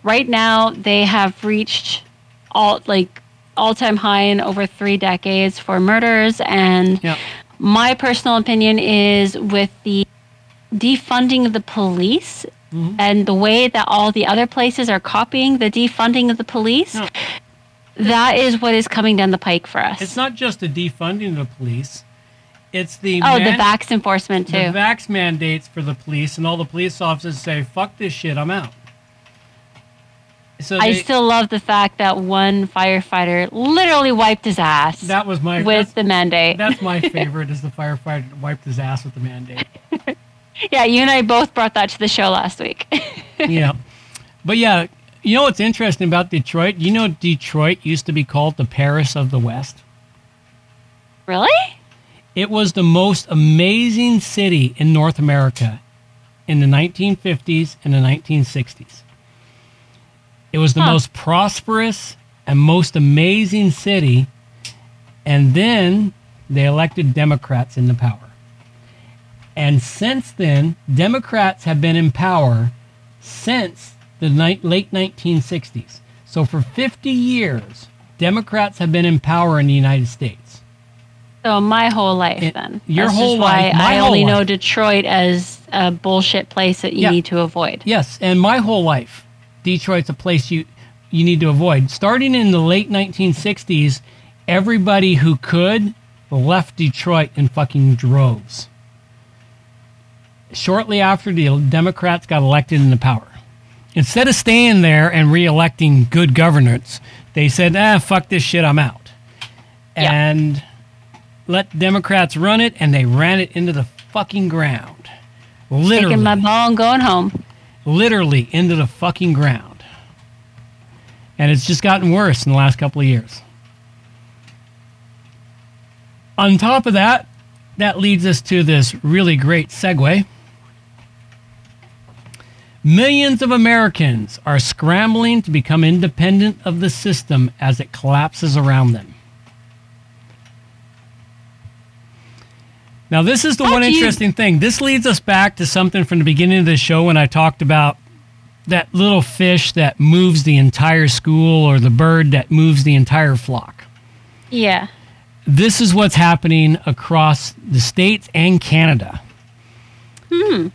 right now they have reached all like all-time high in over three decades for murders, and my personal opinion is with the defunding of the police mm-hmm. and the way that all the other places are copying the defunding of the police. That is what is coming down the pike for us. It's not just the defunding of the police. It's the Oh, the man- vax enforcement too. the vax mandates for the police, and all the police officers say, "Fuck this shit, I'm out." So I still love the fact that one firefighter literally wiped his ass. That was my with the mandate. That's my favorite. is the firefighter wiped his ass with the mandate. yeah, you and I both brought that to the show last week. yeah, but yeah, you know what's interesting about Detroit? You know, Detroit used to be called the Paris of the West. really? It was the most amazing city in North America in the 1950s and the 1960s. It was the Huh. most prosperous and most amazing city. And then they elected Democrats into power. And since then, Democrats have been in power since the late 1960s. So for 50 years, Democrats have been in power in the United States. So my whole life then. your That's whole life, my I only know life. Detroit as a bullshit place that you Yeah. need to avoid. Yes, and my whole life, Detroit's a place you you need to avoid. Starting in the late 1960s, everybody who could left Detroit in fucking droves. Shortly after the Democrats got elected into power, instead of staying there and re-electing good governance, they said, "Ah, fuck this shit, I'm out," yeah. and let Democrats run it, and they ran it into the fucking ground. Literally Taking my ball and going home. literally into the fucking ground. And it's just gotten worse in the last couple of years. On top of that, that leads us to this really great segue. Millions of Americans are scrambling to become independent of the system as it collapses around them. Now, this is the one you- interesting thing. This leads us back to something from the beginning of the show when I talked about that little fish that moves the entire school or the bird that moves the entire flock. Yeah. This is what's happening across the states and Canada. Hmm.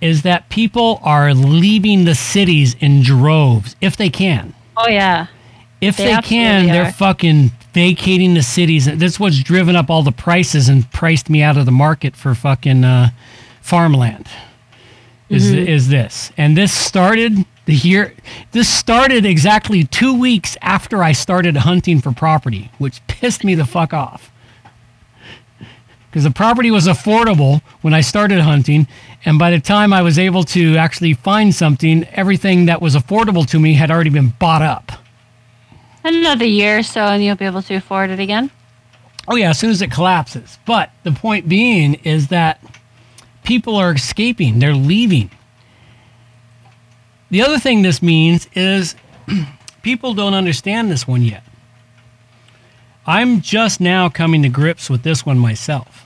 Is that people are leaving the cities in droves if they can. Oh yeah. If They they, can, they're are. fucking vacating the cities. That's what's driven up all the prices and priced me out of the market for fucking uh, farmland. Is Mhm. is this? And this started the year. This started exactly two weeks after I started hunting for property, which pissed me the fuck off. Because the property was affordable when I started hunting, and by the time I was able to actually find something, everything that was affordable to me had already been bought up. Another year or so and you'll be able to afford it again. Oh yeah, as soon as it collapses. But the point being is that people are escaping, they're leaving. The other thing this means is people don't understand this one yet. I'm just now coming to grips with this one myself.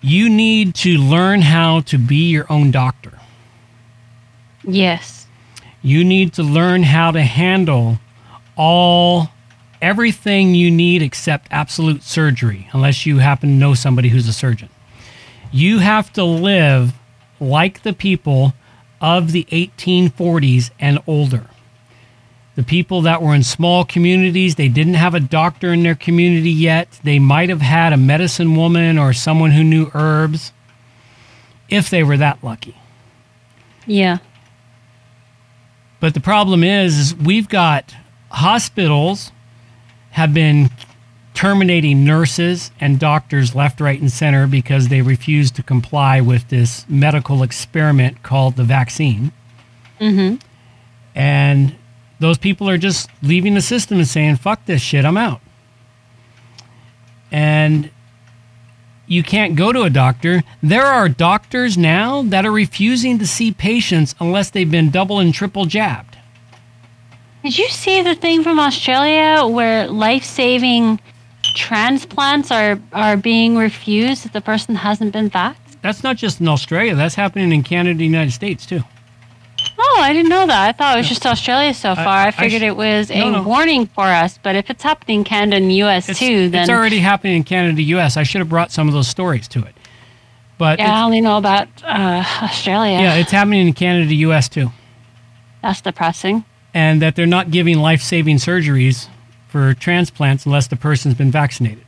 You need to learn how to be your own doctor. Yes. You need to learn how to handle all everything you need except absolute surgery, unless you happen to know somebody who's a surgeon. You have to live like the people of the 1840s and older. The people that were in small communities, they didn't have a doctor in their community yet. They might have had a medicine woman or someone who knew herbs if they were that lucky. Yeah. But the problem is, is we've got hospitals have been terminating nurses and doctors left, right, and center because they refuse to comply with this medical experiment called the vaccine. Mm-hmm. And those people are just leaving the system and saying, fuck this shit, I'm out. And you can't go to a doctor. There are doctors now that are refusing to see patients unless they've been double and triple jabbed. Did you see the thing from Australia where life-saving transplants are are being refused if the person hasn't been vaxxed? That's not just in Australia, that's happening in Canada and the United States too. Oh, I didn't know that. I thought it was just Australia so far. I, I figured sh- it was a No, no. warning for us. But if it's happening in Canada and U.S. It's, too, then it's already happening in Canada, and US. I should have brought some of those stories to it. But yeah, I only know about uh, Australia. yeah, it's happening in Canada, US too. that's depressing. And that they're not giving life saving surgeries for transplants unless the person's been vaccinated.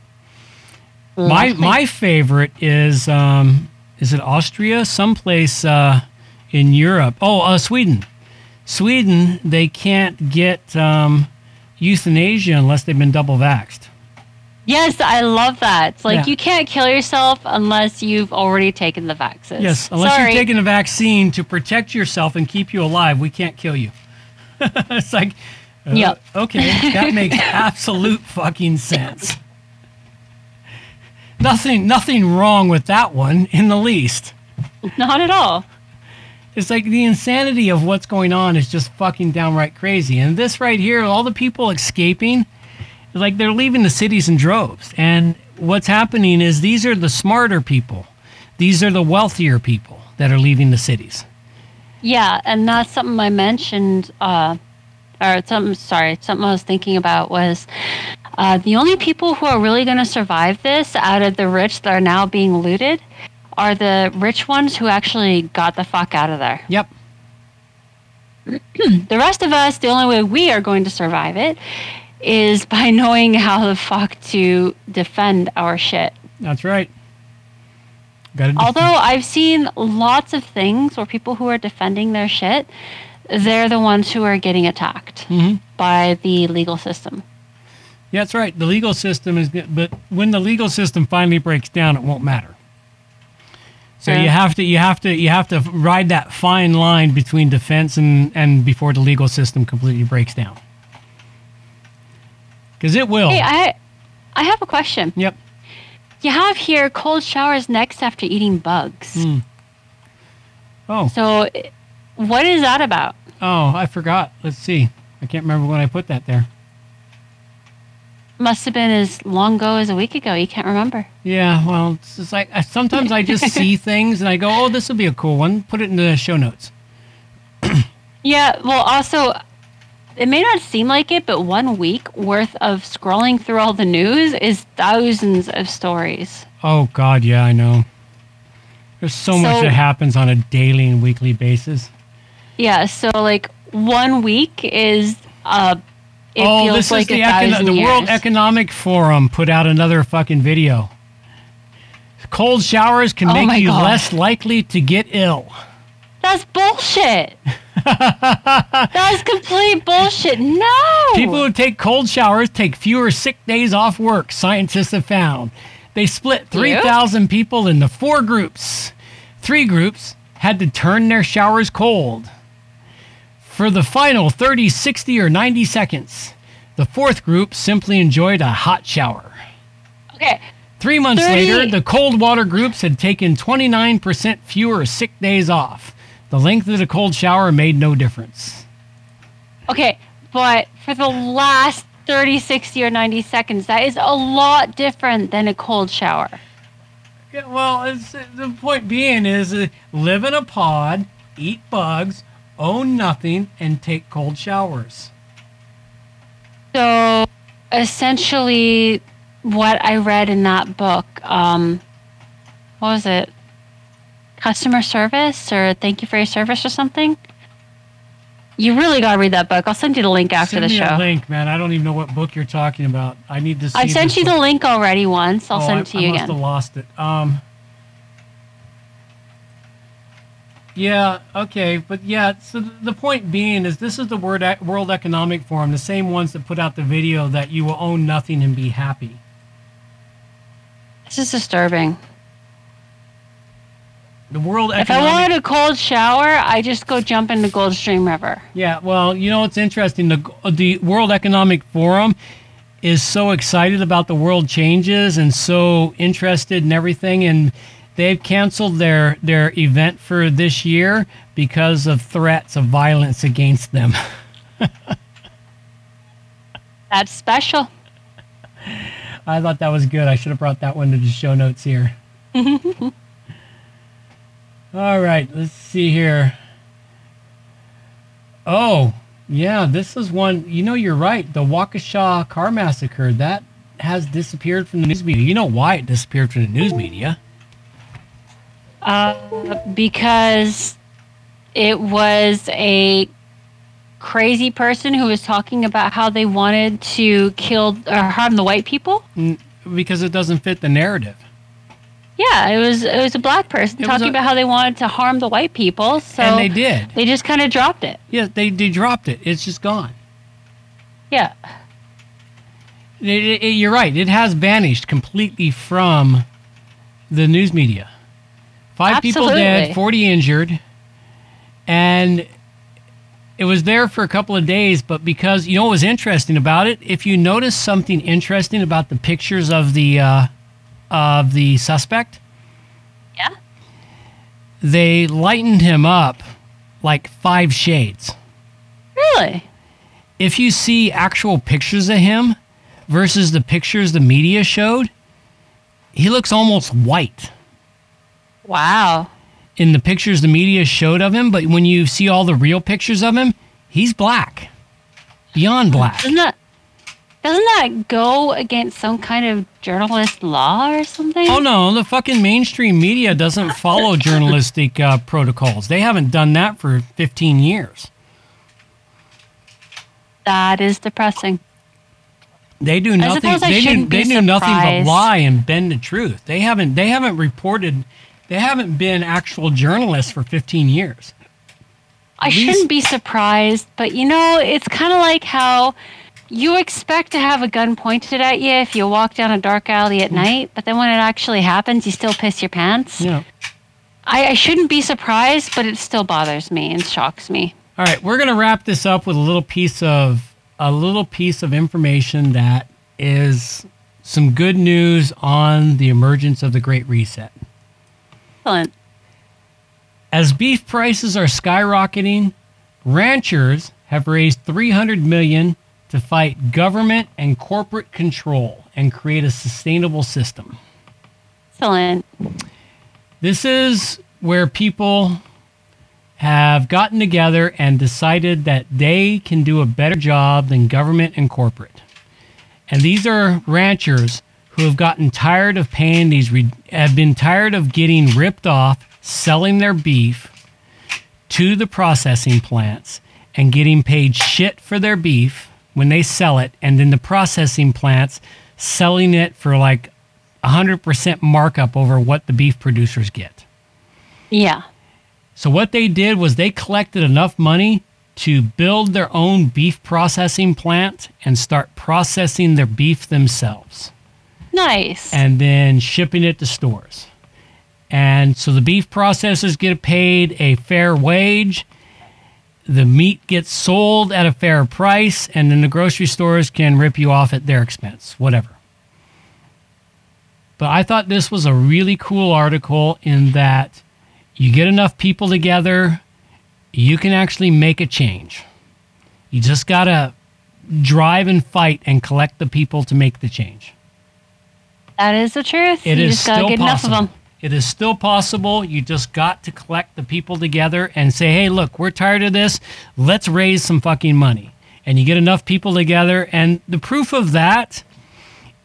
My my favorite is um, is it Austria? Someplace uh, in Europe. Oh, uh, Sweden. Sweden, they can't get um, euthanasia unless they've been double vaxxed. Yes, I love that. It's like Yeah. you can't kill yourself unless you've already taken the vaccine. Yes, unless Sorry. you're taking a vaccine to protect yourself and keep you alive, we can't kill you. it's like, uh, Yep. okay, that makes absolute fucking sense. Nothing, nothing wrong with that one in the least. Not at all. It's like the insanity of what's going on is just fucking downright crazy. And this right here, all the people escaping, like they're leaving the cities in droves. And what's happening is these are the smarter people. These are the wealthier people that are leaving the cities. Yeah, and that's something I mentioned, uh, or something. Sorry, something I was thinking about was uh, the only people who are really going to survive this out of the rich that are now being looted are the rich ones who actually got the fuck out of there. Yep. the rest of us, the only way we are going to survive it is by knowing how the fuck to defend our shit. That's right. Got Although I've seen lots of things where people who are defending their shit, they're the ones who are getting attacked hmm by the legal system. Yeah, that's right. The legal system is good, but when the legal system finally breaks down, it won't matter. So Yeah. you have to you have to you have to ride that fine line between defense and and before the legal system completely breaks down. Because it will. Hey, I I have a question. Yep. You have here cold showers next after eating bugs. Mm. Oh. So what is that about? Oh, I forgot. Let's see. I can't remember when I put that there. Must have been as long ago as a week ago. You can't remember. Yeah, well, it's just like I, sometimes I just see things and I go, "Oh, this will be a cool one." Put it in the show notes. Yeah, well, also, it may not seem like it, but one week worth of scrolling through all the news is thousands of stories. Oh God, yeah, I know. There's so, much that happens on a daily and weekly basis. Yeah, so like one week is uh, it oh, this like is the, econ- the. World Economic Forum put out another fucking video. Cold showers can Oh make you God. less likely to get ill. That's bullshit. That's complete bullshit. No. People who take cold showers take fewer sick days off work, scientists have found. They split 3,000 people into four groups. Three groups had to turn their showers cold. For the final 30, 60, or 90 seconds, the fourth group simply enjoyed a hot shower. Okay. Three months 30 later, the cold water groups had taken 29% fewer sick days off. The length of the cold shower made no difference. Okay, but for the last 30, 60, or 90 seconds, that is a lot different than a cold shower. Yeah, well, it's, the point being is uh, live in a pod, eat bugs, own nothing, and take cold showers. So essentially, what I read in that book, um, what was it? Customer service or thank you for your service or something? You really got to read that book. I'll send you the link after Send the me show. link, man. I don't even know what book you're talking about. I need to see. I sent you the link already once. I'll Oh, send I- it to I you must again. have lost it. Um. Yeah. Okay. But yeah. So the point being is, this is the World Economic Forum, the same ones that put out the video that you will own nothing and be happy. This is disturbing. The World Economic If I wanted a cold shower, I just go jump in the Goldstream River. Yeah, well, you know what's interesting? The the World Economic Forum is so excited about the world changes and so interested in everything, and they've canceled their their event for this year because of threats of violence against them. That's special. I thought that was good. I should have brought that one to the show notes here. All right, let's see here. Oh, yeah, this is one. You know, you're right. The Waukesha car massacre that has disappeared from the news media. You know why it disappeared from the news media? Uh, because it was a crazy person who was talking about how they wanted to kill or harm the white people. Because it doesn't fit the narrative. Yeah, it was it was a black person It talking a- about how they wanted to harm the white people. So And they did. They just kind of dropped it. Yeah, they, they dropped it. It's just gone. Yeah. It- it- it- you're right. It has vanished completely from the news media. Five people dead, 40 injured. And it was there for a couple of days, but because, you know what was interesting about it? If you notice something interesting about the pictures of the, uh, of the suspect, Yeah. they lightened him up like five shades. Really? if you see actual pictures of him versus the pictures the media showed, he looks almost white Wow. in the pictures the media showed of him. But when you see all the real pictures of him, he's black, beyond black. Doesn't that doesn't that go against some kind of journalist law or something? Oh no, the fucking mainstream media doesn't follow journalistic uh, protocols. They haven't done that for 15 years. That is depressing. They do I nothing. suppose I They do, they do nothing but lie and bend the truth. They haven't. They haven't reported. They haven't been actual journalists for 15 years. I At least- shouldn't be surprised, but you know, it's kind of like how you expect to have a gun pointed at you if you walk down a dark alley at mm. night, but then when it actually happens, you still piss your pants. Yeah. I, I shouldn't be surprised, but it still bothers me and shocks me. All right, we're gonna wrap this up with a little piece of a little piece of information that is some good news on the emergence of the Great Reset. Excellent. As beef prices are skyrocketing, ranchers have raised 300 million to fight government and corporate control and create a sustainable system. Excellent. This is where people have gotten together and decided that they can do a better job than government and corporate. And these are ranchers who have gotten tired of paying these, re- have been tired of getting ripped off, selling their beef to the processing plants and getting paid shit for their beef when they sell it, and then the processing plants selling it for like 100% markup over what the beef producers get. Yeah. So what they did was they collected enough money to build their own beef processing plant and start processing their beef themselves Nice. and then shipping it to stores. And so the beef processors get paid a fair wage. The meat gets sold at a fair price, and then the grocery stores can rip you off at their expense, whatever. But I thought this was a really cool article in that you get enough people together, you can actually make a change. You just got to drive and fight and collect the people to make the change. That is the truth. It you is just gotta still get possible. enough of them. It is still possible. You just got to collect the people together and say, hey, look, we're tired of this. Let's raise some fucking money. And you get enough people together. And the proof of that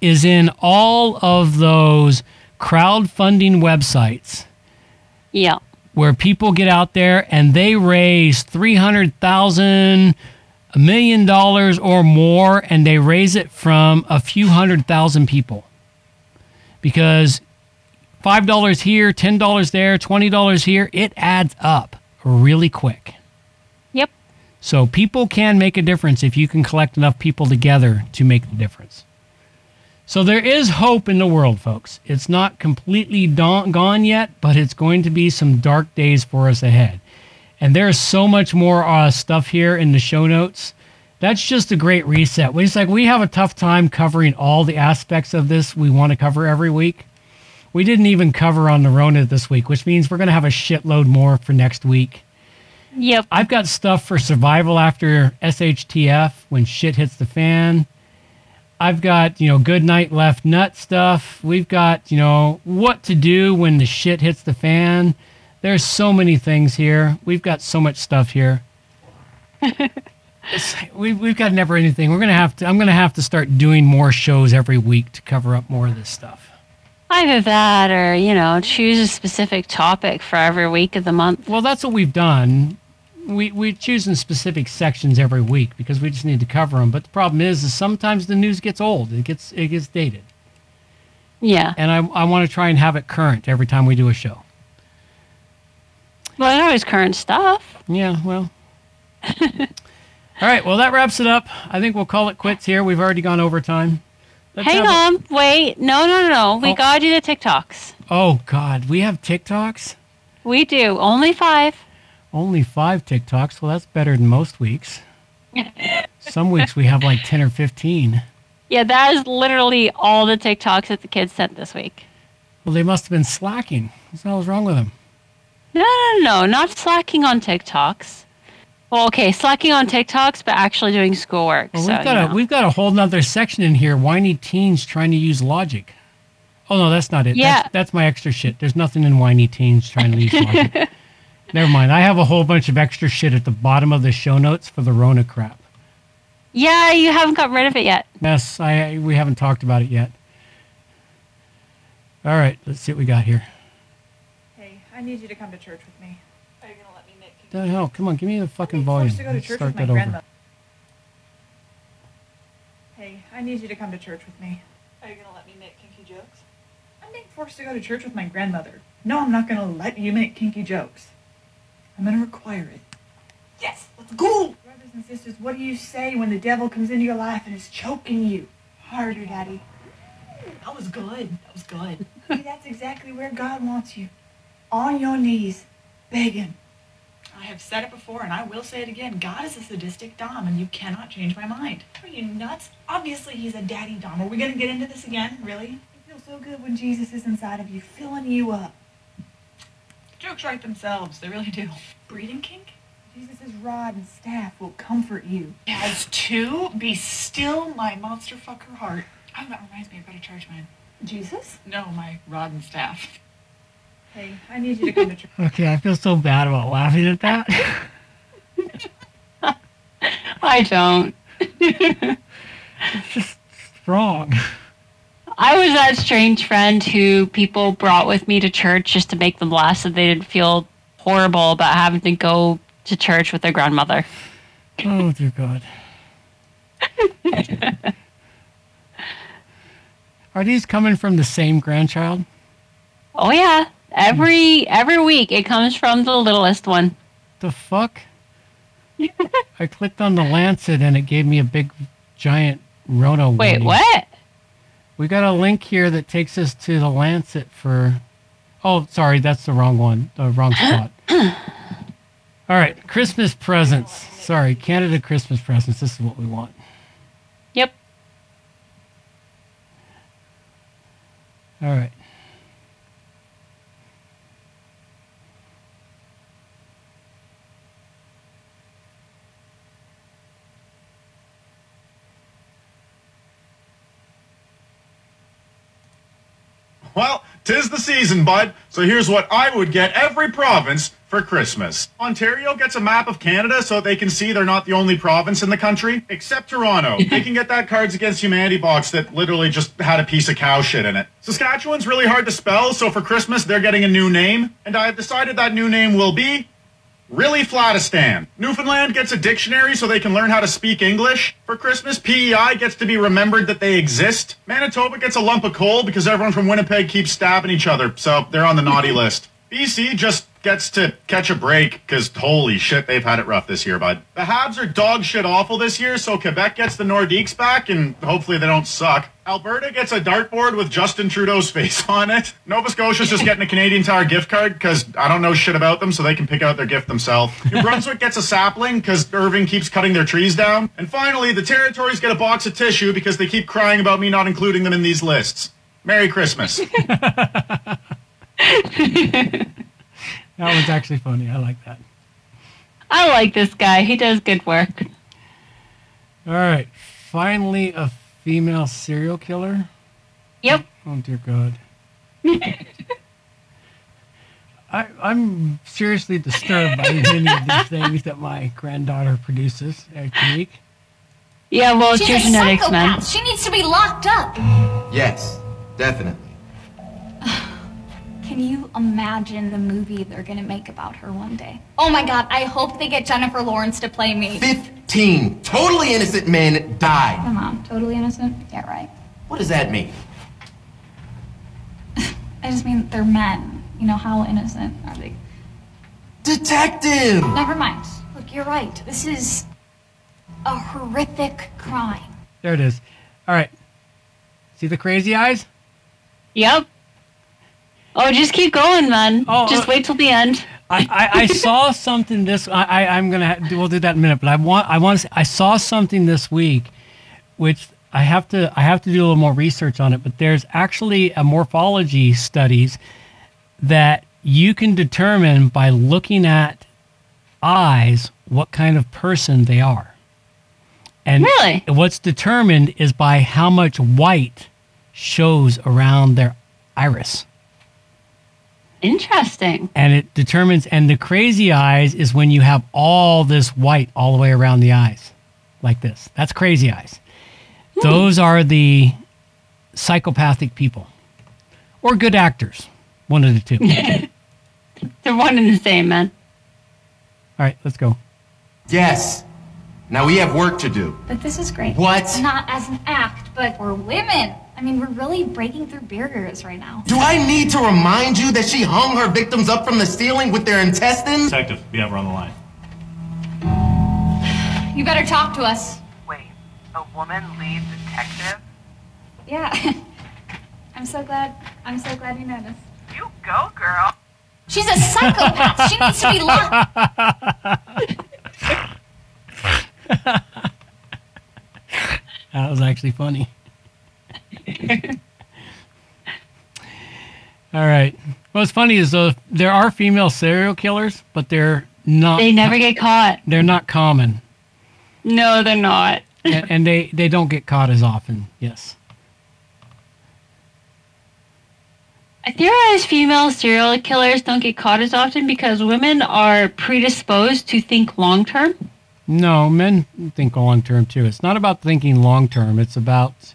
is in all of those crowdfunding websites Yeah. where people get out there and they raise 300,000 a million dollars or more and they raise it from a few hundred thousand people because $5 here $10 there $20 here it adds up really quick Yep. so people can make a difference if you can collect enough people together to make the difference so there is hope in the world, folks. It's not completely dawn- gone yet, but it's going to be some dark days for us ahead. And there's so much more uh, stuff here in the show notes. That's just a great reset. We- just like we have a tough time covering all the aspects of this we want to cover every week. We didn't even cover on the Rona this week, which means we're going to have a shitload more for next week. Yep. I've got stuff for survival after SHTF when shit hits the fan. I've got, you know, good night left nut stuff. We've got, you know, what to do when the shit hits the fan. There's so many things here. We've got so much stuff here. It's, we've, got never anything. We're gonna have to. I'm gonna have to start doing more shows every week to cover up more of this stuff. Either that or, you know, choose a specific topic for every week of the month. Well, that's what we've done. We we choosing specific sections every week because we just need to cover them. But the problem is, is sometimes the news gets old. It gets it gets dated. Yeah. And I I want to try and have it current every time we do a show. Well, there's always current stuff. Yeah, well. All right, well that wraps it up. I think we'll call it quits here. We've already gone over time. Let's Hang have a- on. Wait. No, no, no, no. We Oh. gotta do the TikToks. oh God, we have TikToks. We do. Only five. Only five TikToks. Well, that's better than most weeks. Some weeks we have like ten or fifteen. Yeah, that is literally all the TikToks that the kids sent this week. Well, they must have been slacking. What the hell's wrong with them? No, no, no, not slacking on TikToks. Well, okay, slacking on TikToks, but actually doing schoolwork. Well, so, we've got you a we've got a whole nother section in here. Whiny teens trying to use logic. Oh no, that's not it. Yeah. That's, that's my extra shit. There's nothing in whiny teens trying to use logic. Never mind. I have a whole bunch of extra shit at the bottom of the show notes for the Rona crap. Yeah, you haven't got rid of it yet. Yes, I we haven't talked about it yet. All right, let's see what we got here. Hey, I need you to come to church with me. Are you gonna let me make The hell, come on, give me the fucking I'm volume. to go to Let's church start with my that over. Hey, I need you to come to church with me. Are you gonna let me make kinky jokes? I'm being forced to go to church with my grandmother. No, I'm not gonna let you make kinky jokes. I'm gonna require it. Yes, let's go! Brothers and sisters, what do you say when the devil comes into your life and is choking you? Harder, Daddy. That was good. That was good. See, that's exactly where God wants you. On your knees, begging. I have said it before and I will say it again. God is a sadistic Dom and you cannot change my mind. Are you nuts? Obviously he's a daddy Dom. Are we going to get into this again? Really? It feels so good when Jesus is inside of you, filling you up. The jokes write themselves. They really do. Breeding kink? Jesus' rod and staff will comfort you. As to be still my monster fucker heart. Oh, that reminds me, I've got to charge mine. Jesus? No, my rod and staff. Hey, I need you to come to church. Okay, I feel so bad about laughing at that. I don't. it's just wrong. I was that strange friend who people brought with me to church just to make them laugh so they didn't feel horrible about having to go to church with their grandmother. Oh dear God. Are these coming from the same grandchild? Oh yeah. Every every week it comes from the littlest one. The fuck? I clicked on the Lancet and it gave me a big, giant Rona. Wait, what? We got a link here that takes us to the Lancet for. Oh, sorry, that's the wrong one. The wrong spot. All right, Christmas presents. Sorry, Canada Christmas presents. This is what we want. Yep. All right. Well, Tis the season, bud. So here's what I would get every province for Christmas. Ontario gets a map of Canada so they can see they're not the only province in the country, except Toronto. they can get that Cards Against Humanity box that literally just had a piece of cow shit in it. Saskatchewan's really hard to spell, so for Christmas they're getting a new name, and I have decided that new name will be Really Flatistan. Newfoundland gets a dictionary so they can learn how to speak English. For Christmas, PEI gets to be remembered that they exist. Manitoba gets a lump of coal because everyone from Winnipeg keeps stabbing each other, so they're on the naughty list. BC just gets to catch a break because holy shit, they've had it rough this year, bud. The Habs are dog shit awful this year, so Quebec gets the Nordiques back and hopefully they don't suck. Alberta gets a dartboard with Justin Trudeau's face on it. Nova Scotia's just getting a Canadian Tire gift card because I don't know shit about them, so they can pick out their gift themselves. New Brunswick gets a sapling because Irving keeps cutting their trees down. And finally, the territories get a box of tissue because they keep crying about me not including them in these lists. Merry Christmas. That was actually funny. I like that. I like this guy. He does good work. All right. Finally, a female serial killer. Yep. Oh dear God. I, I'm seriously disturbed by many of these things that my granddaughter produces every week. Yeah, well, it's She's your a genetics, man. She needs to be locked up. Yes, definitely. Can you imagine the movie they're gonna make about her one day? Oh my god, I hope they get Jennifer Lawrence to play me. Fifteen totally innocent men died. Come on, totally innocent? Yeah, right. What does that mean? I just mean they're men. You know, how innocent are they? Detective! Never mind. Look, you're right. This is a horrific crime. There it is. All right. See the crazy eyes? Yep. Oh, just keep going, man. Oh, just uh, wait till the end. I, I, I saw something this. I, I I'm gonna. We'll do that in a minute. But I want. I want. I saw something this week, which I have to. I have to do a little more research on it. But there's actually a morphology studies that you can determine by looking at eyes what kind of person they are. And Really? what's determined is by how much white shows around their iris. Interesting. and it determines and the crazy eyes is when you have all this white all the way around the eyes like this that's crazy eyes hmm. those are the psychopathic people or good actors one of the two They're one and the same, man. All right, let's go Yes. Now we have work to do. But this is great. What? Not as an act, but we're women. I mean, we're really breaking through barriers right now. Do I need to remind you that she hung her victims up from the ceiling with their intestines? Detective, we have her on the line. You better talk to us. Wait, a woman lead detective? Yeah. I'm so glad. I'm so glad you noticed. You go, girl. She's a psychopath. she needs to be locked. that was actually funny all right what's funny is though there are female serial killers but they're not They never get caught. they're not common No, they're not. and, and they they don't get caught as often yes I theorize female serial killers don't get caught as often because women are predisposed to think long term. No, men think long term too. It's not about thinking long term. It's about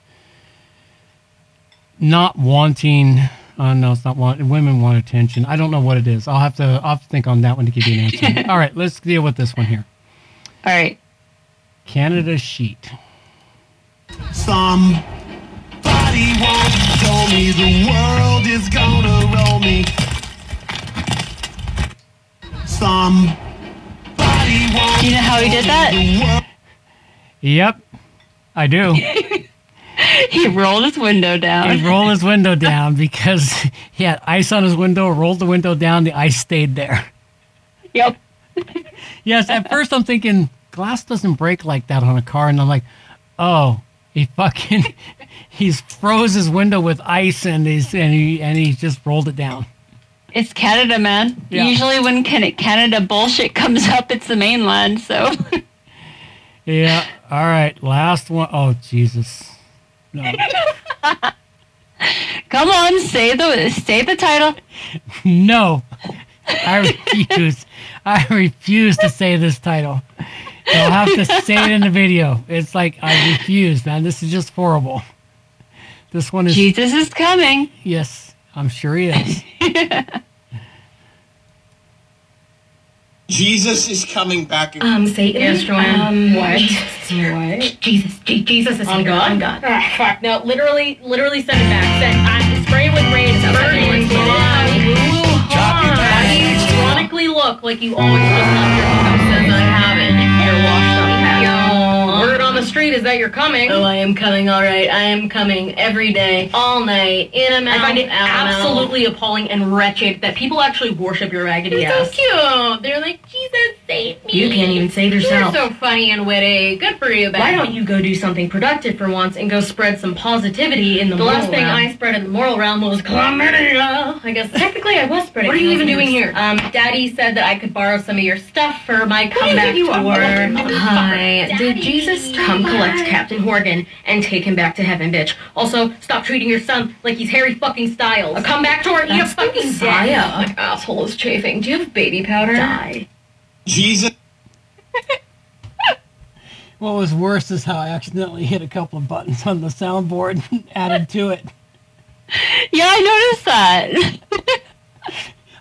not wanting. Uh, no, it's not want. Women want attention. I don't know what it is. I'll have to. I'll have to think on that one to give you an answer. All right, let's deal with this one here. All right. Canada sheet. Somebody once told me the world is gonna roll me. Somebody once Do you know how he did that? Yep, I do. he rolled his window down. He rolled his window down because he had ice on his window. Rolled the window down. The ice stayed there. Yep. Yes. At first, I'm thinking glass doesn't break like that on a car, and I'm like, oh, he fucking he's froze his window with ice, and he's and he and he just rolled it down. It's Canada, man. Yeah. Usually when Can- Canada bullshit comes up, it's the mainland. So Yeah. All right. Last one. Oh Jesus. No. Come on, say the say the title. No, I refuse. I refuse to say this title. You'll have to say it in the video. It's like I refuse, man. This is just horrible. This one is Jesus is coming. Yes, I'm sure he is. Jesus is coming back. Um, Satan. Yes, Joanne. Um, What? What? Jesus. Je- Jesus is On here. God? On God. Ah, fuck. No, literally, literally send it back. Send, I spray it with rain. It's burning. You ironically look like you always just left street is that you're coming. Oh, I am coming. All right, I am coming every day, all night, in and out. I find it and out. absolutely appalling and wretched that people actually worship your raggedy ass. so cute. They're like, Jesus, save me. You can't even save yourself. You're so funny and witty. Good for you, Ben. Why don't you go do something productive for once and go spread some positivity in the, The moral last thing realm? I spread in the moral realm was chlamydia. I guess technically I was spreading. What are you even doing here? Um, Daddy said that I could borrow some of your stuff for my comeback think you are, tour. Hi. Did Jesus come collect Captain Horgan and take him back to heaven, bitch? Also, stop treating your son like he's Harry fucking Styles. A comeback tour? Eat a That's fucking Messiah. death. My asshole is chafing. Do you have baby powder? Die. Jesus. What was worse is how I accidentally hit a couple of buttons on the soundboard and added to it. Yeah, I noticed that.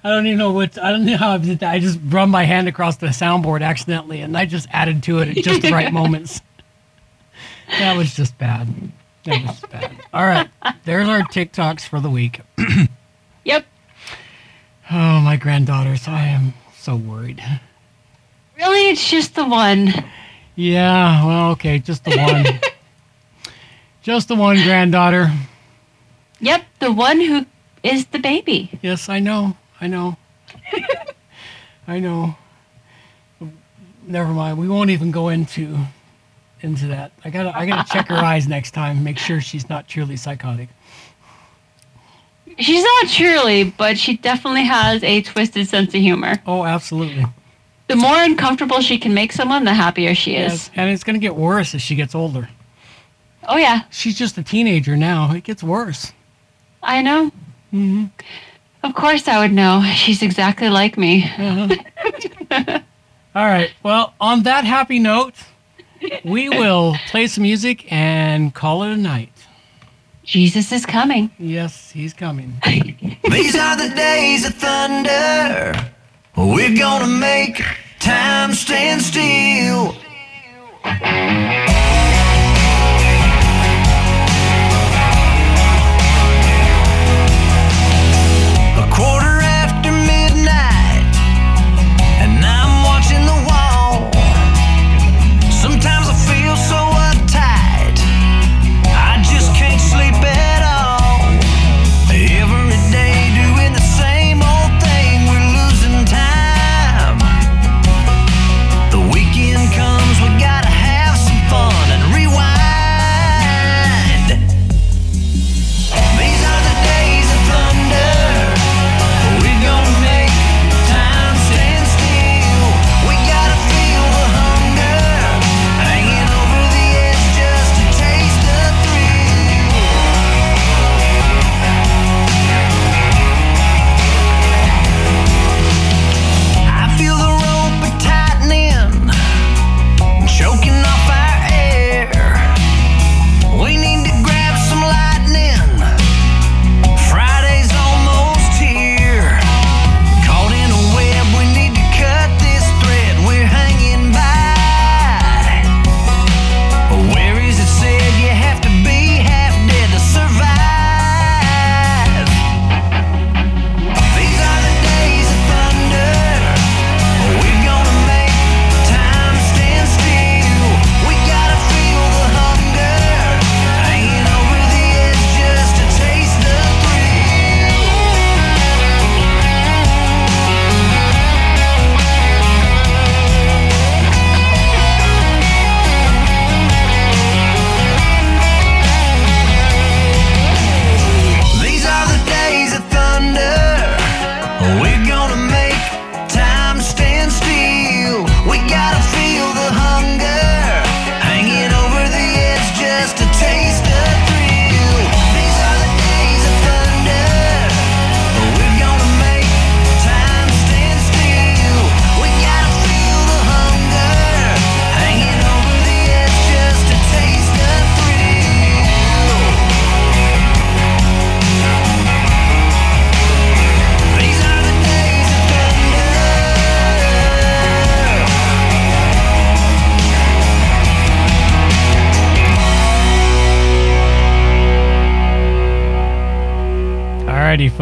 I don't even know what I don't know how I did that. I just run my hand across the soundboard accidentally, and I just added to it at just the right moments. That was just bad. That was bad. All right, there's our TikToks for the week. Yep. Oh, my granddaughters, I am so worried. Really, it's just the one. Yeah, well, okay, just the one. just the one granddaughter. Yep, the one who is the baby. Yes, I know. I know. I know. Never mind. We won't even go into into that. I gotta I gotta check her eyes next time. Make sure she's not truly psychotic. She's not truly, but she definitely has a twisted sense of humor. Oh, absolutely. The more uncomfortable she can make someone, the happier she is. Yes, and it's gonna get worse as she gets older. Oh yeah, She's just a teenager now. It gets worse. I know. hmm Of course, I would know. She's exactly like me. Uh-huh. All right. Well, on that happy note, we will play some music and call it a night. Jesus is coming. Yes, he's coming. These are the days of thunder. We're gonna make time stand still.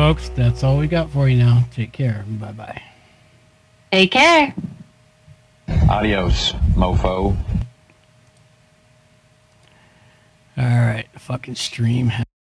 Folks. That's all we got for you now. Take care. Bye bye. Take care. Adios, mofo. All right. Fucking stream.